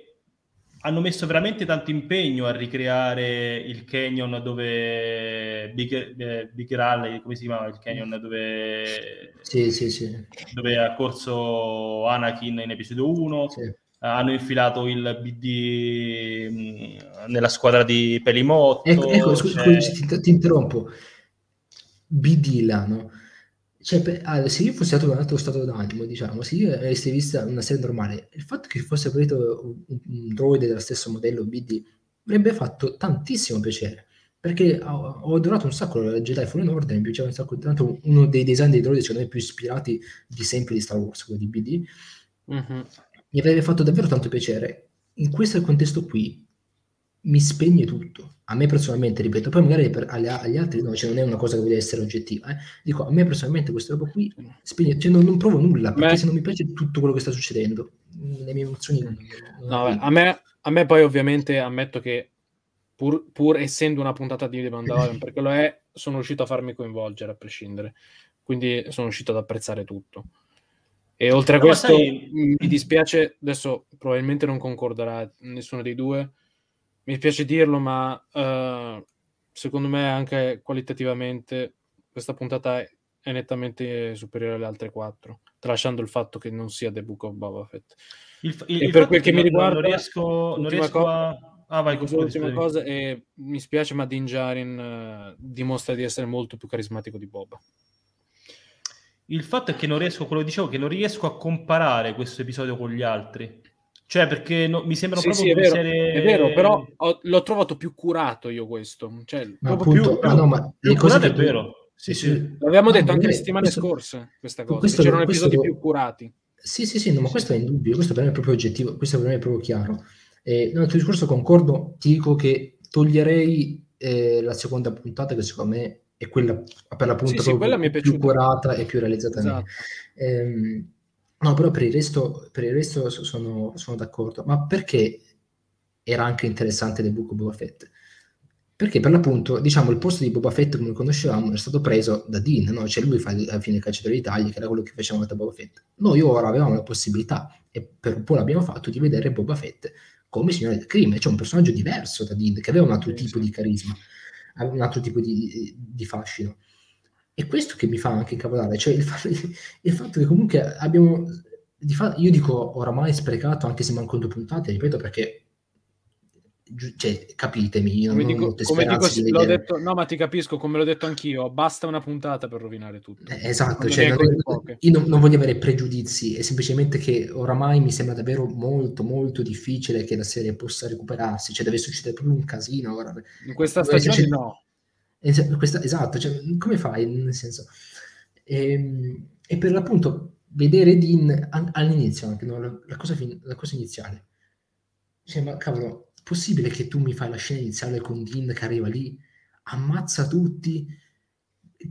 hanno messo veramente tanto impegno a ricreare il canyon dove Big, eh, Big Rally, come si chiama il canyon dove, sì, sì, sì. dove ha corso Anakin in episodio 1 Sì. hanno infilato il BD mh, nella squadra di Pelimotto Ecco, ecco, scusi, ti, ti interrompo. BD là, no? Cioè, ah, se io fossi stato in un altro stato d'animo, diciamo, se io avessi vista una serie normale, il fatto che fosse aprito un, un droide dello stesso modello BD mi avrebbe fatto tantissimo piacere. Perché ho, ho adorato un sacco la Jedi Fallen Order, mi piaceva un sacco, tanto uno dei design dei droidi secondo me più ispirati di sempre di Star Wars, quello di BD, Mhm. mi avrebbe fatto davvero tanto piacere. In questo contesto qui mi spegne tutto. A me personalmente, ripeto, poi magari per, agli, agli altri no, cioè non è una cosa che deve essere oggettiva. eh. Dico, a me personalmente questa roba qui spegne, cioè non, non provo nulla, perché Beh. se non mi piace tutto quello che sta succedendo, le mie emozioni... non- non No, beh, a, me, a me poi ovviamente ammetto che pur, pur essendo una puntata di The Mandalorian, perché lo è, sono riuscito a farmi coinvolgere a prescindere. Quindi sono riuscito ad apprezzare tutto. E oltre a questo sai- mi dispiace, adesso probabilmente non concorderà nessuno dei due, mi dispiace dirlo, ma eh, secondo me anche qualitativamente questa puntata è, è nettamente superiore alle altre quattro, tralasciando il fatto che non sia The Book of Boba Fett. il, il- E il per quel è che mi riguarda, non riesco, non riesco cosa- a... Ah, vai, l'ultima cosa e mi spiace, ma Din Djarin eh, dimostra di essere molto più carismatico di Boba. Il fatto è che non riesco, quello che dicevo, che non riesco a comparare questo episodio con gli altri. Cioè, perché no- mi sembrano Sì, proprio sì, è vero, serie... è vero, però ho- l'ho trovato più curato io questo. Cioè, Ma appunto, più- ma no, ma più curato è tu- vero. Sì, sì. L'avevamo No, detto anche le settimane questo- scorse, questa cosa. questo- c'erano questo episodi più curati. Sì, sì, sì, no, ma questo è indubbio, questo per me è proprio oggettivo, questo per me è proprio chiaro. Eh, no, il tuo discorso concordo, ti dico che toglierei eh, la seconda puntata che secondo me è quella per l'appunto Sì, sì, quella più piaciuta. curata e più realizzata. Esatto. Ehm, no, però per il resto, per il resto so- sono, sono d'accordo. Ma perché era anche interessante The Book of Boba Fett? Perché per l'appunto, diciamo, il posto di Boba Fett come lo conoscevamo è stato preso da Dean, no? Cioè lui fa alla fine il cacciatore d'Italia, che era quello che facevamo da Boba Fett. Noi ora avevamo la possibilità, e per un po' l'abbiamo fatto, di vedere Boba Fett come signore del crimine, cioè un personaggio diverso da Dean, che aveva un altro Sì, tipo sì. di carisma, un altro tipo di, di fascino. E questo che mi fa anche incavolare, cioè il, fa- il fatto che comunque abbiamo, di fa- io dico oramai sprecato, anche se mancano due puntate, ripeto perché, cioè, capitemi, io Come non ho dico, molte come dico di detto, no, ma ti capisco, come l'ho detto anch'io, basta una puntata per rovinare tutto. Eh, Esatto, cioè, non- io non, non voglio avere pregiudizi, è semplicemente che oramai mi sembra davvero molto molto difficile che la serie possa recuperarsi, cioè deve succedere proprio un casino ora. In questa stagione no. Es- questa- esatto, cioè, come fai? Nel senso, Ehm, e, per l'appunto vedere Dean an- all'inizio anche, no? la, la cosa fin- la cosa iniziale, cioè, ma cavolo, possibile che tu mi fai la scena iniziale con Dean che arriva lì, ammazza tutti,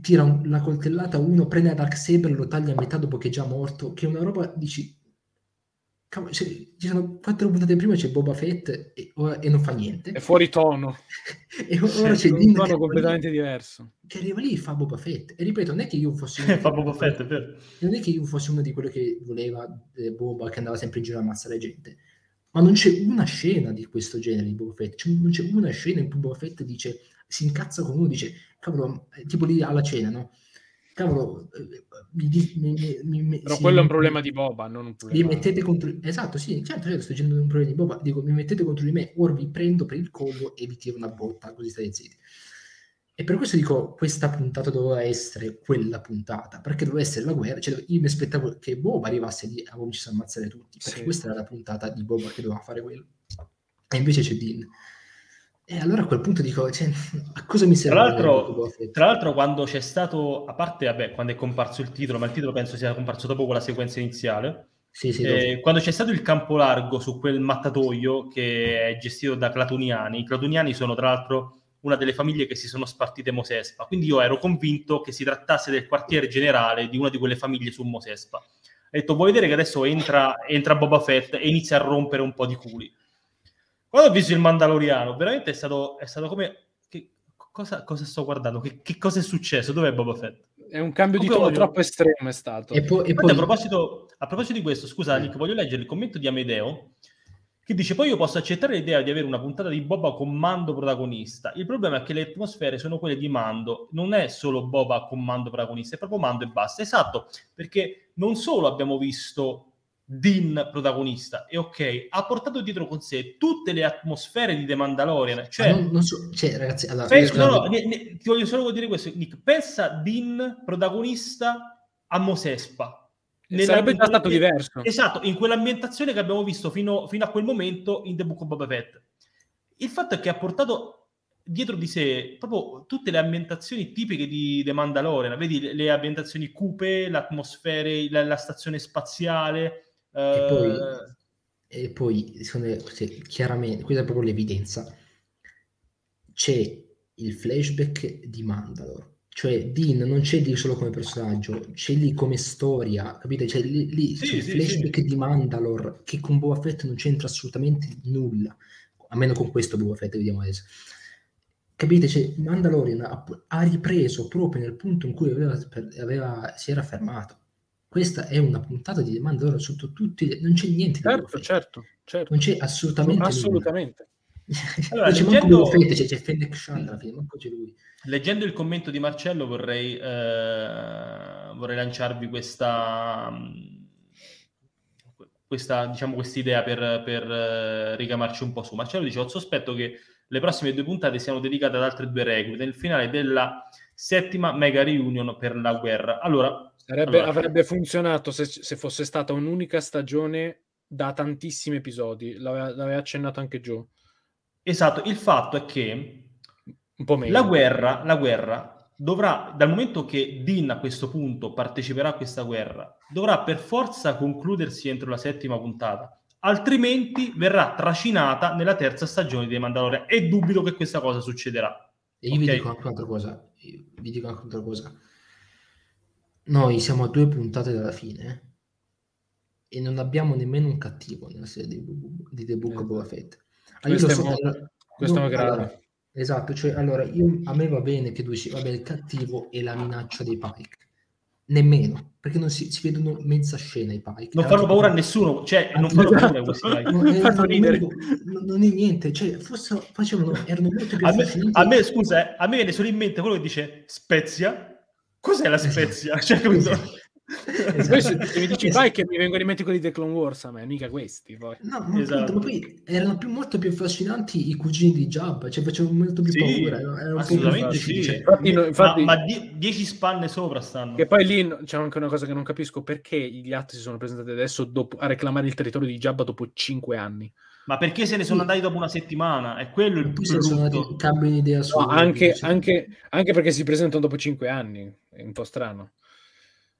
tira un- la coltellata uno, prende Dark Saber, lo taglia a metà dopo che è già morto, che è una roba, dici, cioè, ci sono quattro puntate prima c'è Boba Fett e, ora- e non fa niente. È fuori tono. e ora c'è È un tono arriva completamente lì- diverso. che arriva lì e fa Boba Fett. E ripeto, non è che io fossi uno, Fa Boba Fett, è vero. non è che io fossi uno di quelli che voleva eh, Boba, che andava sempre in giro a ammazzare gente, ma non c'è una scena di questo genere di Boba Fett, Cioè, non c'è una scena in cui Boba Fett dice, si incazza con uno, dice, cavolo, eh, tipo lì alla cena, no? Cavolo, mi, mi, mi- mi- Però sì, quello è un mi- problema di Boba, non un mi problema. mettete contro esatto sì certo, certo sto dicendo un problema di Boba dico mi mettete contro di me ora vi prendo per il collo e vi tiro una botta così state zitti e per questo dico questa puntata doveva essere quella puntata perché doveva essere la guerra cioè io mi aspettavo che Boba arrivasse lì a cominciasse a ammazzare tutti perché Sì. questa era la puntata di Boba che doveva fare quello e invece c'è Dean e allora a quel punto dico cioè, a cosa mi serve Tra l'altro, tra l'altro, quando c'è stato, a parte, vabbè, quando è comparso il titolo, ma il titolo penso sia comparso dopo quella sequenza iniziale, sì, sì, eh, quando c'è stato il campo largo su quel mattatoio che è gestito da Clatuniani, i Clatuniani sono tra l'altro una delle famiglie che si sono spartite Mosespa, quindi io ero convinto che si trattasse del quartiere generale di una di quelle famiglie su Mosespa. Ho detto, vuoi vedere che adesso entra, entra Boba Fett e inizia a rompere un po' di culi. Quando ho visto il Mandaloriano, veramente è stato, è stato come... Che, cosa, cosa sto guardando? Che, che cosa è successo? Dov'è Boba Fett? È un cambio di Comunque tono voglio- troppo estremo è stato. E poi, e poi a, proposito, a proposito di questo, scusa Eh. Nick, voglio leggere il commento di Amedeo che dice poi io posso accettare l'idea di avere una puntata di Boba con Mando protagonista. Il problema è che le atmosfere sono quelle di Mando, non è solo Boba con Mando protagonista, è proprio Mando e basta. Esatto, perché non solo abbiamo visto Din protagonista, e ok, ha portato dietro con sé tutte le atmosfere di The Mandalorian, cioè... Ma non, non so, cioè, ragazzi, allora, io- no, no, ne- ne- ti voglio solo dire questo, Nick. Pensa Din protagonista a Mosespa. Nella- Sarebbe già stato diverso. Esatto, in quell'ambientazione che abbiamo visto fino, fino a quel momento in The Book of Boba Fett. Il fatto è che ha portato dietro di sé proprio tutte le ambientazioni tipiche di The Mandalorian. Vedi le, le ambientazioni cupe, le atmosfere, la, la stazione spaziale. E poi, eh, e poi secondo me, sì, chiaramente, questa è proprio l'evidenza, c'è il flashback di Mandalore. Cioè, Dean non c'è lì solo come personaggio, c'è lì come storia, capite? C'è lì, lì Sì, c'è il sì, flashback di Mandalore che con Boba Fett non c'entra assolutamente nulla, a meno con questo Boba Fett, vediamo adesso. Capite? Cioè, Mandalorian ha, ha ripreso proprio nel punto in cui aveva, aveva- si era fermato. Questa è una puntata di The Mandalorian sotto tutti, non c'è niente di Certo, certo, certo. Non c'è assolutamente. Assolutamente. Allora, non c'è manco leggendo- Fett, c'è, Shand alla fine, manco c'è lui. Leggendo il commento di Marcello vorrei, eh, vorrei lanciarvi questa, mh, questa diciamo, quest'idea per, per eh, ricamarci un po' su. Marcello dice, ho il sospetto che le prossime due puntate siano dedicate ad altre due reclute nel finale della settima mega reunion per la guerra. Allora, Sarebbe- Allora. avrebbe funzionato se, se fosse stata un'unica stagione da tantissimi episodi. L'aveva, l'aveva accennato anche Joe. esatto, il fatto è che Un po' meno. La guerra, la guerra dovrà, dal momento che Din a questo punto parteciperà a questa guerra, dovrà per forza concludersi entro la settima puntata, altrimenti verrà trascinata nella terza stagione di The Mandalorian e dubito che questa cosa succederà. E io vi Ok. dico anche un'altra cosa, io vi dico anche un'altra cosa. Noi siamo a due puntate dalla fine e non abbiamo nemmeno un cattivo nella serie di, The Book of Boba Fett. Ah, Questo è so- mo- allora- questo no, è grave. allora, esatto, cioè allora io, a me va bene che tu dici, vabbè, il cattivo è la minaccia dei Pike. Nemmeno, perché non si, si vedono mezza scena i Pike. Non E fanno paura a nessuno, cioè non fanno Esatto. paura questi guy. No, eh, Fanno non- ridere. non, non è niente, cioè, forse facevano, erano molto più A me, a me, scusa, eh, a me viene solo in mente quello che dice Spezia. Cos'è la Esatto. Spezia? Cioè, capito? Esatto. Se, mi dici Esatto. vai che mi vengono in mente quelli di The Clone Wars a me, mica questi poi. No, ma, Esatto. appunto, ma poi erano più, molto più affascinanti i cugini di Jabba, cioè facevano molto più Sì, paura. Più assolutamente sì. cioè, Infatti, no, infatti- ma ma die- 10 spanne sopra stanno. Che poi lì c'è anche una cosa che non capisco perché gli altri si sono presentati adesso dopo- a reclamare il territorio di Jabba dopo cinque anni. Ma perché se ne sono andati dopo una settimana? È quello il ne sono andati cambiano idea su No, anche, anche- anche perché si presentano dopo cinque anni, è un po' strano.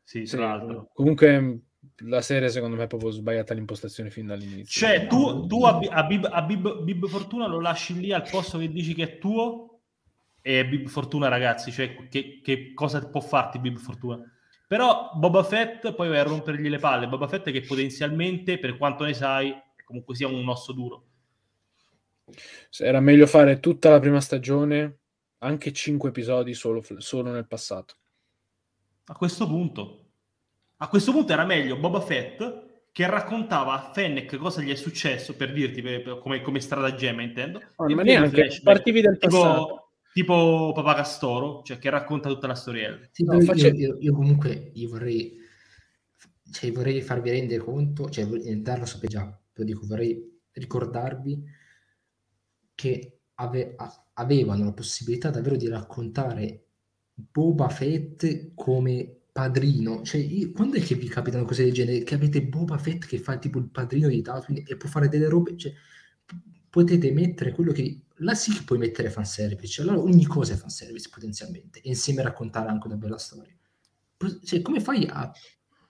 Sì, Sì, tra l'altro. comunque la serie secondo me è proprio sbagliata l'impostazione fin dall'inizio. Cioè, tu, tu a, a Bib, a Bib- Bib Fortuna lo lasci lì al posto che dici che è tuo e Bib Fortuna, ragazzi, cioè, che, che cosa può farti Bib Fortuna? Però Boba Fett poi vai a rompergli le palle. Boba Fett che potenzialmente, per quanto ne sai, comunque sia un osso duro. Era meglio fare tutta la prima stagione, anche cinque episodi solo, solo nel passato. A questo punto, a questo punto era meglio Boba Fett che raccontava a Fennec cosa gli è successo, per dirti per- per- come, come stratagemma, intendo. E ma neanche, partivi dal passato. tipo, tipo Papà Castoro, cioè che racconta tutta la storiella. Sì, No, face- io, io- io comunque io vorrei, cioè, vorrei farvi rendere conto, cioè darlo sapete già, però dico vorrei ricordarvi che ave- avevano la possibilità davvero di raccontare Boba Fett come padrino. Cioè, io- quando è che vi capitano cose del genere? Che avete Boba Fett che fa tipo il padrino di Tatooine e può fare delle robe, cioè, potete mettere quello che... Là sì che puoi mettere fanservice, cioè, allora ogni cosa è fanservice potenzialmente, e insieme raccontare anche una bella storia. Cioè, come fai a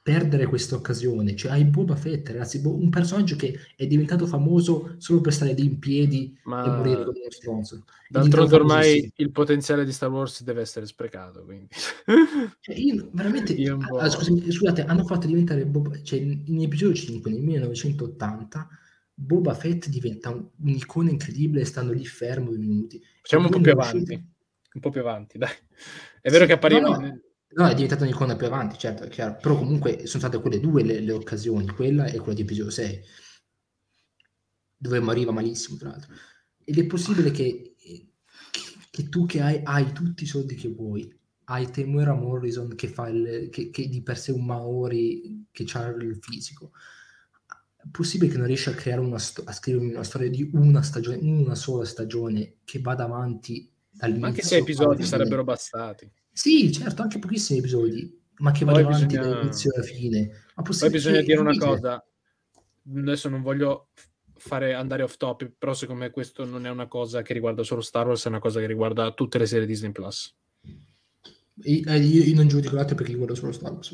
perdere questa occasione? Cioè, hai Boba Fett, ragazzi, Bo- un personaggio che è diventato famoso solo per stare lì in piedi Ma e morire come uno stronzo. D'altronde ormai il potenziale di Star Wars deve essere sprecato. Quindi. Cioè, io veramente, Io po'- ah, scusami, scusate, hanno fatto diventare Boba, cioè in episodio 5 nel 1980 Boba Fett diventa un- un'icona incredibile stando lì fermo due minuti. Facciamo un po' più avanti. uscite- un po' più avanti, dai. È vero Sì, che appariva... no, no. No, è diventato un'icona più avanti, certo, è chiaro. Però comunque sono state quelle due le, le occasioni, quella e quella di episodio 6, dove arriva malissimo, tra l'altro. Ed è possibile che, che, che tu che hai, hai tutti i soldi che vuoi, hai Temuera Morrison che, fa il, che, che di per sé è un Maori che ha il fisico, è possibile che non riesci a creare una sto- a scrivere una storia di una stagione, una sola stagione che vada avanti dall'inizio Anche se episodi sarebbero bastati. Sì, certo, anche pochissimi episodi, ma che vada avanti bisogna- dall'inizio alla fine. Ma Poi bisogna che- dire una cosa, adesso non voglio fare andare off topic, però secondo me questo non è una cosa che riguarda solo Star Wars, è una cosa che riguarda tutte le serie Disney Plus. Io, eh, io- io non giudico l'altro perché li guardo solo Star Wars.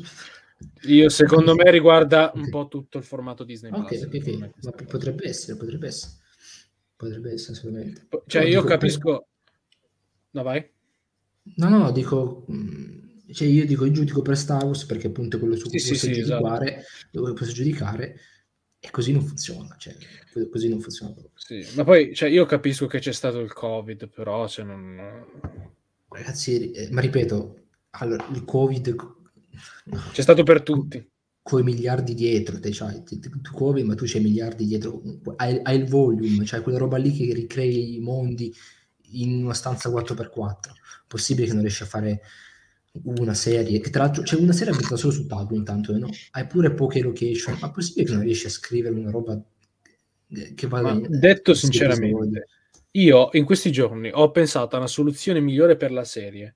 Io, secondo me, riguarda un po' tutto il formato Disney Ok, Plus. ok, secondo ok. me, questa Ma potrebbe essere, potrebbe essere. Potrebbe essere, assolutamente. Cioè, io capisco... No, vai. No, no, dico, mh, cioè io dico, giudico per Star Wars perché appunto è quello su cui Sì, posso sì, esatto. giudicare, dove posso giudicare, e così non funziona, cioè, co- così non funziona proprio. Sì, ma poi cioè, io capisco che c'è stato il Covid, però cioè, non... Ragazzi, eh, ma ripeto, allora, il Covid c'è stato per tutti. con i miliardi dietro, te, cioè, tu Covid, ma tu c'hai miliardi dietro, hai, hai il volume, cioè quella roba lì che ricrei i mondi in una stanza 4x4. Possibile che non riesci a fare una serie, che tra l'altro c'è una serie abitata solo su Tago intanto, eh, no? Hai pure poche location, ma possibile che non riesci a scrivere una roba eh, che vada Ma detto sinceramente, io in questi giorni ho pensato a una soluzione migliore per la serie.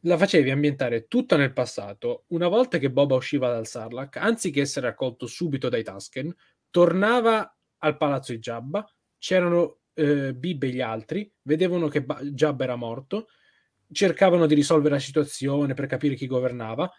La facevi ambientare tutta nel passato, una volta che Boba usciva dal Sarlacc, anziché essere accolto subito dai Tusken, tornava al palazzo di Jabba, c'erano eh, Bib e gli altri, vedevano che Ba- Jabba era morto, cercavano di risolvere la situazione per capire chi governava,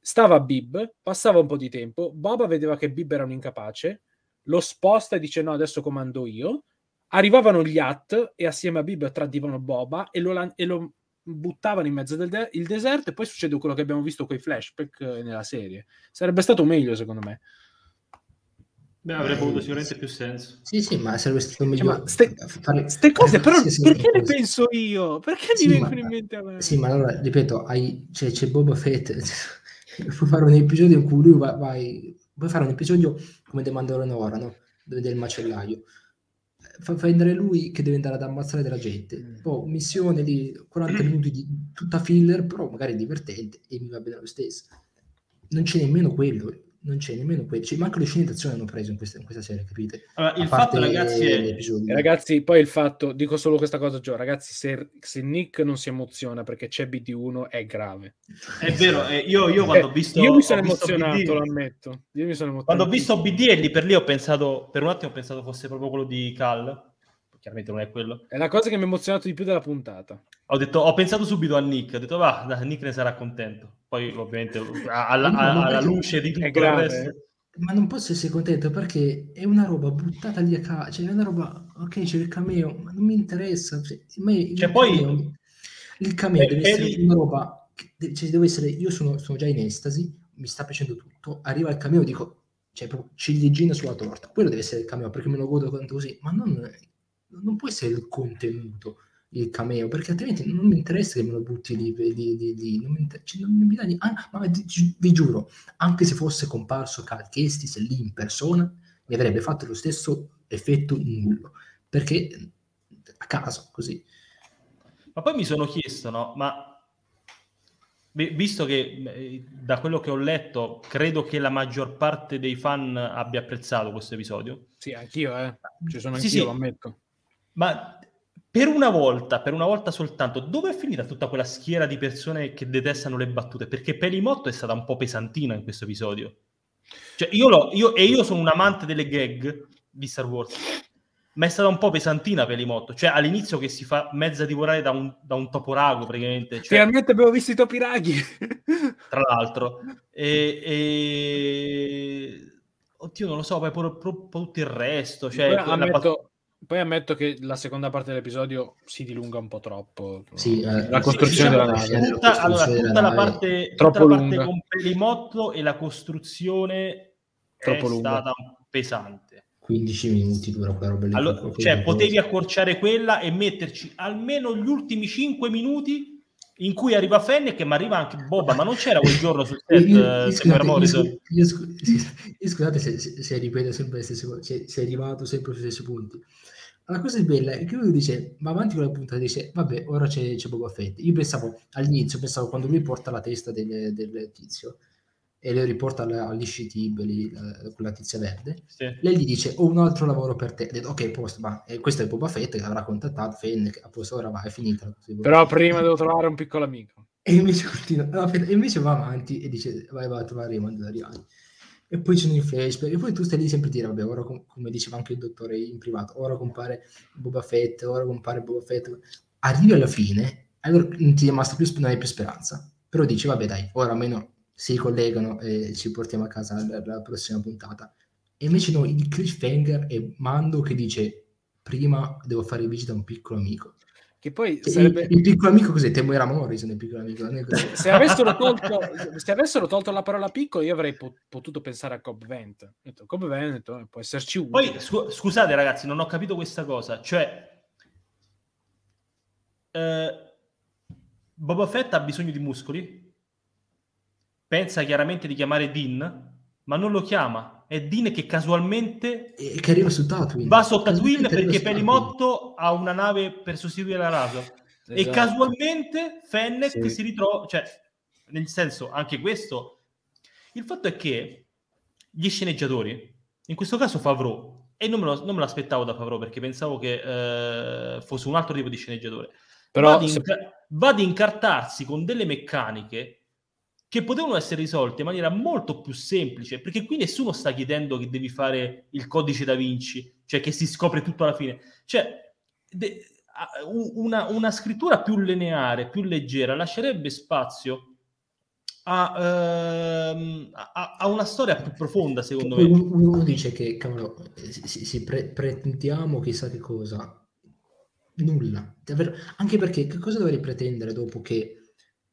stava Bib, passava un po' di tempo, Boba vedeva che Bib era un incapace, lo sposta e dice no, adesso comando io, arrivavano gli At e assieme a Bib tradivano Boba e lo, e lo buttavano in mezzo del de- deserto e poi succede quello che abbiamo visto con i flashback eh, nella serie. Sarebbe stato meglio secondo me. Beh, avrebbe avuto sicuramente più senso. Sì, sì, ma sarebbe stato Cioè, meglio ma ste- fare Queste cose però perché ne penso io? Perché Sì, mi ma- vengono in mente a me? Sì, ma allora, ripeto, hai, c'è, c'è Boba Fett, puoi fare un episodio in cui lui va, vai, puoi fare un episodio come The Mandalorian ora, no? Dove del macellaio. Fa, fai andare lui che deve andare ad ammazzare della gente. Mm. Poi missione di 40 minuti di tutta filler, però magari divertente e mi va bene lo stesso. Non c'è nemmeno quello, non c'è nemmeno quello. Cioè, manco le scene d'azione hanno preso in questa, in questa serie, capite? Allora, il fatto, ragazzi, è... ragazzi, poi il fatto, dico solo questa cosa, Gio, ragazzi, se, se Nick non si emoziona perché c'è BD1 è grave. È vero, eh, io, io quando ho Eh, visto... io mi sono emozionato, BD lo ammetto. Io mi sono emozionato. Quando ho visto BD e lì per lì ho pensato, per un attimo ho pensato fosse proprio quello di Cal, chiaramente non è quello. È la cosa che mi ha emozionato di più della puntata. Ho, detto, ho pensato subito a Nick, ho detto va, Nick ne sarà contento. Poi ovviamente alla, alla perché- luce di tutto il resto... Ma non posso essere contento perché è una roba buttata lì a caso, cioè è una roba, ok c'è il cameo, ma non mi interessa, cioè, il Cioè, poi- cameo, il cameo Eh, deve essere lì- una roba, che cioè deve essere, io sono, sono già in estasi, mi sta piacendo tutto, arriva il cameo dico, cioè proprio ciliegina sulla torta, quello deve essere il cameo perché me lo godo tanto così, ma non, non può essere il contenuto il cameo perché altrimenti non mi interessa che me lo butti lì, lì, lì, lì, non mi, inter- cioè, non mi dà ni- ah, ma vi, vi giuro anche se fosse comparso Cal Kestis lì in persona mi avrebbe fatto lo stesso effetto nullo perché a caso così Ma poi mi sono chiesto, no, ma vi- visto che eh, da quello che ho letto, credo che la maggior parte dei fan abbia apprezzato questo episodio, Sì, anch'io, eh. Ci sono Sì, anch'io, sì. lo ammetto. ma per una volta, per una volta soltanto, dove è finita tutta quella schiera di persone che detestano le battute? Perché Pelimotto è stata un po' pesantina in questo episodio. Cioè, io, io- e io sono un amante delle gag di Star Wars, ma è stata un po' pesantina Pelimotto. Cioè, all'inizio che si fa mezza divorare da un, da un toporago, praticamente. Cioè, Finalmente abbiamo visto i topi raghi. tra l'altro. E, e- Oddio, non lo so, poi pure, pure- pure tutto il resto. Cioè, ammetto, poi ammetto che la seconda parte dell'episodio si dilunga un po' troppo. Sì, eh, la sì, costruzione diciamo della nave. sì, tutta, allora, tutta della la parte, Troppo tutta la parte lunga. con Pelimotto e la costruzione Troppo è lunga. stata pesante. 15 minuti dura quella roba lì. Allora, cioè, potevi accorciare quella e metterci almeno gli ultimi 5 minuti in cui arriva Fennec, ma arriva anche Boba, ma non c'era quel giorno sul set io, eh, io, scusate, io, io scu- io scusate se, se, se ripeto sempre le stesse cose, se, se è arrivato sempre sui stessi punti. La cosa bella è che lui dice, va avanti con la puntata, dice, vabbè, ora c'è, c'è Boba Fett. Io pensavo, all'inizio, pensavo quando lui porta la testa del, del tizio, e le riporta all'Ishitib, quella tizia verde, Sì. lei gli dice ho un altro lavoro per te. Detto, ok, posto, ma eh, questo è Boba Fett che avrà contattato Fennec, a posto ora va, è finita. Però prima devo trovare un piccolo amico. E invece continua, no, e invece va avanti e dice vai, vai a trovare i mandaloriani. E poi sono i flashback, e poi tu stai lì sempre a dire, vabbè, ora com- come diceva anche il dottore in privato, ora compare Boba Fett, ora compare Boba Fett. Arrivi alla fine, allora non ti è rimasta più, non hai più speranza. Però dici, vabbè dai, ora almeno si collegano e ci portiamo a casa la, la prossima puntata. E invece no, il cliffhanger è Mando che dice, prima devo fare visita a un piccolo amico. Che poi sarebbe... il, il piccolo amico cos'è? Temuera Morrison, il piccolo amico. non è così. se avessero, tolto, se avessero tolto la parola piccolo, io avrei po- potuto pensare a Cobb Vent. Detto, Cobb Vent può esserci uno. Poi, scu- scusate ragazzi, non ho capito questa cosa. Cioè, eh, Boba Fett ha bisogno di muscoli? Pensa chiaramente di chiamare Dean, ma non lo chiama. È Dean che casualmente E che arriva su Tatooine. va su Tatooine perché. Pelimotto ha una nave per sostituire la Razor. E Esatto. casualmente Fennec Sì. si ritrova, cioè, nel senso, anche questo, il fatto è che gli sceneggiatori, in questo caso Favreau, e non me, lo, non me l'aspettavo da Favreau perché pensavo che eh, fosse un altro tipo di sceneggiatore, Però va, ad se- inca- va ad incartarsi con delle meccaniche che potevano essere risolte in maniera molto più semplice, perché qui nessuno sta chiedendo che devi fare il codice da Vinci, cioè che si scopre tutto alla fine. Cioè, de- una, una scrittura più lineare, più leggera, lascerebbe spazio a, ehm, a- a una storia più profonda, secondo me. uno, dice che, cavolo, si- si pre- pretendiamo chissà che cosa. Nulla. Davvero. Anche perché che cosa dovrei pretendere dopo che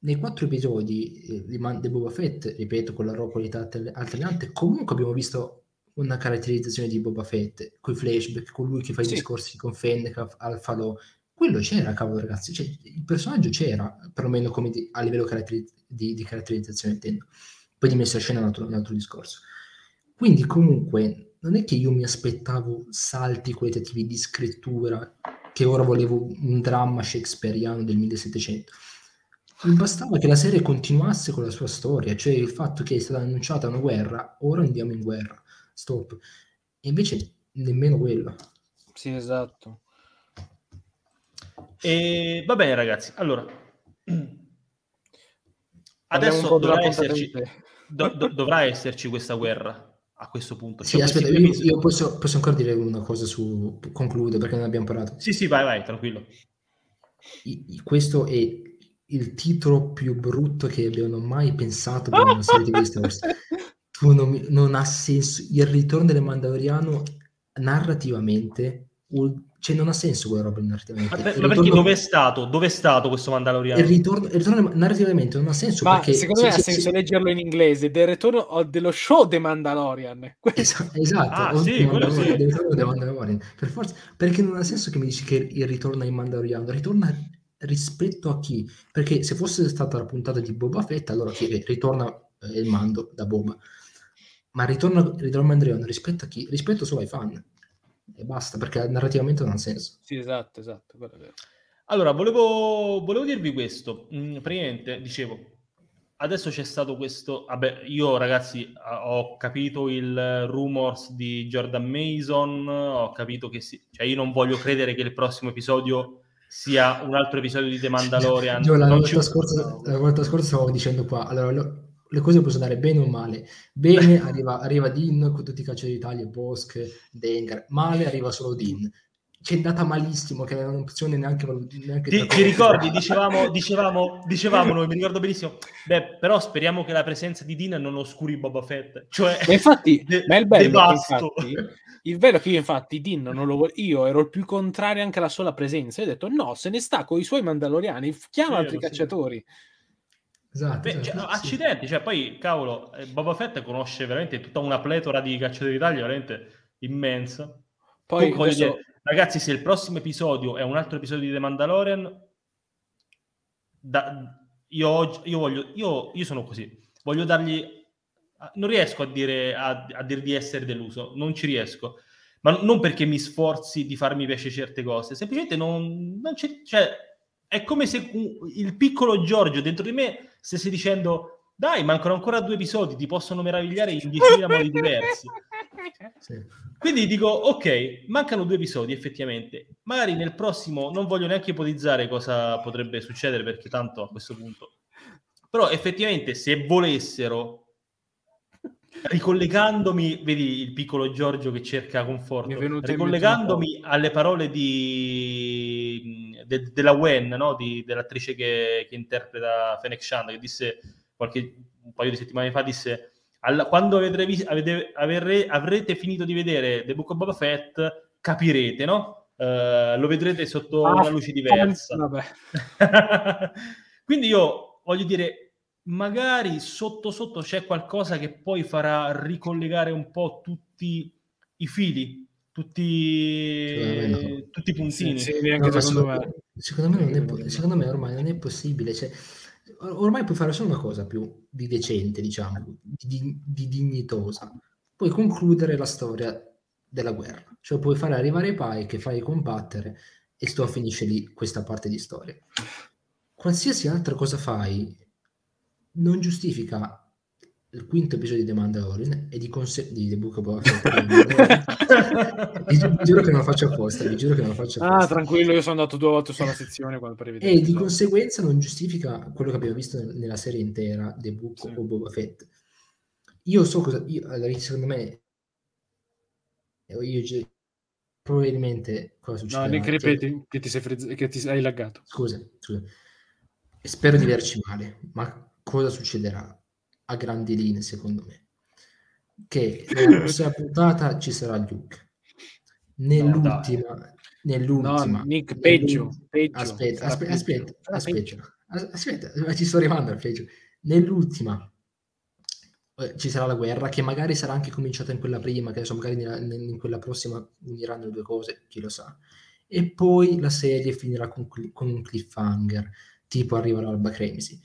nei quattro episodi eh, di Man- di Boba Fett, ripeto, con la alter- alternante, comunque abbiamo visto una caratterizzazione di Boba Fett, con i flashback, con lui che fa i Sì. discorsi con Fennec al- al falò. Quello c'era, cavolo ragazzi, cioè, il personaggio c'era, perlomeno come di- a livello caratteri- di, di caratterizzazione intendo. Poi di messa a scena è un altro, un altro discorso. Quindi comunque non è che io mi aspettavo salti qualitativi di scrittura, che ora volevo un dramma shakespeariano del 1700. Mi bastava che la serie continuasse con la sua storia, cioè il fatto che è stata annunciata una guerra, ora andiamo in guerra, stop. E invece nemmeno quello. Sì, esatto. E va bene, ragazzi. Allora, adesso dovrà esserci, do- do- dovrà esserci questa guerra a questo punto. Sì, Cioè, aspetta, questi io, io posso, posso ancora dire una cosa su... concludo perché non abbiamo parlato. Sì, sì, vai, vai, tranquillo. I- i- questo è il titolo più brutto che abbiano mai pensato per una serie di Star Wars. Tu non, mi- non ha senso. Il ritorno del Mandaloriano narrativamente, ul- cioè non ha senso quella roba narrativamente. Ma, per- ma ritorno- dove è stato? Dove è stato questo Mandaloriano? il ritorno, il ritorno narrativamente non ha senso Ma perché secondo me se- ha se- senso se- leggerlo in inglese, del ritorno o dello show The Mandalorian. Esa- esatto, Ah, o sì, Mandalorian, sì. del ritorno del Mandalorian, per forza, perché non ha senso che mi dici che il ritorno in Mandaloriano, ritorna rispetto a chi? Perché se fosse stata la puntata di Boba Fett, allora chi eh, ritorna eh, il mando da Boba, ma ritorna, ritorna Mandaloriano rispetto a chi? Rispetto solo ai fan e basta, perché narrativamente non ha senso. Sì, esatto, esatto. Allora, volevo, volevo dirvi questo. Mm, praticamente, dicevo, adesso c'è stato questo... Vabbè, io ragazzi ho capito il rumors di Jordan Mason, ho capito che sì... Cioè io non voglio credere che il prossimo episodio sia un altro episodio di The Mandalorian. Io la volta, ci- scorsa, la volta scorsa stavo dicendo qua, allora lo- le cose possono andare bene o male. Bene arriva, arriva Dean con tutti i cacciatori d'Italia, Bosch, Dengar, male arriva solo Dean. C'è andata malissimo, che non opzione neanche... neanche Ti, ti ricordi, dicevamo, dicevamo, dicevamo noi, mi ricordo benissimo, beh, però speriamo che la presenza di Dean non oscuri Boba Fett. Cioè, Ma infatti, de- ma il bello, che infatti, il bello è che io infatti Dean non lo vo- io ero il più contrario anche alla sola presenza. Io ho detto no, se ne sta con i suoi mandaloriani, chiama Vero, altri sì. cacciatori. Esatto, Beh, esatto, cioè, sì. accidenti, cioè poi, cavolo, eh, Boba Fett conosce veramente tutta una pletora di cacciatori d'Italia, veramente immensa. Poi adesso- dire, ragazzi, se il prossimo episodio è un altro episodio di The Mandalorian, da- io, io voglio, io, io sono così, voglio dargli, non riesco a dire, a, a dire di essere deluso, non ci riesco, ma non perché mi sforzi di farmi piacere certe cose, semplicemente non, non c'è, cioè, è come se il piccolo Giorgio dentro di me stesse dicendo, dai, mancano ancora due episodi, ti possono meravigliare in 10.000 modi diversi. Sì. Quindi dico, ok, mancano due episodi effettivamente. Magari nel prossimo non voglio neanche ipotizzare cosa potrebbe succedere perché tanto a questo punto. Però effettivamente se volessero, ricollegandomi, vedi il piccolo Giorgio che cerca conforto, ricollegandomi alle parole di, de- della Wen, no? Di- dell'attrice che, che interpreta Fennec Shand, che disse qualche, un paio di settimane fa, disse alla- quando avrete vis- avete- avrete- avrete finito di vedere The Book of Boba Fett, capirete, no? Eh, lo vedrete sotto Ah, una luce diversa. Vabbè. Quindi io voglio dire, magari sotto sotto c'è qualcosa che poi farà ricollegare un po' tutti i fili, tutti, no. tutti i puntini. Sì, sì, No, secondo secondo, me. secondo me non è secondo me ormai non è possibile. Cioè, ormai puoi fare solo una cosa più di decente, diciamo, di, di dignitosa. Puoi concludere la storia della guerra. Cioè puoi fare arrivare i Pike, fai combattere e sto finisce lì questa parte di storia. Qualsiasi altra cosa fai non giustifica il quinto episodio di The Mandalorian e di, conse- di The Book of Boba vi, gi- vi giuro che non lo faccio apposta, vi giuro che non lo faccio apposta. Ah, tranquillo, io sono andato due volte sulla sezione quando per vedere E di conseguenza non giustifica quello che abbiamo visto nel- nella serie intera, The Book Sì. of Boba Fett. Io so cosa... Io, allora, secondo me... Io, io gi- probabilmente cosa No, succederà? Nick, Che- ripeti che ti sei, frizz- che ti sei laggato. Scusa, scusa. Spero di averci male, ma cosa succederà a grandi linee, secondo me? Che nella prossima puntata ci sarà Luke. Nell'ultima... nell'ultima No, Nick, peggio, peggio. Aspetta, aspetta, aspetta, aspetta, aspetta, ma ci sto arrivando al peggio. Nell'ultima eh, ci sarà la guerra, che magari sarà anche cominciata in quella prima, che adesso magari nella- nel- in quella prossima uniranno le due cose, chi lo sa. E poi la serie finirà con, con un cliffhanger, tipo arriva l'Alba Crazy.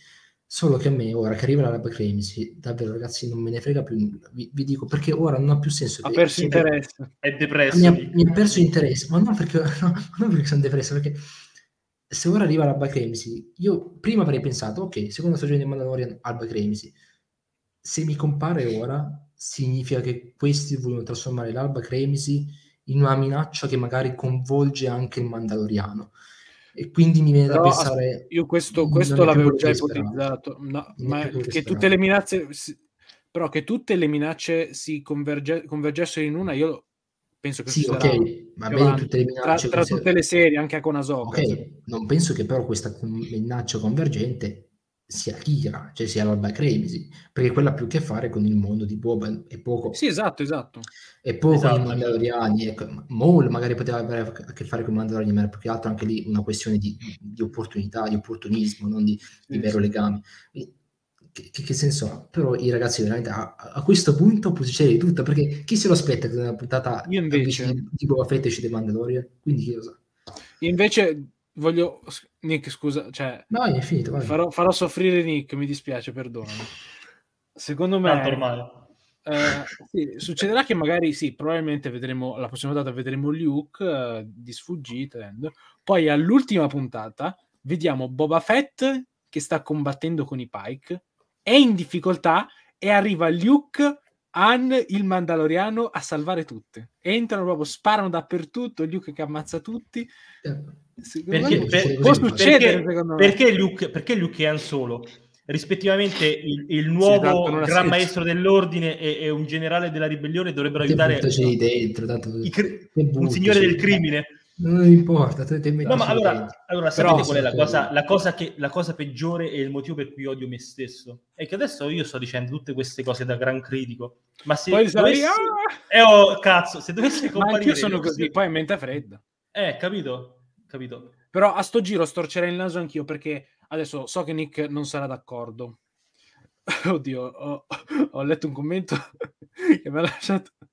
Solo che a me, ora che arriva l'Alba Crazy, davvero ragazzi, non me ne frega più nulla. Vi, vi dico perché ora non ha più senso. Ha perso che- interesse. È depresso. mi ha, mi ha perso interesse, ma non perché, no, non perché sono depresso, perché se ora arriva l'Alba Crazy, io prima avrei pensato, ok, seconda stagione di Mandalorian, Alba Crazy. Se mi compare ora, significa che questi vogliono trasformare l'Alba Crazy in una minaccia che magari coinvolge anche il Mandaloriano. E quindi mi viene da Però, pensare... Io questo, questo l'avevo già ipotizzato, no, ma che che tutte le minacce, però che tutte le minacce si converge- convergessero in una, io penso che Sì, ok, va bene tutte le tra, minacce... tra queste- tutte le serie, anche con Ahsoka. Ok, non penso che però questa minaccia convergente sia Kira, cioè sia l'Alba Crazy, perché quella ha più a che fare con il mondo di Boba e poco, Sì, esatto, esatto. e poco Esatto, con i Mandaloriani. Ecco, Maul magari poteva avere a che fare con i Mandaloriani, ma era più che altro anche lì una questione di, di opportunità, di opportunismo, non di, di Sì, vero sì. legame. Che, che- che senso ha? Però i ragazzi veramente a, a questo punto può succedere di tutto, perché chi se lo aspetta che una puntata Io invece- di, di Boba Fett esce The Mandalorian? Quindi chi lo sa? Io invece voglio... Nick, scusa, cioè, No, è finito, vai. farò, farò soffrire Nick, mi dispiace, perdonami. Secondo me... Eh, sì, succederà che magari sì, probabilmente vedremo la prossima puntata vedremo Luke eh, di sfuggita, poi all'ultima puntata vediamo Boba Fett che sta combattendo con i Pike, è in difficoltà e arriva Luke Han il Mandaloriano a salvare tutte. Entrano proprio, sparano dappertutto, Luke che ammazza tutti. Eh, Perché, per- può così, succedere, perché- secondo me. perché Luke, perché Luke e Han Solo? Rispettivamente il, il nuovo ha Gran. Maestro dell'Ordine e, e un generale della ribellione dovrebbero aiutare lì dentro, tanto cri- un signore del crimine. Non importa, te, te No, ma allora, allora Però- sapete qual è la Sì, cosa, sì. la, cosa che, la cosa peggiore e il motivo per cui odio me stesso? È che adesso io sto dicendo tutte queste cose da gran critico, ma se Poi dovessi... "Ah!" Eh, oh, cazzo, se dovessi Ma comparire... anch'io sono così, poi è mente fredda. Eh, capito? Capito? Però a sto giro storcerei il naso anch'io perché adesso so che Nick non sarà d'accordo. Oddio, ho, ho letto un commento che mi ha lasciato.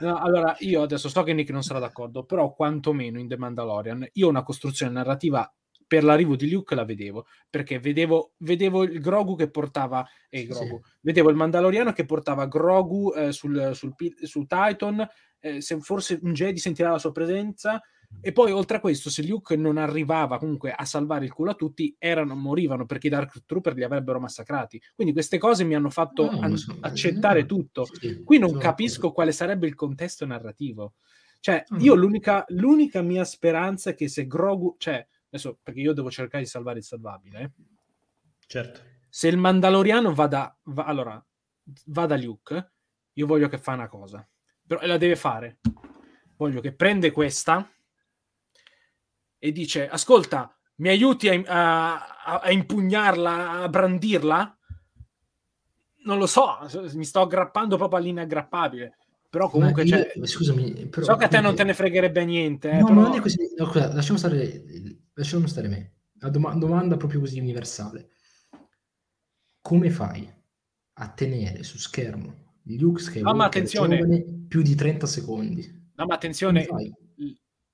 no, allora, io adesso so che Nick non sarà d'accordo, però quantomeno in The Mandalorian io una costruzione narrativa per l'arrivo di Luke la vedevo perché vedevo, vedevo il Grogu che portava eh, Grogu, sì. vedevo il Mandaloriano che portava Grogu eh, sul, sul, sul, Titan eh, se forse un Jedi sentirà la sua presenza e poi oltre a questo se Luke non arrivava comunque a salvare il culo a tutti erano, morivano perché i Dark Trooper li avrebbero massacrati quindi queste cose mi hanno fatto no, an- so, accettare no. tutto sì, qui non capisco quale sarebbe il contesto narrativo cioè io l'unica, l'unica mia speranza è che se Grogu cioè Adesso, perché io devo cercare di salvare il salvabile. Eh. Certo. Se il Mandaloriano va da... Va, allora, va da Luke, io voglio che fa una cosa. Però la deve fare. Voglio che prende questa e dice, ascolta, mi aiuti a, a, a impugnarla, a brandirla? Non lo so, mi sto aggrappando proprio all'inaggrappabile. Però comunque io, cioè, scusami, però, so che a te non te ne fregherebbe niente. Eh, no, però... non è così. No, lasciamo stare lasciamo stare me. La doma- domanda proprio così universale. Come fai a tenere su schermo Luke Skywalker no, ma attenzione. più di 30 secondi? No, ma attenzione.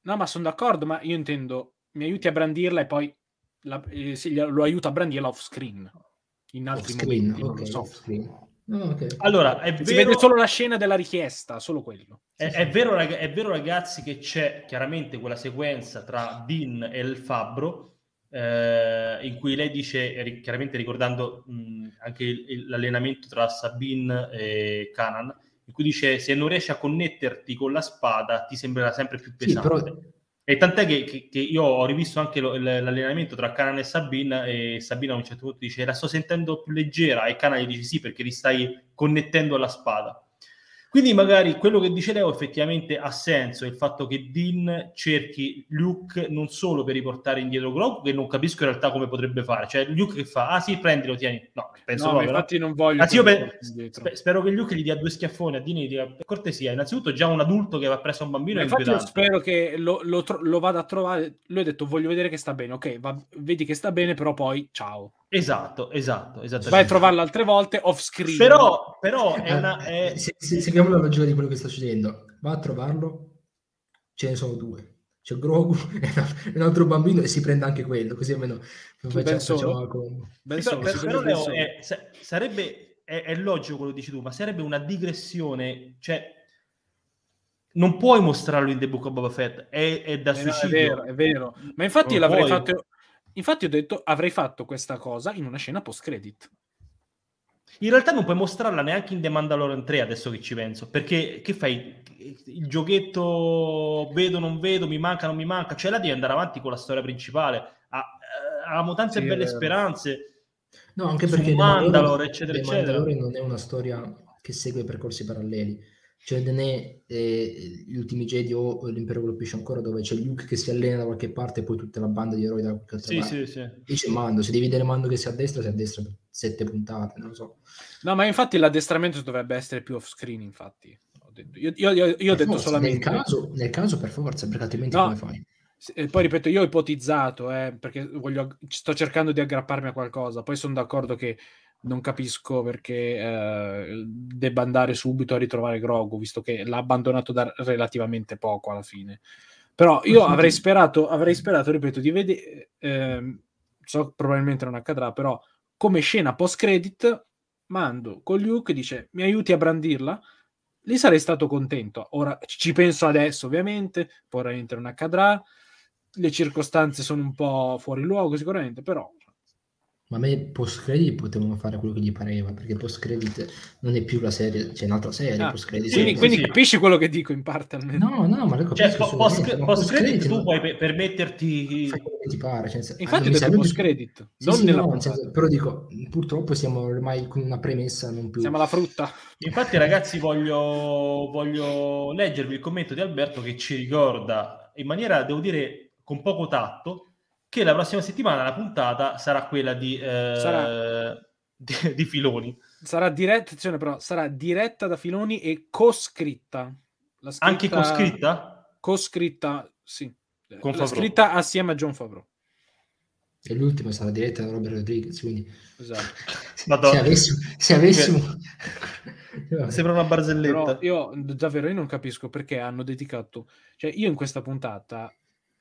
No, ma sono d'accordo, ma io intendo, mi aiuti a brandirla e poi la, eh, sì, lo aiuto a brandirla off screen. In altri off screen, momenti, okay, so. off screen. Oh, okay. Allora, è si vero... vede solo la scena della richiesta, solo quello. È, è, vero, è, vero, ragazzi, che c'è chiaramente quella sequenza tra Dean e il Fabbro, eh, in cui lei dice, chiaramente ricordando mh, anche il, il, l'allenamento tra Sabine e Canan, in cui dice se non riesci a connetterti con la spada ti sembrerà sempre più pesante. Sì, però e tant'è che, che, che, io ho rivisto anche lo, l'allenamento tra Canan e Sabina e Sabina a un certo punto dice la sto sentendo più leggera e Canan gli dice sì perché ti stai connettendo alla spada. Quindi magari quello che dice Leo effettivamente ha senso, il fatto che Dean cerchi Luke non solo per riportare indietro Grogu, che non capisco in realtà come potrebbe fare, cioè Luke che fa, ah sì, prendilo, tieni, no, penso no, proprio, infatti no? non voglio. Anzi, io pe- sp- spero che Luke gli dia due schiaffoni a Dean e dica, per cortesia, innanzitutto già un adulto che va preso un bambino Ma infatti io spero che lo, lo, tro- lo, vada a trovare, lui ha detto voglio vedere che sta bene, ok, va, vedi che sta bene, però poi ciao. Esatto, esatto, Vai a trovarlo altre volte off screen. Però, però è una... È... Se, se, seguiamo la logica di quello che sta succedendo, va a trovarlo, ce ne sono due. C'è Grogu e un altro bambino e si prende anche quello, così almeno facciamo, facciamo con... ben solo, però, Leo, è, sarebbe, è, è logico quello che dici tu, ma sarebbe una digressione, cioè non puoi mostrarlo in The Book of Boba Fett, è, è da eh suicidio. No, è vero, è vero. Ma infatti l'avrei fatto Infatti ho detto avrei fatto questa cosa in una scena post credit. In realtà non puoi mostrarla neanche in The Mandalorian 3 adesso che ci penso, perché che fai? Il giochetto vedo, non vedo, mi manca, non mi manca, cioè là devi andare avanti con la storia principale. Avevamo tante sì, belle speranze. No, anche perché Mandalore, eccetera, eccetera. Mandalorian non è una storia che segue percorsi paralleli cioè non è eh, gli ultimi Jedi o l'impero colpisce ancora dove c'è Luke che si allena da qualche parte e poi tutta la banda di eroi da qualche altra sì, parte. Sì, sì. Dice Mando, se devi vedere Mando che sia a destra, sia a destra per sette puntate, non lo so. No, ma infatti l'addestramento dovrebbe essere più off screen, infatti. Io, io, io, io ho detto forza, solamente... Nel caso, nel caso, per forza, perché altrimenti no, come fai? E poi ripeto, io ho ipotizzato, eh, perché voglio, sto cercando di aggrapparmi a qualcosa, poi sono d'accordo che non capisco perché eh, debba andare subito a ritrovare Grogu, visto che l'ha abbandonato da relativamente poco alla fine. Però io avrei sperato, avrei sperato, ripeto, di vedere, eh, so probabilmente non accadrà, però come scena post-credit, mando con Luke, dice mi aiuti a brandirla, lì sarei stato contento. Ora ci penso adesso, ovviamente, poi ovviamente non accadrà, le circostanze sono un po' fuori luogo sicuramente, però ma a me post credit potevano fare quello che gli pareva, perché post credit non è più la serie, c'è un'altra serie. Ah, post credit quindi, quindi sì. capisci quello che dico in parte almeno. No, no, ma lo cioè, post, post, post credit tu non... puoi permetterti. Fai quello che ti pare. Cioè, Infatti, ho detto post credit, sì, non sì, nella no, senso, però dico, purtroppo siamo ormai con una premessa non più. Siamo alla frutta. Infatti, ragazzi, voglio, voglio leggervi il commento di Alberto che ci ricorda in maniera, devo dire, con poco tatto che la prossima settimana la puntata sarà quella di, eh, sarà... di, di Filoni. Sarà diretta, però, sarà diretta da Filoni e coscritta. Scritta... Anche coscritta? Coscritta, sì. Con la scritta assieme a John Favreau. E l'ultima sarà diretta da Robert Rodriguez, quindi... Esatto. se avessimo... Se avessimo... Sembra una barzelletta. Però io davvero io non capisco perché hanno dedicato... Cioè io in questa puntata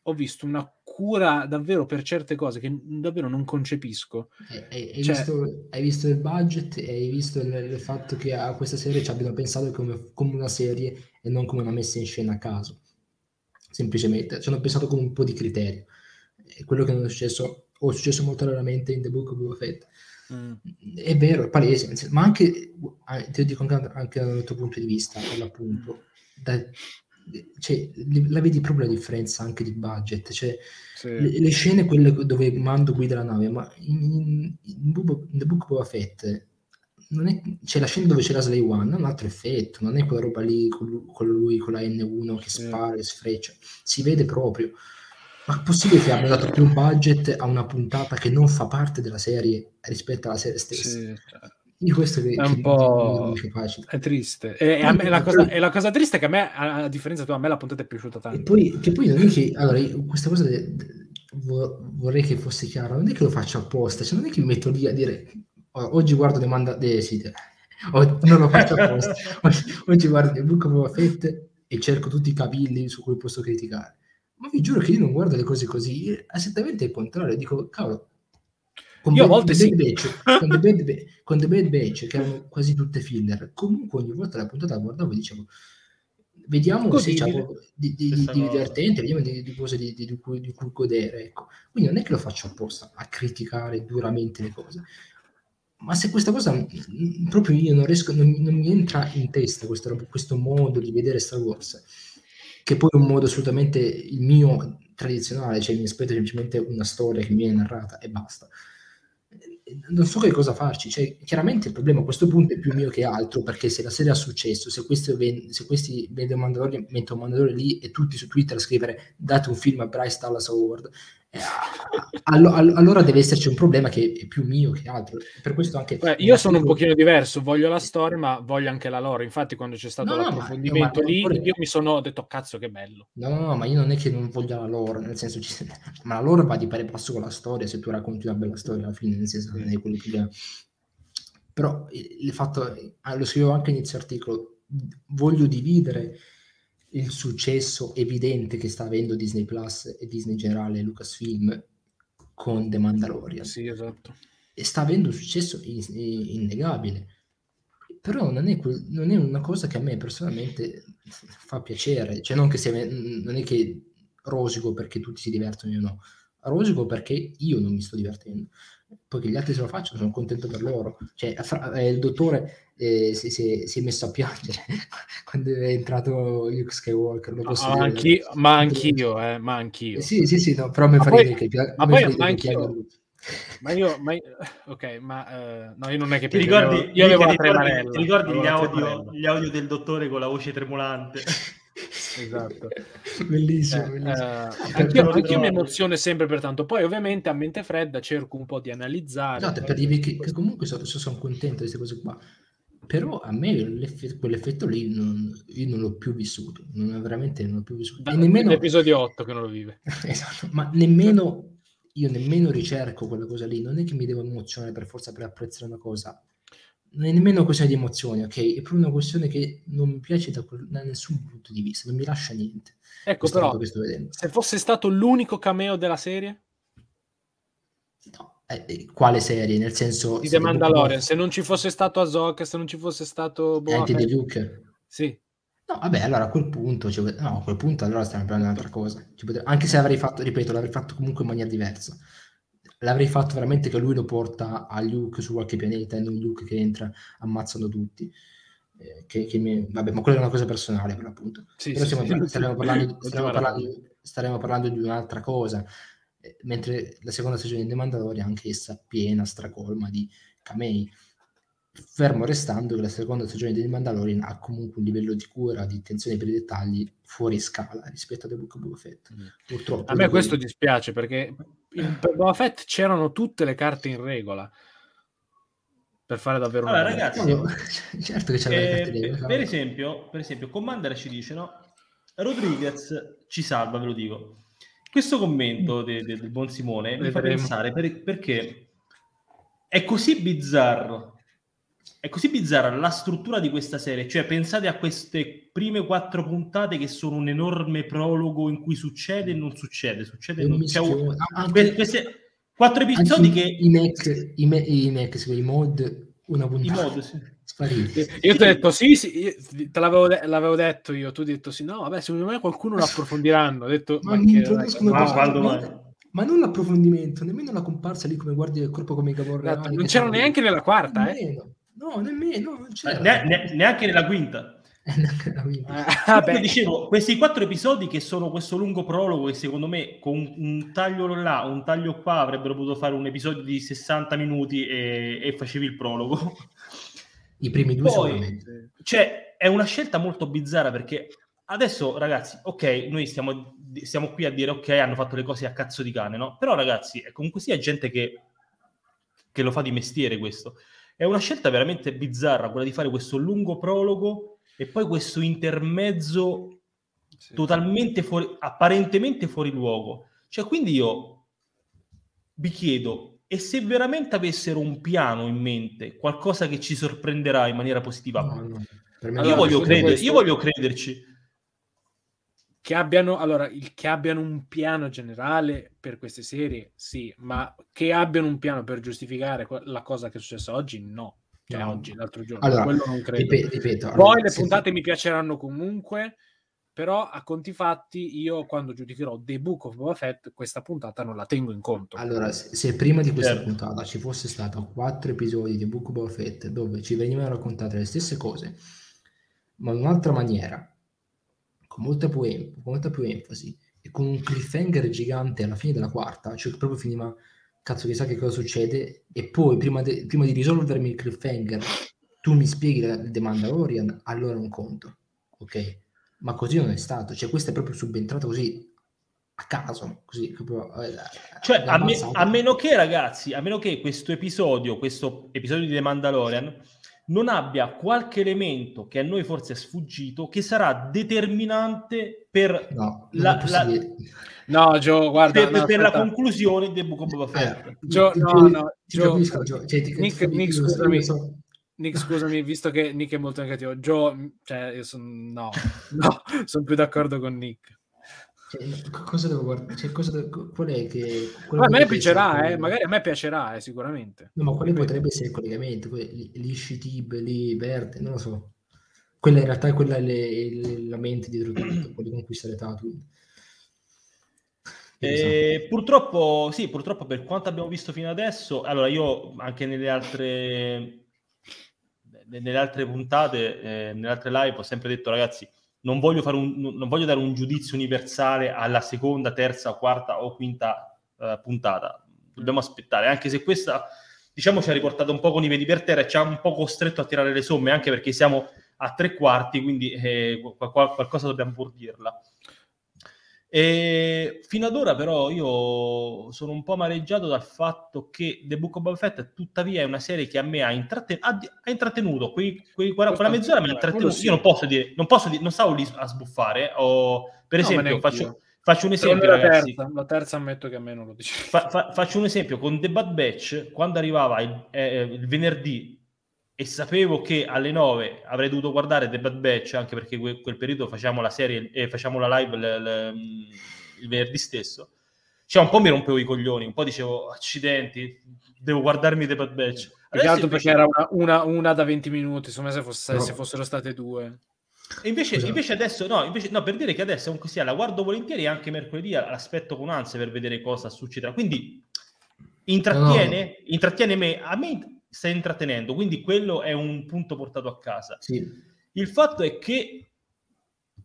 ho visto una cura davvero per certe cose che davvero non concepisco. Hai, hai, cioè... visto, hai visto, il budget e hai visto il, il, fatto che a questa serie ci abbiano pensato come, come, una serie e non come una messa in scena a caso. Semplicemente, ci hanno pensato con un po' di criterio. È quello che non è successo, o è successo molto raramente in The Book of Boba Fett. Mm. È vero, è palese, ma anche, te lo dico anche, anche dal tuo punto di vista, per l'appunto, da, cioè, la vedi proprio la differenza anche di budget. Cioè, sì. le, le, scene, quelle dove Mando guida la nave, ma in, in, Bubo, in The Book Boba Fett non è, c'è la scena dove c'è la Slay One, ha un altro effetto, non è quella roba lì con con, lui, con la N1 che spara e sfreccia, si vede proprio. Ma è possibile che abbia dato più budget a una puntata che non fa parte della serie rispetto alla serie stessa? Sì, certo. Io questo che, è un po' è triste. E, e me, la cosa, e, la cosa, triste è che a me, a differenza tua, a me la puntata è piaciuta tanto. E poi, che poi non è che allora, questa cosa de, de, vorrei che fosse chiara, non è che lo faccio apposta, cioè non è che mi metto lì a dire oggi guardo le manda de, sì, non lo faccio apposta. oggi, oggi guardo il Book of Fett e cerco tutti i cavilli su cui posso criticare. Ma vi giuro che io non guardo le cose così, è esattamente il contrario, dico cavolo con Io a volte sì. Batch, con, The Bad, con The Bad Batch, che erano quasi tutte filler, comunque ogni volta la puntata la guardavo e dicevo vediamo Così, se c'è di, di, di, di, divertente, vediamo di, cose di, cui, di cui godere. Ecco. Quindi non è che lo faccio apposta a criticare duramente le cose, ma se questa cosa mm, proprio io non riesco, non, non mi entra in testa questo, questo, modo di vedere Star Wars, che poi è un modo assolutamente il mio tradizionale, cioè mi aspetto semplicemente una storia che mi viene narrata e basta non so che cosa farci. Cioè, chiaramente il problema a questo punto è più mio che altro, perché se la serie ha successo, se, questo, se questi vedono Mandalorian, mettono Mandalorian lì e tutti su Twitter a scrivere date un film a Bryce Dallas Award, allo, allora deve esserci un problema che è più mio che altro. Per questo anche... Beh, io sono un pochino diverso, voglio la storia, ma voglio anche la lore. Infatti, quando c'è stato no, l'approfondimento no, lì, io mi sono detto, cazzo, che bello. No, no, no, ma io non è che non voglio la lore, nel senso, ci... ma la lore va di pari passo con la storia, se tu racconti una bella storia alla fine, nel senso, non è quello che... Però il fatto, ah, lo scrivo anche inizio articolo, voglio dividere il successo evidente che sta avendo Disney Plus e Disney in generale Lucasfilm con The Mandalorian. Sì, esatto. E sta avendo un successo in, in, innegabile. Però non è, non è, una cosa che a me personalmente fa piacere. Cioè non, che sia, non è che rosico perché tutti si divertono, io no. Rosico perché io non mi sto divertendo poi che gli altri se lo facciano sono contento per loro. Cioè, fra, eh, il dottore eh, si, si, si, è messo a piangere quando è entrato Luke Skywalker lo posso ah, anch'io, ma anch'io eh, ma anch'io. Eh, sì sì sì no, però mi fa ridere che ma poi ma anch'io ma io, ma io, ok, ma uh, no, io non è che ti ricordi, io, io avevo ti ricordi, ti ricordi gli audio, gli audio del dottore con la voce tremolante? esatto. bellissimo, eh, bellissimo. Eh, anch'io, anch'io mi emoziono sempre per tanto. Poi, ovviamente, a mente fredda cerco un po' di analizzare. No, per dirvi che, che comunque sono, sono contento di queste cose qua. Però a me quell'effetto lì non, io non l'ho più vissuto, non, veramente non l'ho più vissuto. Da, nemmeno... L'episodio 8 che non lo vive. esatto, ma nemmeno io nemmeno ricerco quella cosa lì, non è che mi devo emozionare per forza per apprezzare una cosa, non è nemmeno una questione di emozioni, ok? È proprio una questione che non mi piace da, da nessun punto di vista, non mi lascia niente. Ecco, però, se fosse stato l'unico cameo della serie? No, eh, eh, quale serie? Nel senso... Di The Mandalorian, se non ci fosse stato Ahsoka, se non ci fosse stato... Boa Anche di Luke? Sì. No, vabbè, allora a quel punto, cioè, no, a quel punto allora stiamo parlando di un'altra cosa. Potrebbe, anche se l'avrei fatto, ripeto, l'avrei fatto comunque in maniera diversa l'avrei fatto veramente che lui lo porta a Luke su qualche pianeta e non Luke che entra ammazzando tutti. Eh, che, che mi... Vabbè, ma quella è una cosa personale per l'appunto. Sì, Però sì, stiamo, sì, staremo, parlando, staremo, parlando, staremo, parlando, di un'altra cosa. Eh, mentre la seconda stagione di The Mandalorian anche essa piena, stracolma di camei. Fermo restando che la seconda stagione di The Mandalorian ha comunque un livello di cura, di attenzione per i dettagli fuori scala rispetto a The Book of Boba Fett. Mm. Purtroppo. A me questo dispiace perché in, per Boba Fett c'erano tutte le carte in regola per fare davvero allora, una ragazzi, no, certo che c'è eh, per, per, esempio, per esempio Commander ci dice no Rodriguez ci salva ve lo dico questo commento de, de, del buon Simone mi fa Vedremo. pensare per- perché è così bizzarro. È così bizzarra la struttura di questa serie, cioè pensate a queste prime quattro puntate che sono un enorme prologo in cui succede e non succede, succede e non c'è un- anche- que- queste quattro episodi che i Mac, i, me- i Mac, sì, i mod, una i puntata. mod sì. Spariti. Io ti ho detto sì, sì, te l'avevo, de- l'avevo detto io, tu hai detto sì, no, vabbè, secondo me qualcuno lo approfondiranno. Ho detto, Ma ma mi che- introducono quando ma- non l'approfondimento, nemmeno la comparsa lì come guardi il corpo come i Gabor Esatto, non sono- neanche nella quarta, eh. No, nemmeno, non c'era. Ne- ne- neanche nella quinta. Eh, neanche la quinta. Ah, Comunque, beh, dicevo, questi quattro episodi che sono questo lungo prologo che secondo me con un, un taglio là, un taglio qua avrebbero potuto fare un episodio di 60 minuti e, e facevi il prologo. I primi due Poi-. Cioè, è una scelta molto bizzarra perché adesso, ragazzi, ok, noi stiamo, stiamo qui a dire ok, hanno fatto le cose a cazzo di cane, no? Però, ragazzi, è comunque sia gente che, che lo fa di mestiere questo. È una scelta veramente bizzarra quella di fare questo lungo prologo e poi questo intermezzo sì. totalmente fuori, apparentemente fuori luogo. Cioè, quindi io vi chiedo, e se veramente avessero un piano in mente, qualcosa che ci sorprenderà in maniera positiva, No, no, me io, Allora, voglio credere, questo- io voglio crederci. Che abbiano allora il che abbiano un piano generale per queste serie sì ma che abbiano un piano per giustificare la cosa che è successa oggi no cioè No. oggi l'altro giorno Allora, quello non credo Ripe- ripeto, poi allora, le se- puntate mi piaceranno comunque però a conti fatti io quando giudicherò The Book of Boba Fett questa puntata non la tengo in conto Allora, se, prima di questa Certo. puntata ci fosse stato quattro episodi di Book of Boba Fett dove ci venivano raccontate le stesse cose, ma in un'altra maniera, con molta più, em- con molta più enfasi e con un cliffhanger gigante alla fine della quarta, cioè proprio finiva, cazzo chissà che cosa succede, e poi prima, de- prima di risolvermi il cliffhanger tu mi spieghi la- The Mandalorian, allora un conto, ok? Ma così non è stato, cioè questa è proprio subentrata così a caso, così proprio... eh, Cioè, a, me- a meno che, ragazzi, a meno che questo episodio, questo episodio di The Mandalorian, non abbia qualche elemento che a noi forse è sfuggito, che sarà determinante per, No, La- possibile. no Gio guarda per- no, per la conclusione di Book of Boba Fett. Eh, Gio- no, no, Gio- Gio, cioè, Nick- Nick, scusami. Nick, scusami, visto che Nick è molto negativo, Joe, cioè, io sono no, no, sono più d'accordo con Nick. Cioè, co- cosa devo guardare? Cioè, cosa devo- qual è che... quale Ma a me piacerà, eh, magari a me piacerà, eh, sicuramente. No, ma quale potrebbe essere il collegamento? Lì Shitib, lì Verde, non lo so. Quella in realtà è quella le- la mente dietro tutto, quelli conquistare Tatooine. Che ne so. E purtroppo, sì, purtroppo per quanto abbiamo visto fino adesso, allora io anche nelle altre, nelle altre puntate, eh, nelle altre live ho sempre detto ragazzi, non voglio, un, non voglio dare un giudizio universale alla seconda, terza, quarta o quinta eh, puntata. Dobbiamo aspettare, anche se questa, diciamo, ci ha riportato un po' con i piedi per terra e ci ha un po' costretto a tirare le somme, anche perché siamo a tre quarti, quindi eh, qual- qualcosa dobbiamo pur dirla. E fino ad ora però io sono un po' amareggiato dal fatto che The Book of Boba Fett tuttavia è una serie che a me ha, intratten- ha ha intrattenuto, quei, quei, quella, quella mezz'ora mi ha intrattenuto, sì. io non posso dire, non, posso dire, non stavo lì a sbuffare, o, per esempio faccio, io. faccio un esempio la terza, la terza ammetto che a me non lo dice. Fa- fa- faccio un esempio con The Bad Batch, quando arrivava il, eh, il venerdì e sapevo che alle 9 avrei dovuto guardare The Bad Batch, anche perché que- quel periodo facciamo la serie e facciamo la live l- l- il venerdì stesso, cioè un po' mi rompevo i coglioni, un po' dicevo accidenti, devo guardarmi The Bad Batch. Adesso perché era una, una- una da 20 minuti, insomma se, fosse- No. se fossero state due. E invece, invece adesso, no, invece, no, per dire che adesso comunque sia, la guardo volentieri anche mercoledì l'aspetto con ansia per vedere cosa succederà. Quindi intrattiene, intrattiene me, a me sta intrattenendo, quindi quello è un punto portato a casa. Sì, Il fatto è che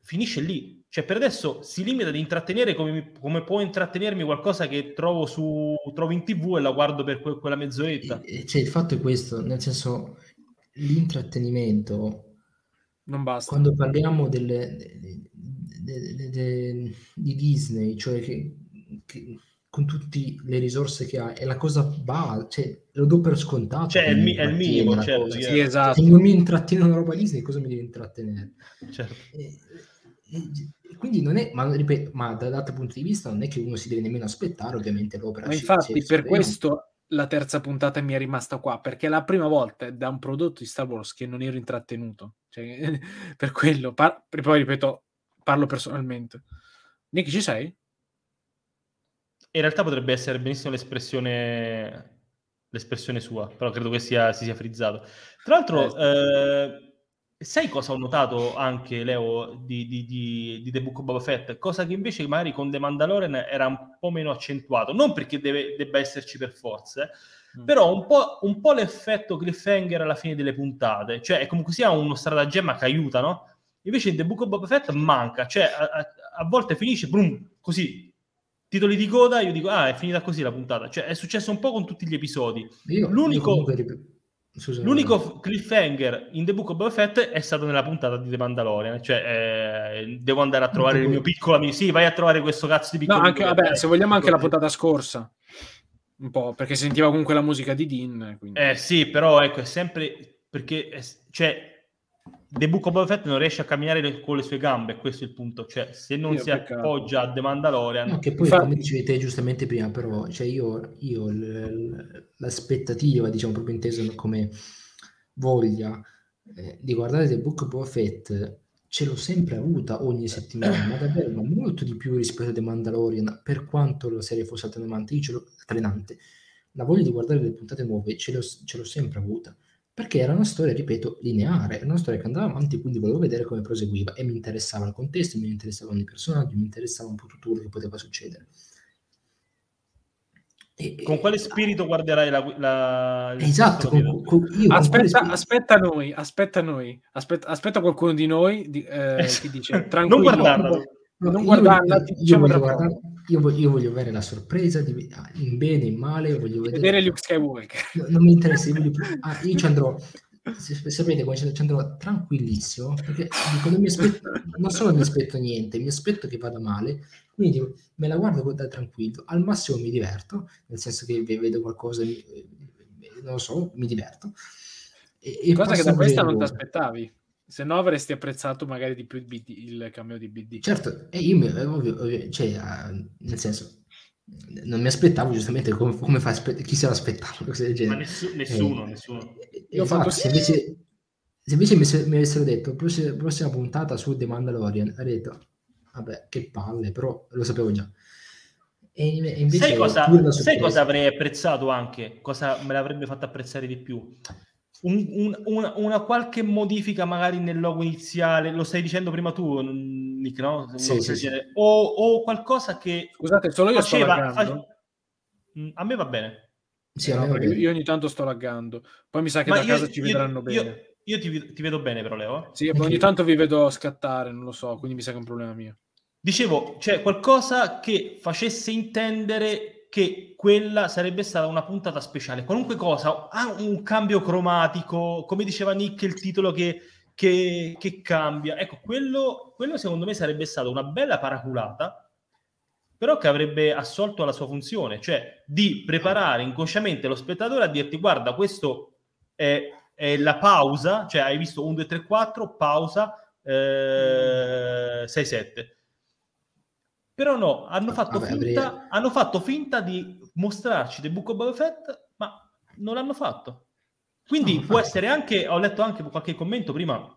finisce lì, cioè per adesso si limita ad intrattenere come, come può intrattenermi qualcosa che trovo, su, trovo in tv e la guardo per que- quella mezz'oretta. cioè, il fatto è questo, nel senso, l'intrattenimento Non basta. quando parliamo delle- de- de- de- de- di Disney, cioè che, che con tutte le risorse che ha, è la cosa base, cioè, lo do per scontato. Cioè, è il mi è il minimo, certo, cosa. sì, esatto. Se non mi intrattiene una roba Disney, cosa mi deve intrattenere? Certo. E, quindi non è, ma, ripeto, ma dall'altro punto di vista non è che uno si deve nemmeno aspettare ovviamente l'opera. Ma infatti per questo la terza puntata mi è rimasta qua, perché è la prima volta da un prodotto di Star Wars che non ero intrattenuto. Cioè, per quello, par- poi ripeto, parlo personalmente. Nick, ci sei? In realtà potrebbe essere benissimo l'espressione, l'espressione sua, però credo che sia, si sia frizzato. Tra l'altro, eh, eh Sai cosa ho notato anche, Leo, di, di, di, di, The Book of Boba Fett? Cosa che invece magari con The Mandalorian era un po' meno accentuato. Non perché deve, debba esserci per forza, eh, mm. però un po', un po', l'effetto cliffhanger alla fine delle puntate. Cioè, è comunque sia uno stratagemma che aiuta, no? Invece in The Book of Boba Fett manca. Cioè, a, a, a volte finisce, brum, così, titoli di coda, io dico, ah, è finita così la puntata. Cioè, è successo un po' con tutti gli episodi. Io, L'unico... Io comunque Scusami. L'unico cliffhanger in The Book of Boba Fett è stato nella puntata di The Mandalorian, cioè eh, devo andare a trovare il mio piccolo amico. Sì, vai a trovare questo cazzo di piccolo no, anche, vabbè, se vogliamo anche la puntata scorsa. Un po', perché sentiva comunque la musica di Dean. Quindi. Eh sì, però ecco, è sempre perché è, cioè The Book of Boba Fett non riesce a camminare le, con le sue gambe, questo è il punto. Cioè, se non io si peccato. appoggia a The Mandalorian... No, che poi, Infatti... come dicevi te giustamente prima, però, cioè io, io l- l'aspettativa, diciamo proprio intesa come voglia eh, di guardare The Book of Boba Fett ce l'ho sempre avuta ogni settimana, ma davvero ma molto di più rispetto a The Mandalorian, per quanto la serie fosse allenante, io ce l'ho, allenante. La voglia di guardare le puntate nuove ce l'ho, ce l'ho sempre avuta perché era una storia, ripeto, lineare, era una storia che andava avanti, quindi volevo vedere come proseguiva e mi interessava il contesto, mi interessavano i personaggi, mi interessava un po' tutto quello che poteva succedere. E, con quale spirito guarderai la, la esatto con, con, aspetta, aspetta noi aspetta noi aspetta, aspetta qualcuno di noi di, eh, che dice tranquillo non guardarla non guardarla io, io, voglio guardare, io, voglio, io voglio avere la sorpresa di, in bene, in male, voglio vedere, vedere Luke Skywalker. No, non mi interessa, io, ah, io ci andrò, sapete come ci andrò tranquillissimo, perché dico, non, mi aspetto, non solo mi aspetto niente, mi aspetto che vada male, quindi me la guardo da tranquillo, al massimo mi diverto, nel senso che vedo qualcosa, non lo so, mi diverto. E, e Cosa che da questa non ti aspettavi se no avresti apprezzato magari di più il, BD, il cameo di BD. Certo, e io mi, ovvio, ovvio, cioè, uh, nel senso, non mi aspettavo giustamente come, come fa chi se l'aspettava. Ma nessu- nessuno, eh, nessuno. Io ho fatto se invece, se invece mi, se, mi, avessero detto prossima, prossima puntata su The Mandalorian, avrei detto, vabbè, che palle, però lo sapevo già. E invece sai cosa, sai cosa avrei apprezzato anche? Cosa me l'avrebbe fatto apprezzare di più? Un, un, una, una, qualche modifica magari nel logo iniziale, lo stai dicendo prima tu, Nick, no? Sì, sì, sì. O, o, qualcosa che Scusate, solo io faceva, sto laggando. Mm, a me va bene. Sì, no, perché io ogni tanto sto laggando. Poi mi sa che Ma da io, casa ci io, vedranno bene. Io, io ti, ti, vedo bene però, Leo. Sì, ogni tanto vi vedo scattare, non lo so, quindi mi sa che è un problema mio. Dicevo, cioè qualcosa che facesse intendere che quella sarebbe stata una puntata speciale. Qualunque cosa, ha un cambio cromatico, come diceva Nick, il titolo che, che, che cambia. Ecco, quello, quello secondo me sarebbe stata una bella paraculata, però che avrebbe assolto alla sua funzione, cioè di preparare inconsciamente lo spettatore a dirti guarda, questo è, è la pausa, cioè hai visto 1, 2, 3, 4, pausa, eh, 6, 7 però no, hanno fatto, Vabbè, finta, hanno fatto finta di mostrarci The Book of Boba Fett, ma non l'hanno fatto. Quindi no, può essere anche, ho letto anche qualche commento prima,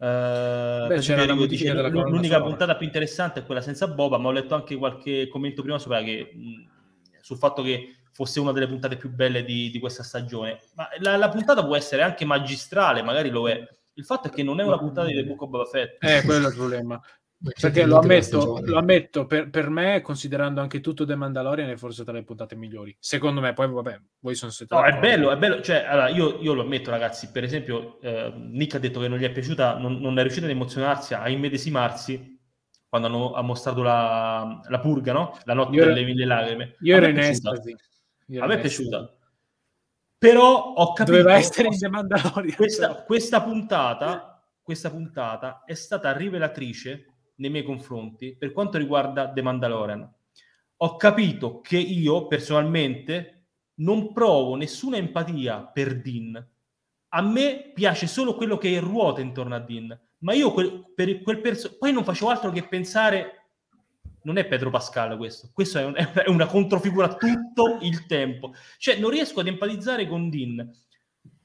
Uh, Beh, c'era la dice, l'unica sonora. puntata più interessante è quella senza Boba, ma ho letto anche qualche commento prima sopra che, mh, sul fatto che fosse una delle puntate più belle di, di questa stagione. Ma la, la, puntata può essere anche magistrale, magari lo è. Il fatto è che non è una puntata di The Book of Boba Fett. Eh, quello è il problema. Perché lo ammetto, lo ammetto per, per, me, considerando anche tutto The Mandalorian, è forse tra le puntate migliori. Secondo me, poi vabbè, voi sono stati. No, è bello, è bello. Cioè, allora, io, io, lo ammetto, ragazzi. Per esempio, eh, Nick ha detto che non gli è piaciuta, non, non è riuscito ad emozionarsi, a immedesimarsi quando hanno ha mostrato la, la purga, no? La notte io delle mille lacrime. Io ero in estasi. A me è piaciuta. Però ho capito. Doveva essere in The Mandalorian. Questa, questa, puntata, questa puntata è stata rivelatrice nei miei confronti per quanto riguarda The Mandalorian. Ho capito che io personalmente non provo nessuna empatia per Dean, a me piace solo quello che ruota intorno a Dean, ma io quel, per quel perso- poi non facevo altro che pensare non è Pedro Pascal questo, questo è, un, è, una controfigura tutto il tempo. Cioè, non riesco ad empatizzare con Dean.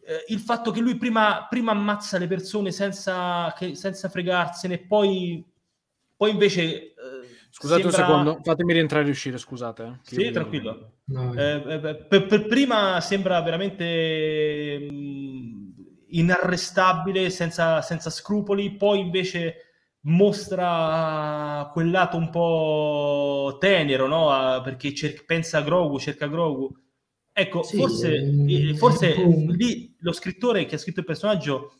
Eh, il fatto che lui prima, prima ammazza le persone senza, che, senza fregarsene, poi, poi invece... Eh, scusate sembra... un secondo, fatemi rientrare e uscire, scusate. Eh. Sì, io... tranquillo. No. Eh, eh, per, per, prima sembra veramente mh, mm, inarrestabile, senza, senza scrupoli, poi invece mostra quel lato un po' tenero, no? Perché cer- pensa a Grogu, cerca Grogu. Ecco, sì, forse, eh, forse lì lo scrittore che ha scritto il personaggio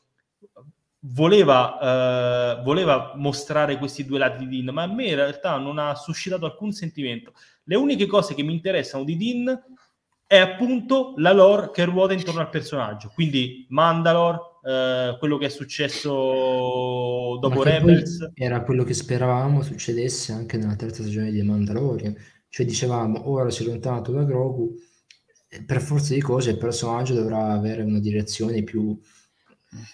voleva, eh, voleva mostrare questi due lati di Dean, ma a me in realtà non ha suscitato alcun sentimento. Le uniche cose che mi interessano di Dean è appunto la lore che ruota intorno al personaggio, quindi Mandalore, eh, quello che è successo dopo Rebels. Era quello che speravamo succedesse anche nella terza stagione di Mandalorian, cioè dicevamo ora si è allontanato da Grogu, per forza di cose il personaggio dovrà avere una direzione più,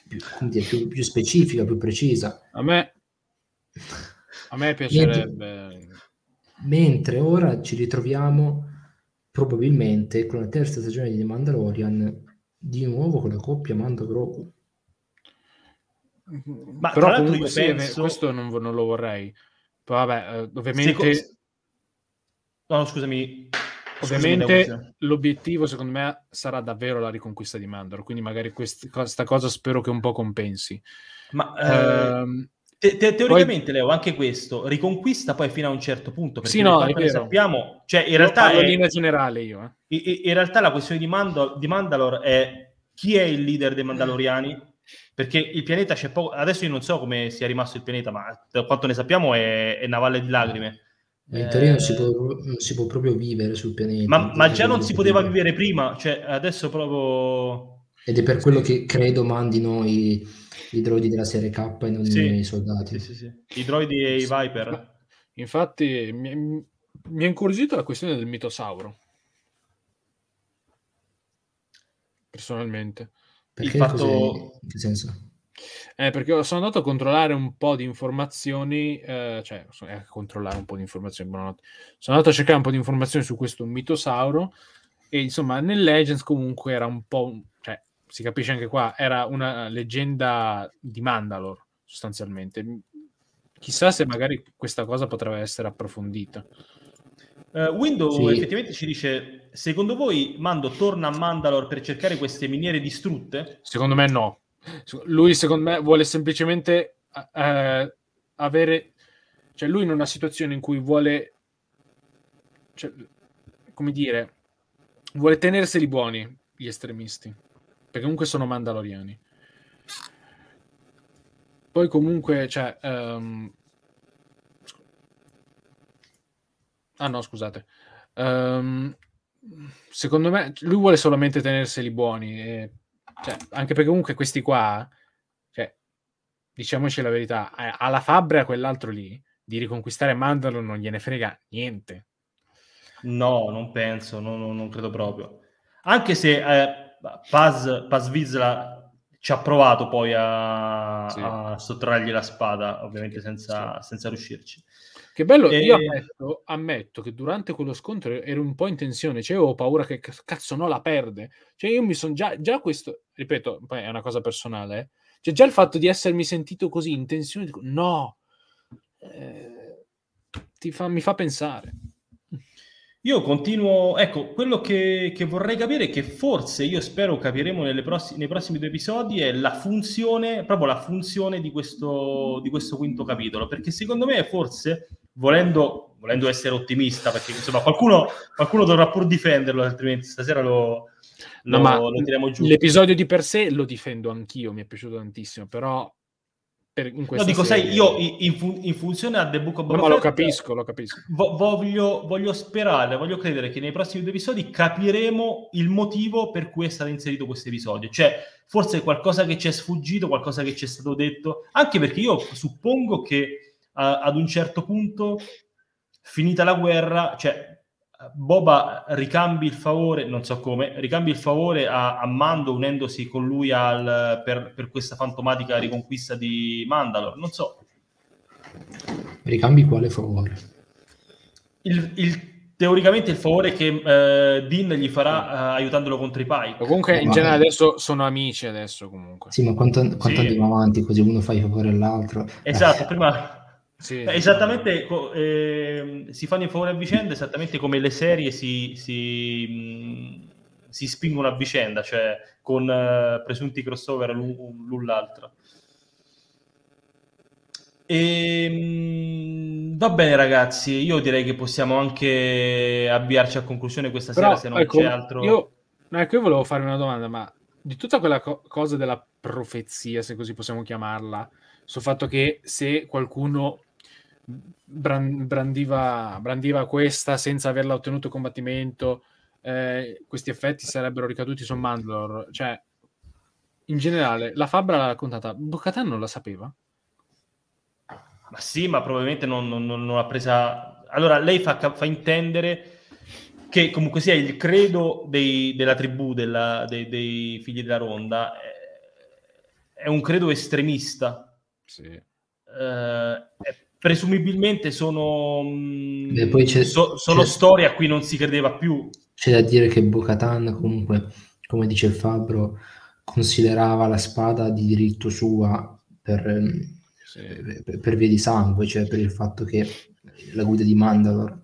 più, dire, più, più specifica, più precisa. A me, a me piacerebbe... Mentre, ora ci ritroviamo probabilmente con la terza stagione di The Mandalorian di nuovo con la coppia Mando Grogu. Ma però comunque sì, penso... questo non, non, lo vorrei. Poi vabbè, eh, ovviamente... Seco... No, scusami. Ovviamente l'obiettivo secondo me sarà davvero la riconquista di Mandor, quindi magari quest- questa cosa spero che un po' compensi. Ma uh, te- te- teoricamente, poi... Leo, anche questo riconquista poi fino a un certo punto, perché sì, no, ne sappiamo, cioè in realtà è... in linea generale io. Eh. In, in, realtà la questione di, Mandal- di Mandalore è chi è il leader dei Mandaloriani perché il pianeta c'è poco. Adesso io non so come sia rimasto il pianeta, ma da quanto ne sappiamo è, è una valle di lacrime. In teoria non si, eh, può, non si può proprio vivere sul pianeta. Ma, ma già non si poteva vivere prima, cioè adesso proprio. Ed è per quello che credo mandino i, i droidi della serie K e non sì, i soldati. Sì, sì, I droidi e i Viper. Infatti mi, mi è incuriosito la questione del mitosauro. Personalmente. Perché il fatto... In che senso? Eh, perché sono andato a controllare un po' di informazioni, eh, cioè eh, a controllare un po' di informazioni, buonanotte. Sono andato a cercare un po' di informazioni su questo mitosauro e insomma nel Legends comunque era un po', cioè si capisce anche qua, era una leggenda di Mandalore sostanzialmente. Chissà se magari questa cosa potrebbe essere approfondita. Uh, Windows sì. effettivamente ci dice: Secondo voi Mando torna a Mandalore per cercare queste miniere distrutte? Secondo me no. Lui, secondo me, vuole semplicemente uh, avere. Cioè, lui in una situazione in cui vuole. Cioè, come dire. Vuole tenerseli buoni gli estremisti. Perché comunque sono mandaloriani. Poi comunque, cioè, um, Ah no, scusate. Um, secondo me lui vuole solamente tenerseli buoni. E, cioè, anche perché comunque questi qua, cioè, diciamoci la verità, alla Fabbra quell'altro lì di riconquistare Mandalore non gliene frega niente. No, non penso, no, no, non credo proprio. Anche se eh, Paz, Paz Vizla ci ha provato poi a, sì. a sottrargli la spada, ovviamente senza, sì. senza riuscirci. Che bello, e... io ammetto, ammetto, che durante quello scontro ero un po' in tensione, cioè avevo paura che cazzo no la perde. Cioè io mi sono già, già questo, ripeto, poi è una cosa personale, eh? cioè già il fatto di essermi sentito così in tensione, dico no, eh, fa, mi fa pensare. Io continuo, ecco, quello che, che, vorrei capire, che forse io spero capiremo prossi- nei prossimi due episodi, è la funzione, proprio la funzione di questo, di questo quinto capitolo, perché secondo me forse, volendo, volendo essere ottimista, perché insomma qualcuno, qualcuno dovrà pur difenderlo, altrimenti stasera lo, lo, no, lo tiriamo giù. L'episodio di per sé lo difendo anch'io, mi è piaciuto tantissimo, però per, in no, dico, serie... sai, io in, fu- in, funzione a The Book of Boba no, lo capisco, lo capisco. Vo- voglio, voglio, sperare, voglio credere che nei prossimi due episodi capiremo il motivo per cui è stato inserito questo episodio. Cioè, forse qualcosa che ci è sfuggito, qualcosa che ci è stato detto, anche perché io suppongo che uh, ad un certo punto, finita la guerra, cioè Boba ricambi il favore, non so come, ricambi il favore a, a Mando unendosi con lui al, per, per, questa fantomatica riconquista di Mandalore, non so. Ricambi quale favore? Il, il, teoricamente il favore che uh, Dean gli farà uh, aiutandolo contro i Pike. Comunque in generale adesso sono amici adesso comunque. Sì, ma quanto, quanto sì. andiamo avanti così uno fa i favori all'altro? Esatto, prima sì, eh, esattamente, eh, si fanno in favore a vicenda esattamente come le serie si, si, mh, si spingono a vicenda, cioè con uh, presunti crossover l'un l'altro. E, mh, va bene ragazzi, io direi che possiamo anche avviarci a conclusione questa Però, sera se non ecco, c'è altro. Io, ecco, io volevo fare una domanda, ma di tutta quella co- cosa della profezia, se così possiamo chiamarla, sul fatto che se qualcuno brandiva, brandiva questa senza averla ottenuto combattimento, eh, questi effetti sarebbero ricaduti su Mandalore. Cioè, in generale, la Fabra l'ha raccontata, Bocatan non la sapeva? Ma sì, ma probabilmente non, non, non l'ha presa... Allora, lei fa, fa, intendere che comunque sia il credo dei, della tribù, della, dei, dei, figli della ronda, è, è un credo estremista. Sì. Uh, è presumibilmente sono, mm, Beh, so, sono storie a cui non si credeva più. C'è da dire che Bocatan comunque, come dice il Fabbro, considerava la spada di diritto sua per, mm, sì. per, per, via di sangue, cioè per il fatto che la guida di Mandalore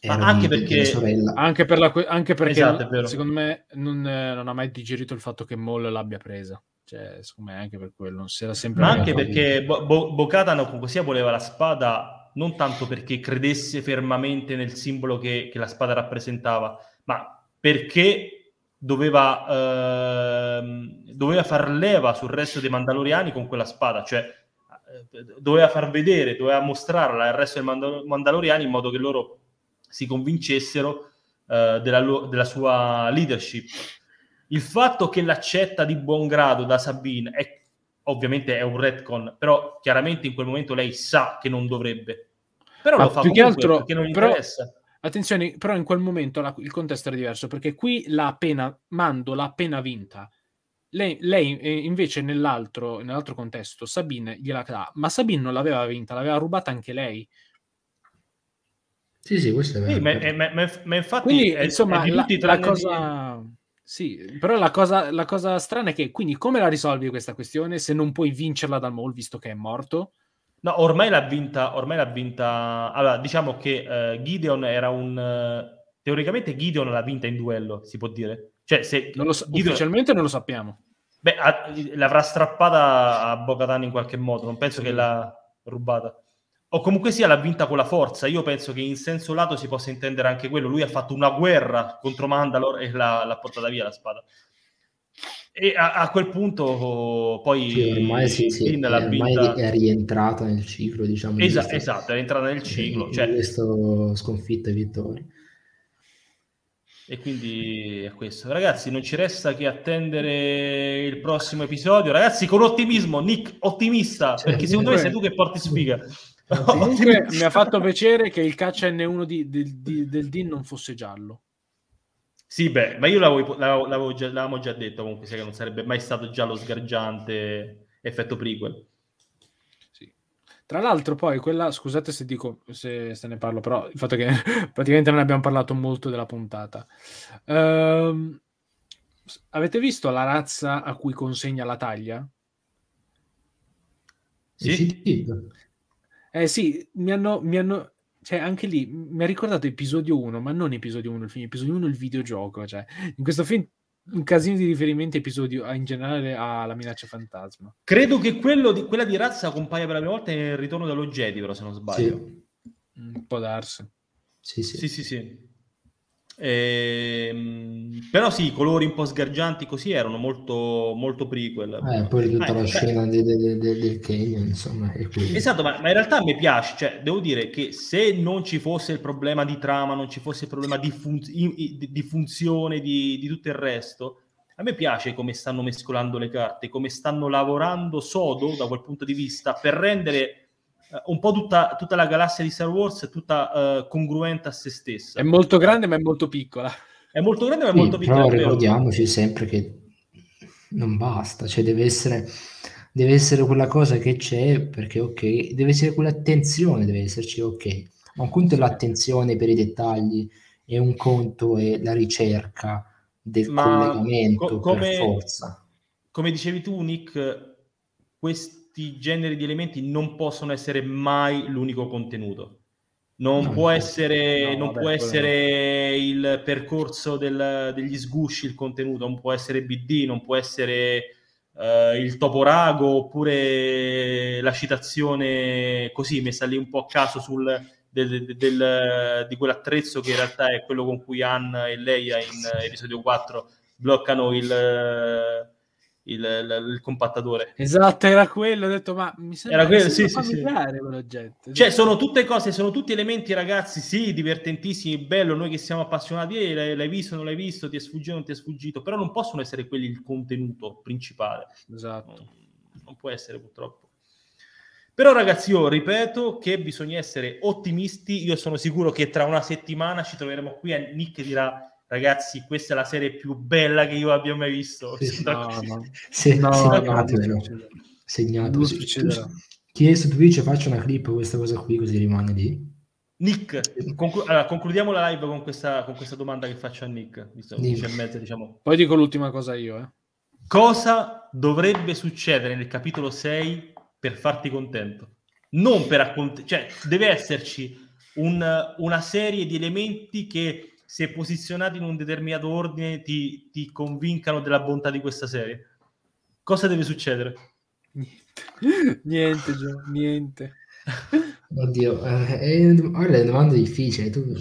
era anche, di, perché, anche, per la, anche perché esatto, secondo me non, non, ha mai digerito il fatto che Moll l'abbia presa cioè, secondo me anche per quello non si era sempre ma anche perché Bo- Bo- Bocatano comunque sia voleva la spada non tanto perché credesse fermamente nel simbolo che, che la spada rappresentava ma perché doveva, ehm, doveva far leva sul resto dei Mandaloriani con quella spada cioè eh, doveva far vedere, doveva mostrarla al resto dei Mandal- Mandaloriani in modo che loro si convincessero eh, della, lo- della sua leadership il fatto che l'accetta di buon grado da Sabine è ovviamente è un retcon, però chiaramente in quel momento lei sa che non dovrebbe. Però Ma lo fa più che altro perché non gli però, interessa. Attenzione, però in quel momento la, il contesto era diverso perché qui l'ha appena Mando l'ha appena vinta. Lei, lei eh, invece nell'altro, nell'altro contesto Sabine gliela dà, ma Sabine non l'aveva vinta, l'aveva rubata anche lei. Sì, sì, questo è vero. Sì, ma, ma, ma, ma infatti Quindi, è, insomma, è la, la cosa... Di sì, però la cosa, la cosa strana è che quindi come la risolvi questa questione se non puoi vincerla dal Maul visto che è morto? No, ormai l'ha vinta, ormai l'ha vinta. Allora, diciamo che uh, Gideon era un. Uh, teoricamente Gideon l'ha vinta in duello, si può dire. Cioè, se non lo, Gideon... Ufficialmente non lo sappiamo. Beh, ha, l'avrà strappata a Bogatan in qualche modo, non penso sì. che l'ha rubata o comunque sia l'ha vinta con la forza. Io penso che in senso lato si possa intendere anche quello. Lui ha fatto una guerra contro Mandalore e l'ha, l'ha portata via la spada. E a, a quel punto oh, poi sì, ormai, sì, sì, ormai è rientrata nel ciclo, diciamo. Esa- esatto, è rientrata nel ciclo. Cioè... Questo sconfitta e vittoria. E quindi è questo. Ragazzi, non ci resta che attendere il prossimo episodio. Ragazzi, con ottimismo, Nick, ottimista, cioè, perché secondo me sei tu che porti sfiga. Comunque mi ha fatto piacere che il caccia N1 di, di, di, del DIN non fosse giallo. Sì, beh, ma io l'avevo, l'avevo già, l'avevamo già detto comunque, che non sarebbe mai stato giallo sgargiante effetto prequel. Sì. Tra l'altro poi quella, scusate se dico, se, se ne parlo, però il fatto che praticamente non abbiamo parlato molto della puntata. Uh, avete visto la razza a cui consegna la taglia? Sì. sì. Eh sì, mi hanno, mi hanno cioè anche lì mi ha ricordato episodio 1, ma non episodio 1 il film, episodio 1 il videogioco, cioè in questo film un casino di riferimenti episodio in generale alla minaccia fantasma. Credo che quello di, quella di razza compaia per la prima volta nel ritorno dello Jedi, però se non sbaglio. Sì. Un po' darsi. Sì, sì, sì. sì, sì. Ehm, però sì, i colori un po' sgargianti così erano molto, molto prequel. Eh, poi tutta ah, la beh, scena de, de, de, del Canyon, insomma. Esatto, ma, ma, in realtà mi piace, cioè, devo dire che se non ci fosse il problema di trama, non ci fosse il problema di, fun- di, di funzione, di, di tutto il resto, a me piace come stanno mescolando le carte, come stanno lavorando sodo da quel punto di vista per rendere un po' tutta, tutta, la galassia di Star Wars è tutta uh, congruente a se stessa. È molto grande ma è molto piccola. È molto grande ma è sì, molto piccola. Però ricordiamoci sempre che non basta, cioè deve essere, deve essere quella cosa che c'è perché ok, deve essere quell'attenzione, deve esserci ok. Ma un conto è l'attenzione per i dettagli e un conto è la ricerca del Ma collegamento co- come, per forza. Come dicevi tu, Nick, questi generi di elementi non possono essere mai l'unico contenuto. Non no, può essere, no, non vabbè, può essere no. il percorso del, degli sgusci il contenuto, non può essere BD, non può essere uh, il toporago oppure la citazione così messa lì un po' a caso sul, del, del, del, di quell'attrezzo che in realtà è quello con cui Anna e Leia in episodio 4 bloccano il, il, il, il compattatore. Esatto, era quello, ho detto ma mi sembra era quello, sì, sì, sì. quell'oggetto. Cioè sono tutte cose, sono tutti elementi ragazzi, sì, divertentissimi, bello, noi che siamo appassionati, eh, l'hai, l'hai visto, non l'hai visto, ti è sfuggito, non ti è sfuggito, però non possono essere quelli il contenuto principale. Esatto. non, non può essere purtroppo. Però ragazzi, io ripeto che bisogna essere ottimisti. Io sono sicuro che tra una settimana ci troveremo qui e Nick dirà ragazzi, questa è la serie più bella che io abbia mai visto. Sì, no, no. Se, no, segnatelo. No, segnatelo. Chi è su Twitch faccia una clip questa cosa qui così rimane lì. Nick, conclu- allora, concludiamo la live con questa, con questa, domanda che faccio a Nick. Visto, mezza, diciamo. Poi dico l'ultima cosa io. Eh. Cosa dovrebbe succedere nel capitolo 6 per farti contento. Non per accontentare, cioè deve esserci un, una serie di elementi che se posizionati in un determinato ordine ti, ti convincano della bontà di questa serie. Cosa deve succedere? niente, Gio, niente. Oddio, eh, ora è una domanda difficile. Tu...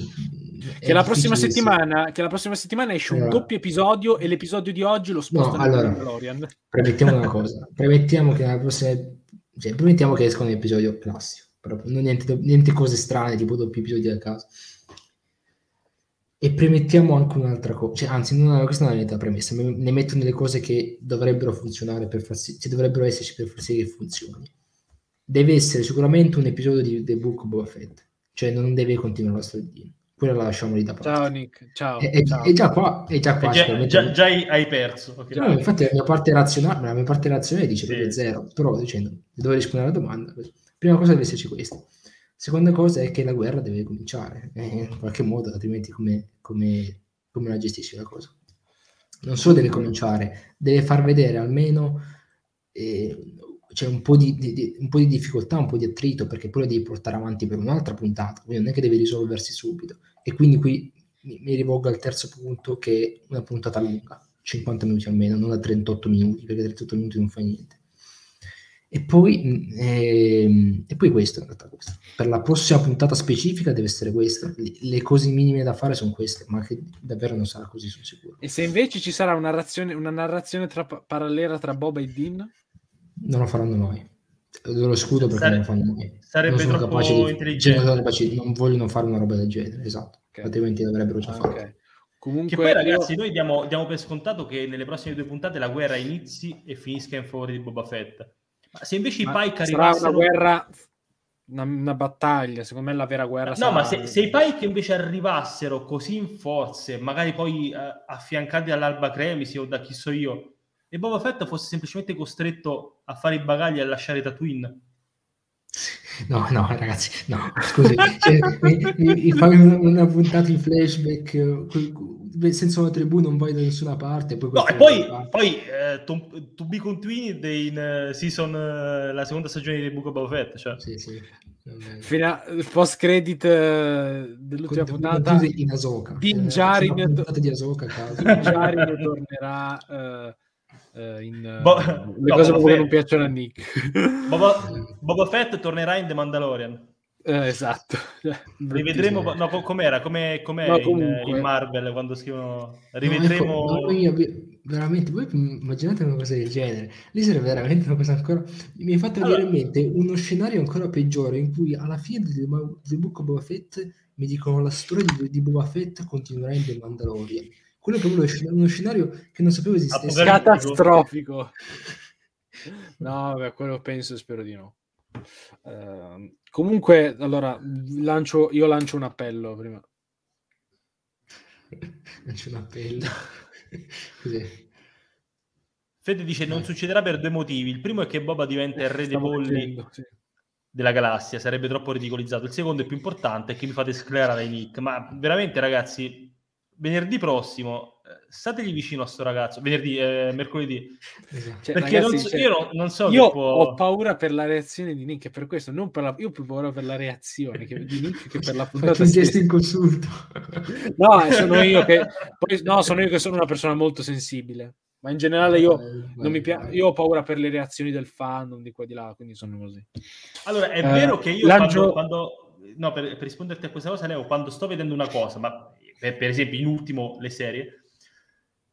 Che la, prossima settimana, che la prossima settimana esce allora. un doppio episodio e l'episodio di oggi lo spostano no, allora, Premettiamo una cosa, premettiamo che la prossima cioè, promettiamo che esca un episodio classico, proprio, non niente, niente cose strane, tipo doppi episodi a caso. E premettiamo anche un'altra cosa, cioè, anzi, non, questa non è la premessa, ne metto nelle cose che dovrebbero funzionare per far sì, cioè dovrebbero esserci per far sì che funzioni. Deve essere sicuramente un episodio di The Book of Boba Fett, cioè non deve continuare la storia di quella la lasciamo lì da parte. Ciao Nick, ciao. È, ciao. è già qua, è già qua. È già, già, già, hai perso. Okay. No, infatti la mia parte razionale, la mia parte razionale dice sì. proprio zero, però dicendo, devo rispondere alla domanda. Prima cosa deve esserci questa. Seconda cosa è che la guerra deve cominciare, eh, in qualche modo, altrimenti come, come, come la gestisci la cosa? Non solo deve cominciare, deve far vedere almeno eh, c'è un po, di, di, un po' di difficoltà, un po' di attrito, perché poi la devi portare avanti per un'altra puntata, quindi non è che devi risolversi subito. E quindi qui mi, mi rivolgo al terzo punto, che è una puntata lunga, 50 minuti almeno, non da 38 minuti, perché 38 minuti non fa niente. E poi, eh, e poi questo in realtà questo. Per la prossima puntata specifica deve essere questo. Le, le, cose minime da fare sono queste, ma che davvero non sarà così, sono sicuro. E se invece ci sarà una narrazione, una narrazione tra, parallela tra Bob e Dean? Non lo faranno mai. Lo scudo perché Sare- non lo fanno mai. Sarebbe non troppo di, intelligente. Capaci, non vogliono fare una roba del genere, esatto. Okay. Altrimenti dovrebbero già farlo. Okay. Comunque, che poi, ragazzi, io... noi diamo, diamo, per scontato che nelle prossime due puntate la guerra inizi e finisca in favore di Boba Fett. Ma se invece ma i Pike arrivassero... Sarà una guerra, una, una, battaglia, secondo me la vera guerra No, sarà... ma se, se, i Pike invece arrivassero così in forze, magari poi uh, affiancati dall'Alba Cremisi o da chi so io, e Boba Fett fosse semplicemente costretto a fare i bagagli e a lasciare Tatooine. No, no, ragazzi, no, scusi, cioè, mi, mi, fammi una, una, puntata in flashback eh, senza una tribù non vai da nessuna parte. Poi no, e poi, poi eh, to, to, be continued in uh, season, uh, la seconda stagione di Book of Boba Fett. Cioè. Sì, sì. Fino a, post credit uh, dell'ultima Con, puntata in Asoka. Din Djarin, eh, di Asoka, tornerà uh, Uh, in, Bo- le no, cose che non piacciono a Nick. Boba, Boba Fett tornerà in The Mandalorian. Eh, esatto. Rivedremo, no, com'era, com'è, com'è no, in, in, Marvel quando scrivono... Rivedremo... No, ecco, veramente, voi immaginate una cosa del genere. Lì sarebbe veramente una cosa ancora... Mi hai fatto allora... venire in mente uno scenario ancora peggiore in cui alla fine del, del Book of Boba Fett mi dicono la storia di, di Boba Fett continuerà in The Mandalorian quello che volevo è uno scenario che non sapevo esistesse. Catastrofico. no, vabbè, quello penso, spero di no. Uh, comunque, allora, lancio, io lancio un appello prima. lancio un appello. Così. Fede dice non succederà per due motivi. Il primo è che Boba diventa il re dei polli sì. della galassia, sarebbe troppo ridicolizzato. Il secondo è più importante, è che mi fate sclerare Nick. Ma veramente ragazzi, venerdì prossimo stategli vicino a sto ragazzo venerdì, eh, mercoledì. Cioè, perché ragazzi, non so, cioè, io non, so io può... ho paura per la reazione di Nick per questo non per la, io ho più paura per la reazione che, di Nick che per la puntata un gesto in consulto no eh, sono io che poi, no sono io che sono una persona molto sensibile ma in generale io, non mi pia- io ho paura per le reazioni del fan di qua e di là quindi sono così. Allora è eh, vero che io lancio... quando, quando no, per, per, risponderti a questa cosa, Leo, quando sto vedendo una cosa, ma per, per esempio in ultimo le serie,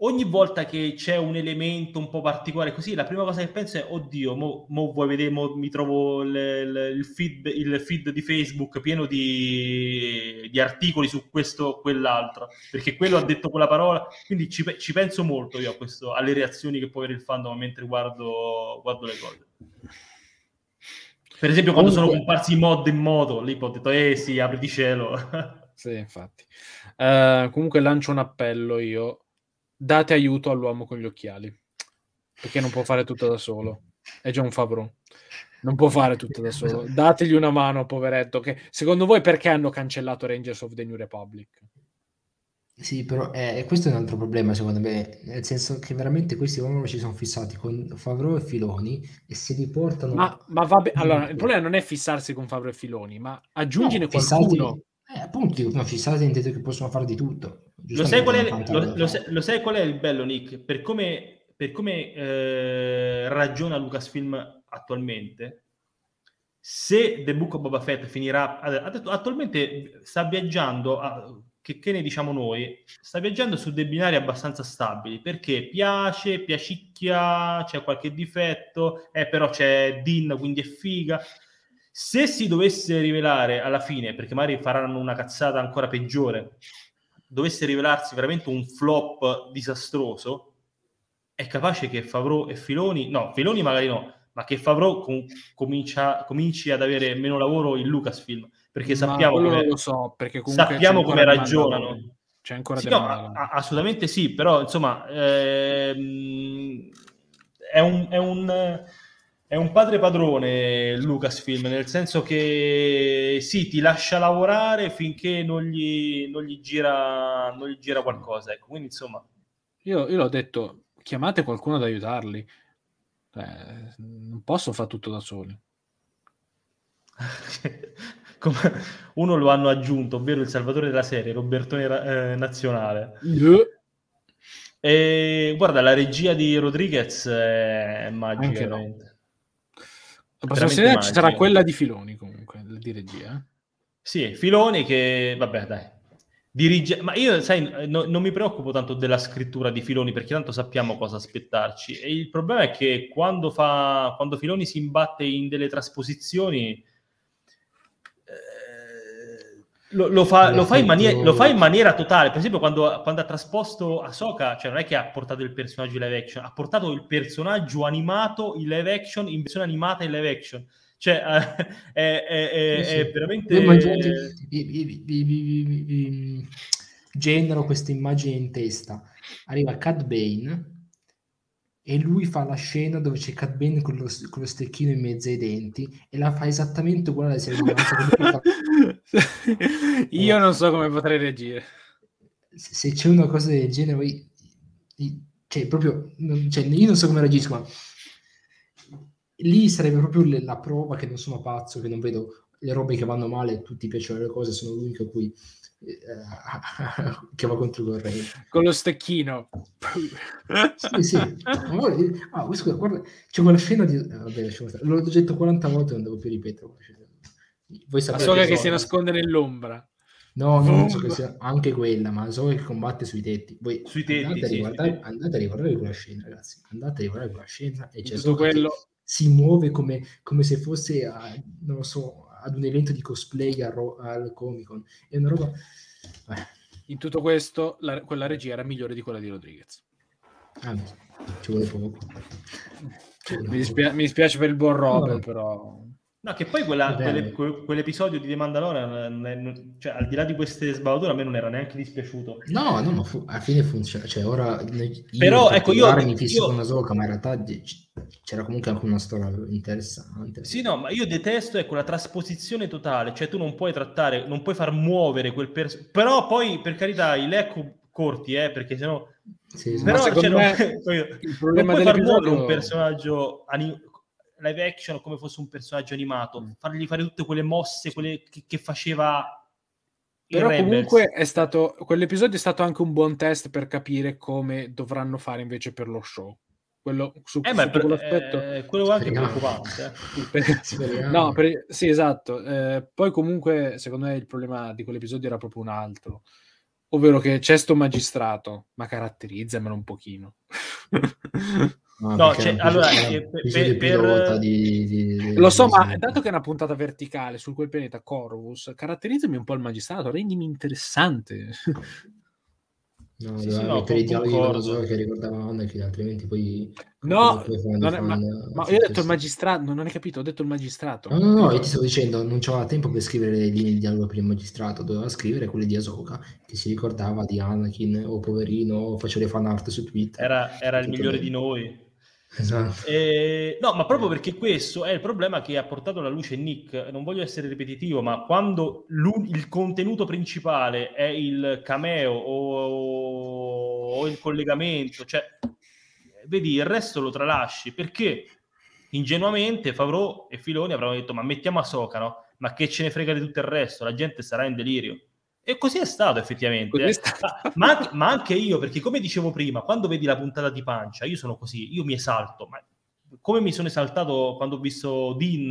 ogni volta che c'è un elemento un po' particolare così, la prima cosa che penso è, oddio, mo, mo vuoi vedere, mo mi trovo il, il, feed, il, feed, di Facebook pieno di, di, articoli su questo o quell'altro, perché quello ha detto quella parola, quindi ci, ci penso molto io a questo, alle reazioni che può avere il fandom mentre guardo, guardo le cose. Per esempio, quando Comunque... sono comparsi i mod in moto, lì ho detto, eh sì, apri di cielo. sì, infatti. Uh, comunque lancio un appello io date aiuto all'uomo con gli occhiali, perché non può fare tutto da solo. È già un Favreau. Non può fare tutto da solo. Dategli una mano, poveretto. Che secondo voi perché hanno cancellato Rangers of the New Republic? Sì, però eh, questo è un altro problema secondo me, nel senso che veramente questi uomini ci sono fissati con Favreau e Filoni e se li portano... Ma, ma vabbè, allora il problema non è fissarsi con Favreau e Filoni, ma aggiungine no, qualcuno. Fissati eh, appunto, dico, fissate intendo che possono fare di tutto. Lo sai, qual è, lo, lo, sai, lo sai, qual è, il bello, Nick? Per come, per come eh, ragiona Lucasfilm attualmente, se The Book of Boba Fett finirà... Attualmente sta viaggiando, a, che, che, ne diciamo noi, sta viaggiando su dei binari abbastanza stabili, perché? Piace, piacicchia, c'è qualche difetto, eh, però c'è Din, quindi è figa. Se si dovesse rivelare alla fine, perché magari faranno una cazzata ancora peggiore, dovesse rivelarsi veramente un flop disastroso, è capace che Favreau e Filoni, no, Filoni magari no, ma che Favreau com- comincia, cominci ad avere meno lavoro in Lucasfilm, perché sappiamo come, lo so, perché sappiamo come ragionano. C'è ancora sì, no, a- assolutamente sì, però insomma ehm, è un... È un è un padre padrone Lucasfilm, nel senso che sì, ti lascia lavorare finché non gli, non gli, gira, non gli gira qualcosa. Ecco, quindi insomma... Io, io l'ho detto, chiamate qualcuno ad aiutarli. Eh, non posso fare tutto da soli. Uno lo hanno aggiunto, ovvero il salvatore della serie, Robertone eh, Nazionale. Yeah. E guarda, la regia di Rodriguez è magica. La prossima sera ci sarà quella di Filoni comunque, di regia. Sì, Filoni che, vabbè dai, dirige... Ma io, sai, no, non mi preoccupo tanto della scrittura di Filoni perché tanto sappiamo cosa aspettarci. E il problema è che quando, fa... quando Filoni si imbatte in delle trasposizioni lo, lo, fa, lo, fa maniera, lo, fa, in maniera totale. Per esempio, quando, quando ha trasposto Ahsoka, cioè non è che ha portato il personaggio in live action, ha portato il personaggio animato in live action, in versione animata in live action. Cioè, è, è, è, sì, è veramente. Vi, vi, vi, genero questa immagine in testa. Arriva Cad Bane e lui fa la scena dove c'è Cat Bane con lo, con lo stecchino in mezzo ai denti e la fa esattamente uguale alla serie Io non so come potrei reagire. Se, c'è una cosa del genere, poi, cioè, proprio, cioè, io non so come reagisco, ma lì sarebbe proprio la prova che non sono pazzo, che non vedo le robe che vanno male, tutti piacciono le cose, sono l'unico a cui che va contro il corrente con lo stecchino. Sì sì. Ah, scusa, guarda, c'è quella scena di eh, vabbè, l'ho detto 40 volte non devo più ripetere voi sapete so che, che si nasconde nell'ombra. No non so che sia anche quella ma so che combatte sui tetti. Voi sui tetti andate, sì, a riguardare, andate a riguardare quella scena ragazzi. Andate a riguardare quella scena e c'è tutto quello si muove come, come se fosse a, non lo so ad un evento di cosplay al, al Comic Con. È una roba... Eh. In tutto questo, la, quella regia era migliore di quella di Rodriguez. Ah, ci vuole poco. Mi, dispia- mi, dispiace per il buon Robert, no. però... No, che poi quella, quelle, que, quell'episodio di The Mandalorian, cioè, al di là di queste sbavature, a me non era neanche dispiaciuto. No, no, ma fu, alla fine funziona. Cioè, ora io Però, ecco, io mi fisso io... con Asoka, ma in realtà c'era comunque anche una storia interessante. Sì, no, ma io detesto ecco, la trasposizione totale, cioè tu non puoi trattare, non puoi far muovere quel personaggio. Però poi, per carità, i lecco corti, eh, perché sennò... Sì, sì. Però, cioè, me, non, il problema non puoi far muovere un personaggio anim- live action come fosse un personaggio animato, mm. fargli fare tutte quelle mosse, quelle che, che faceva. Però comunque è stato quell'episodio è stato anche un buon test per capire come dovranno fare invece per lo show. Quello su, eh, su per, quell'aspetto eh, quello anche preoccupante. Eh. no, per, sì, esatto. Eh, poi comunque secondo me il problema di quell'episodio era proprio un altro. Ovvero che c'è sto magistrato, ma caratterizzamelo un pochino. No, no cioè, allora, per, per, per... Di, di, di, lo so, ma dato che è una puntata verticale su quel pianeta Corvus, caratterizzami un po' il magistrato, rendimi interessante. No, sì, sì, no, per i dialoghi con che ricordavano che altrimenti poi no, non è, ma, ma io ho detto il magistrato non, hai capito, ho detto il magistrato. No, no, no, io ti sto dicendo non c'aveva tempo per scrivere le linee di dialogo per il magistrato doveva scrivere quelle di Asoka che si ricordava di Anakin o poverino o faceva le fan art su Twitter. Era, era il migliore di noi Esatto. Eh, no, ma proprio perché questo è il problema che ha portato alla luce Nick. Non voglio essere ripetitivo, ma quando il contenuto principale è il cameo o, o il collegamento, cioè, vedi, il resto lo tralasci perché ingenuamente Favreau e Filoni avranno detto: Ma mettiamo a Soca, no? Ma che ce ne frega di tutto il resto? La gente sarà in delirio. E così è stato effettivamente. È stato. Ma, anche, ma, anche, io, perché come dicevo prima, quando vedi la puntata di pancia, io sono così, io mi esalto. Ma come mi sono esaltato quando ho visto Dean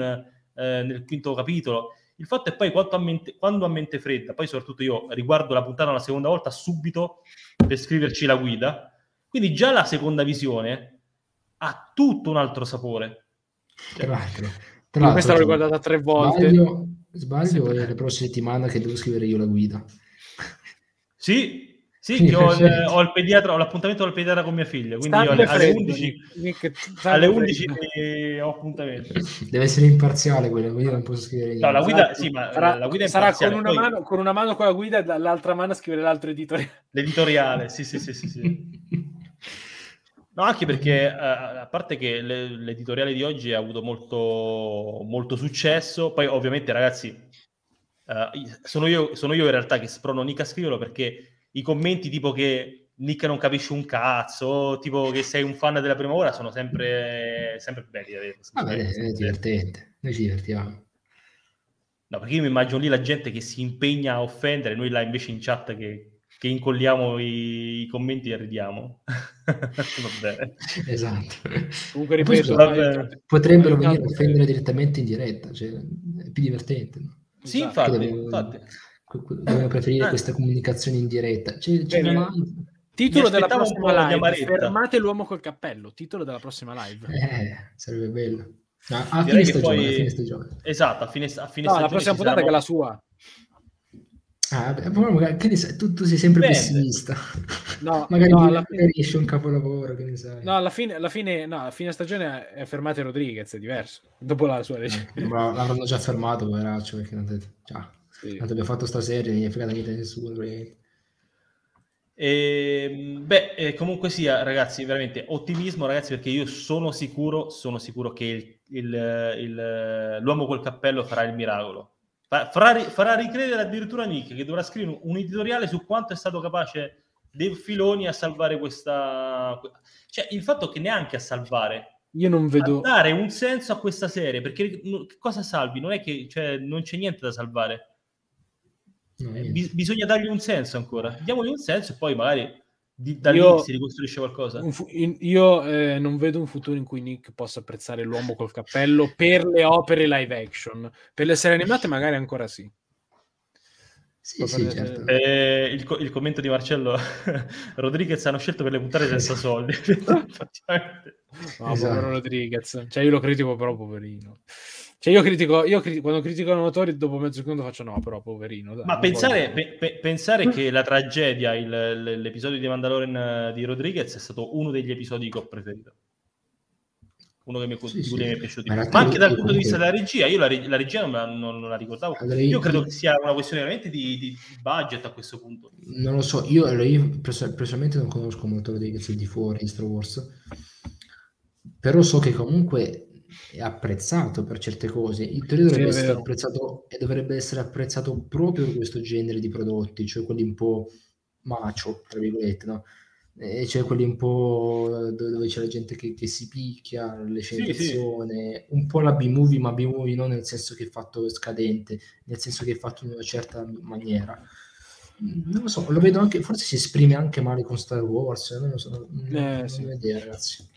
eh, nel quinto capitolo, il fatto è poi quando a, mente, quando a mente fredda, poi soprattutto io riguardo la puntata una seconda volta subito per scriverci la guida, quindi già la seconda visione ha tutto un altro sapore. Cioè, tra l'altro, tra l'altro, questa l'ho riguardata tre volte. Sbaglio, Sbaglio è la prossima settimana che devo scrivere io la guida. Sì, sì, che ho, il, ho, il pediatra, ho l'appuntamento al pediatra con mia figlia, quindi io alle, alle 11, alle 11 ho appuntamento. Deve essere imparziale quella guida, non posso scrivere niente. No, la guida, sì, ma sarà, la guida sarà con una, poi... mano, con una mano con la guida e dall'altra mano scrivere l'altro editoriale. L'editoriale, sì, sì, sì, sì. sì. No, anche perché eh, a parte che le, l'editoriale di oggi ha avuto molto, molto successo, poi ovviamente ragazzi, eh, sono, io, sono, io, in realtà che sprono Nick a scriverlo perché i commenti tipo che Nick non capisce un cazzo, tipo che sei un fan della prima ora, sono sempre, sempre belli da vedere. Vabbè, è divertente, noi ci divertiamo. No, perché io mi immagino lì la gente che si impegna a offendere, noi là invece in chat che che incolliamo i, i commenti e ridiamo. Vabbè. Esatto. Comunque ripeto, Vabbè. potrebbero venire a offendere direttamente in diretta, cioè, è più divertente. No? Sì, infatti. Dovevo, infatti. dovevo preferire ah. questa comunicazione in diretta. C'è, c'è una... Titolo della prossima live, fermate l'uomo col cappello, titolo della prossima live. Eh, sarebbe bello. No, a, fine stagione, poi... a fine stagione. Esatto, a fine, a fine no, stagione. la prossima puntata saranno... che è la sua. Ah, beh, che ne sai, tu, tu sei sempre Beh, pessimista. No, magari no, alla fine riesce un capolavoro, che ne sai. No, alla fine, alla fine, no, alla fine stagione è fermato Rodriguez, è diverso. Dopo la sua legge. Eh, l'avranno già fermato, poveraccio, perché non te... già. Sì. Tanto abbiamo fatto sta serie, non gli è fregato niente a nessuno. E, ehm, beh, eh, comunque sia, ragazzi, veramente ottimismo, ragazzi, perché io sono sicuro, sono sicuro che il, il, il, l'uomo col cappello farà il miracolo farà, farà ricredere addirittura Nick che dovrà scrivere un editoriale su quanto è stato capace Dave Filoni a salvare questa... Cioè, il fatto che neanche a salvare, io non vedo... dare un senso a questa serie, perché cosa salvi? Non è che cioè, non c'è niente da salvare. No, eh, bisogna dargli un senso ancora. Diamogli un senso e poi magari di, da io, lì si ricostruisce qualcosa. Fu- in, io eh, non vedo un futuro in cui Nick possa apprezzare l'uomo col cappello per le opere live action. Per le serie animate magari ancora sì. Sì, sì, certo. eh, il, il, commento di Marcello Rodriguez hanno scelto per le puntate senza soldi. no, esatto. Rodriguez. Cioè, io lo critico però, poverino. Cioè io critico, io critico, quando criticano autori dopo mezzo secondo faccio no, però poverino. Dai, Ma pensare, pe, pe, pensare che la tragedia, il, l'episodio di Mandalorian eh, di Rodriguez è stato uno degli episodi che ho preferito. uno che mi, sì, sì. mi è piaciuto ma, ma anche dal punto di vista della regia io la, la regia non, non, non, la ricordavo allora, io, io credo che sia una questione veramente di, di, budget a questo punto non lo so io, allora, io personalmente non conosco molto dei di fuori di Star Wars però so che comunque è apprezzato per certe cose. In teoria dovrebbe, sì, essere apprezzato, e dovrebbe essere apprezzato proprio per questo genere di prodotti, cioè quelli un po' macio, tra virgolette, no? E cioè quelli un po' dove c'è la gente che, che si picchia, le sceneggiazione, sì, sì. un po' la B-movie, ma B-movie non nel senso che è fatto scadente, nel senso che è fatto in una certa maniera. Non lo so, lo vedo anche, forse si esprime anche male con Star Wars, non lo so, non, eh, non sì. idea, ragazzi.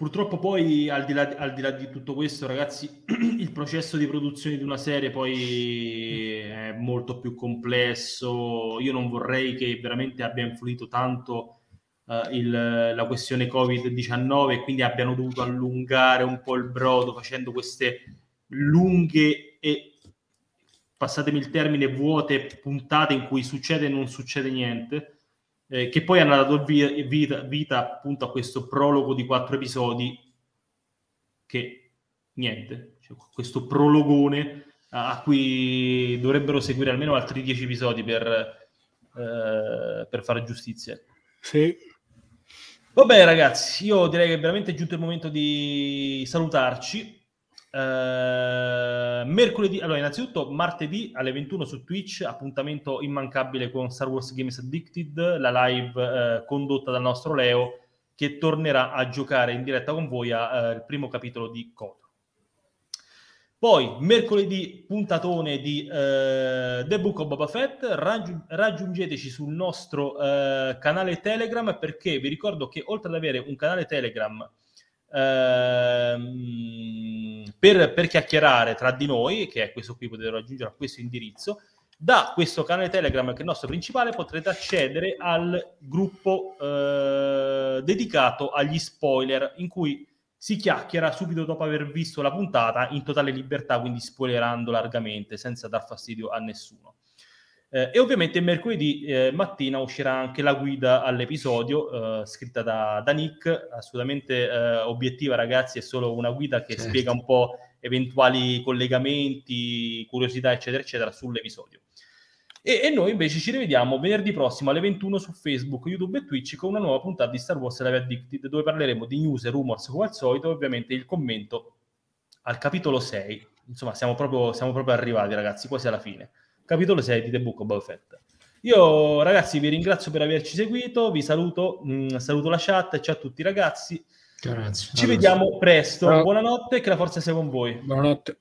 Purtroppo poi, al di, là, al di, là, di tutto questo, ragazzi, il processo di produzione di una serie poi è molto più complesso. Io non vorrei che veramente abbia influito tanto uh, il, la questione Covid-19 e quindi abbiano dovuto allungare un po' il brodo facendo queste lunghe e, passatemi il termine, vuote puntate in cui succede e non succede niente eh, che poi hanno dato vita, vita, vita, appunto a questo prologo di quattro episodi che niente, cioè, questo prologone a, a, cui dovrebbero seguire almeno altri dieci episodi per, eh, per fare giustizia. Sì. Vabbè ragazzi, io direi che è veramente giunto il momento di salutarci. Uh, mercoledì, allora innanzitutto martedì alle 21 su Twitch, appuntamento immancabile con Star Wars Games Addicted, la live uh, condotta dal nostro Leo che tornerà a giocare in diretta con voi al uh, primo capitolo di Koto. Poi mercoledì puntatone di The Book of Boba Fett, raggi- raggiungeteci sul nostro canale Telegram perché vi ricordo che oltre ad avere un canale Telegram ehm, per, per, chiacchierare tra di noi, che è questo qui, potete raggiungere a questo indirizzo. Da questo canale Telegram, che è il nostro principale, potrete accedere al gruppo eh, dedicato agli spoiler, in cui si chiacchiera subito dopo aver visto la puntata in totale libertà, quindi spoilerando largamente, senza dar fastidio a nessuno. Eh, e ovviamente mercoledì eh, mattina uscirà anche la guida all'episodio, eh, scritta da, da, Nick, assolutamente eh, obiettiva ragazzi, è solo una guida che certo. spiega un po' eventuali collegamenti, curiosità eccetera eccetera sull'episodio. E, e, noi invece ci rivediamo venerdì prossimo alle 21 su Facebook, YouTube e Twitch con una nuova puntata di Star Wars Live Addicted dove parleremo di news e rumors come al solito e ovviamente il commento al capitolo 6. Insomma, siamo proprio, siamo proprio arrivati ragazzi, quasi alla fine capitolo 6 di The Book of Boba Fett. Io ragazzi vi ringrazio per averci seguito, vi saluto, mh, mm, saluto la chat, ciao a tutti ragazzi. Grazie. Ci vediamo presto, buonanotte e che la forza sia con voi. Buonanotte.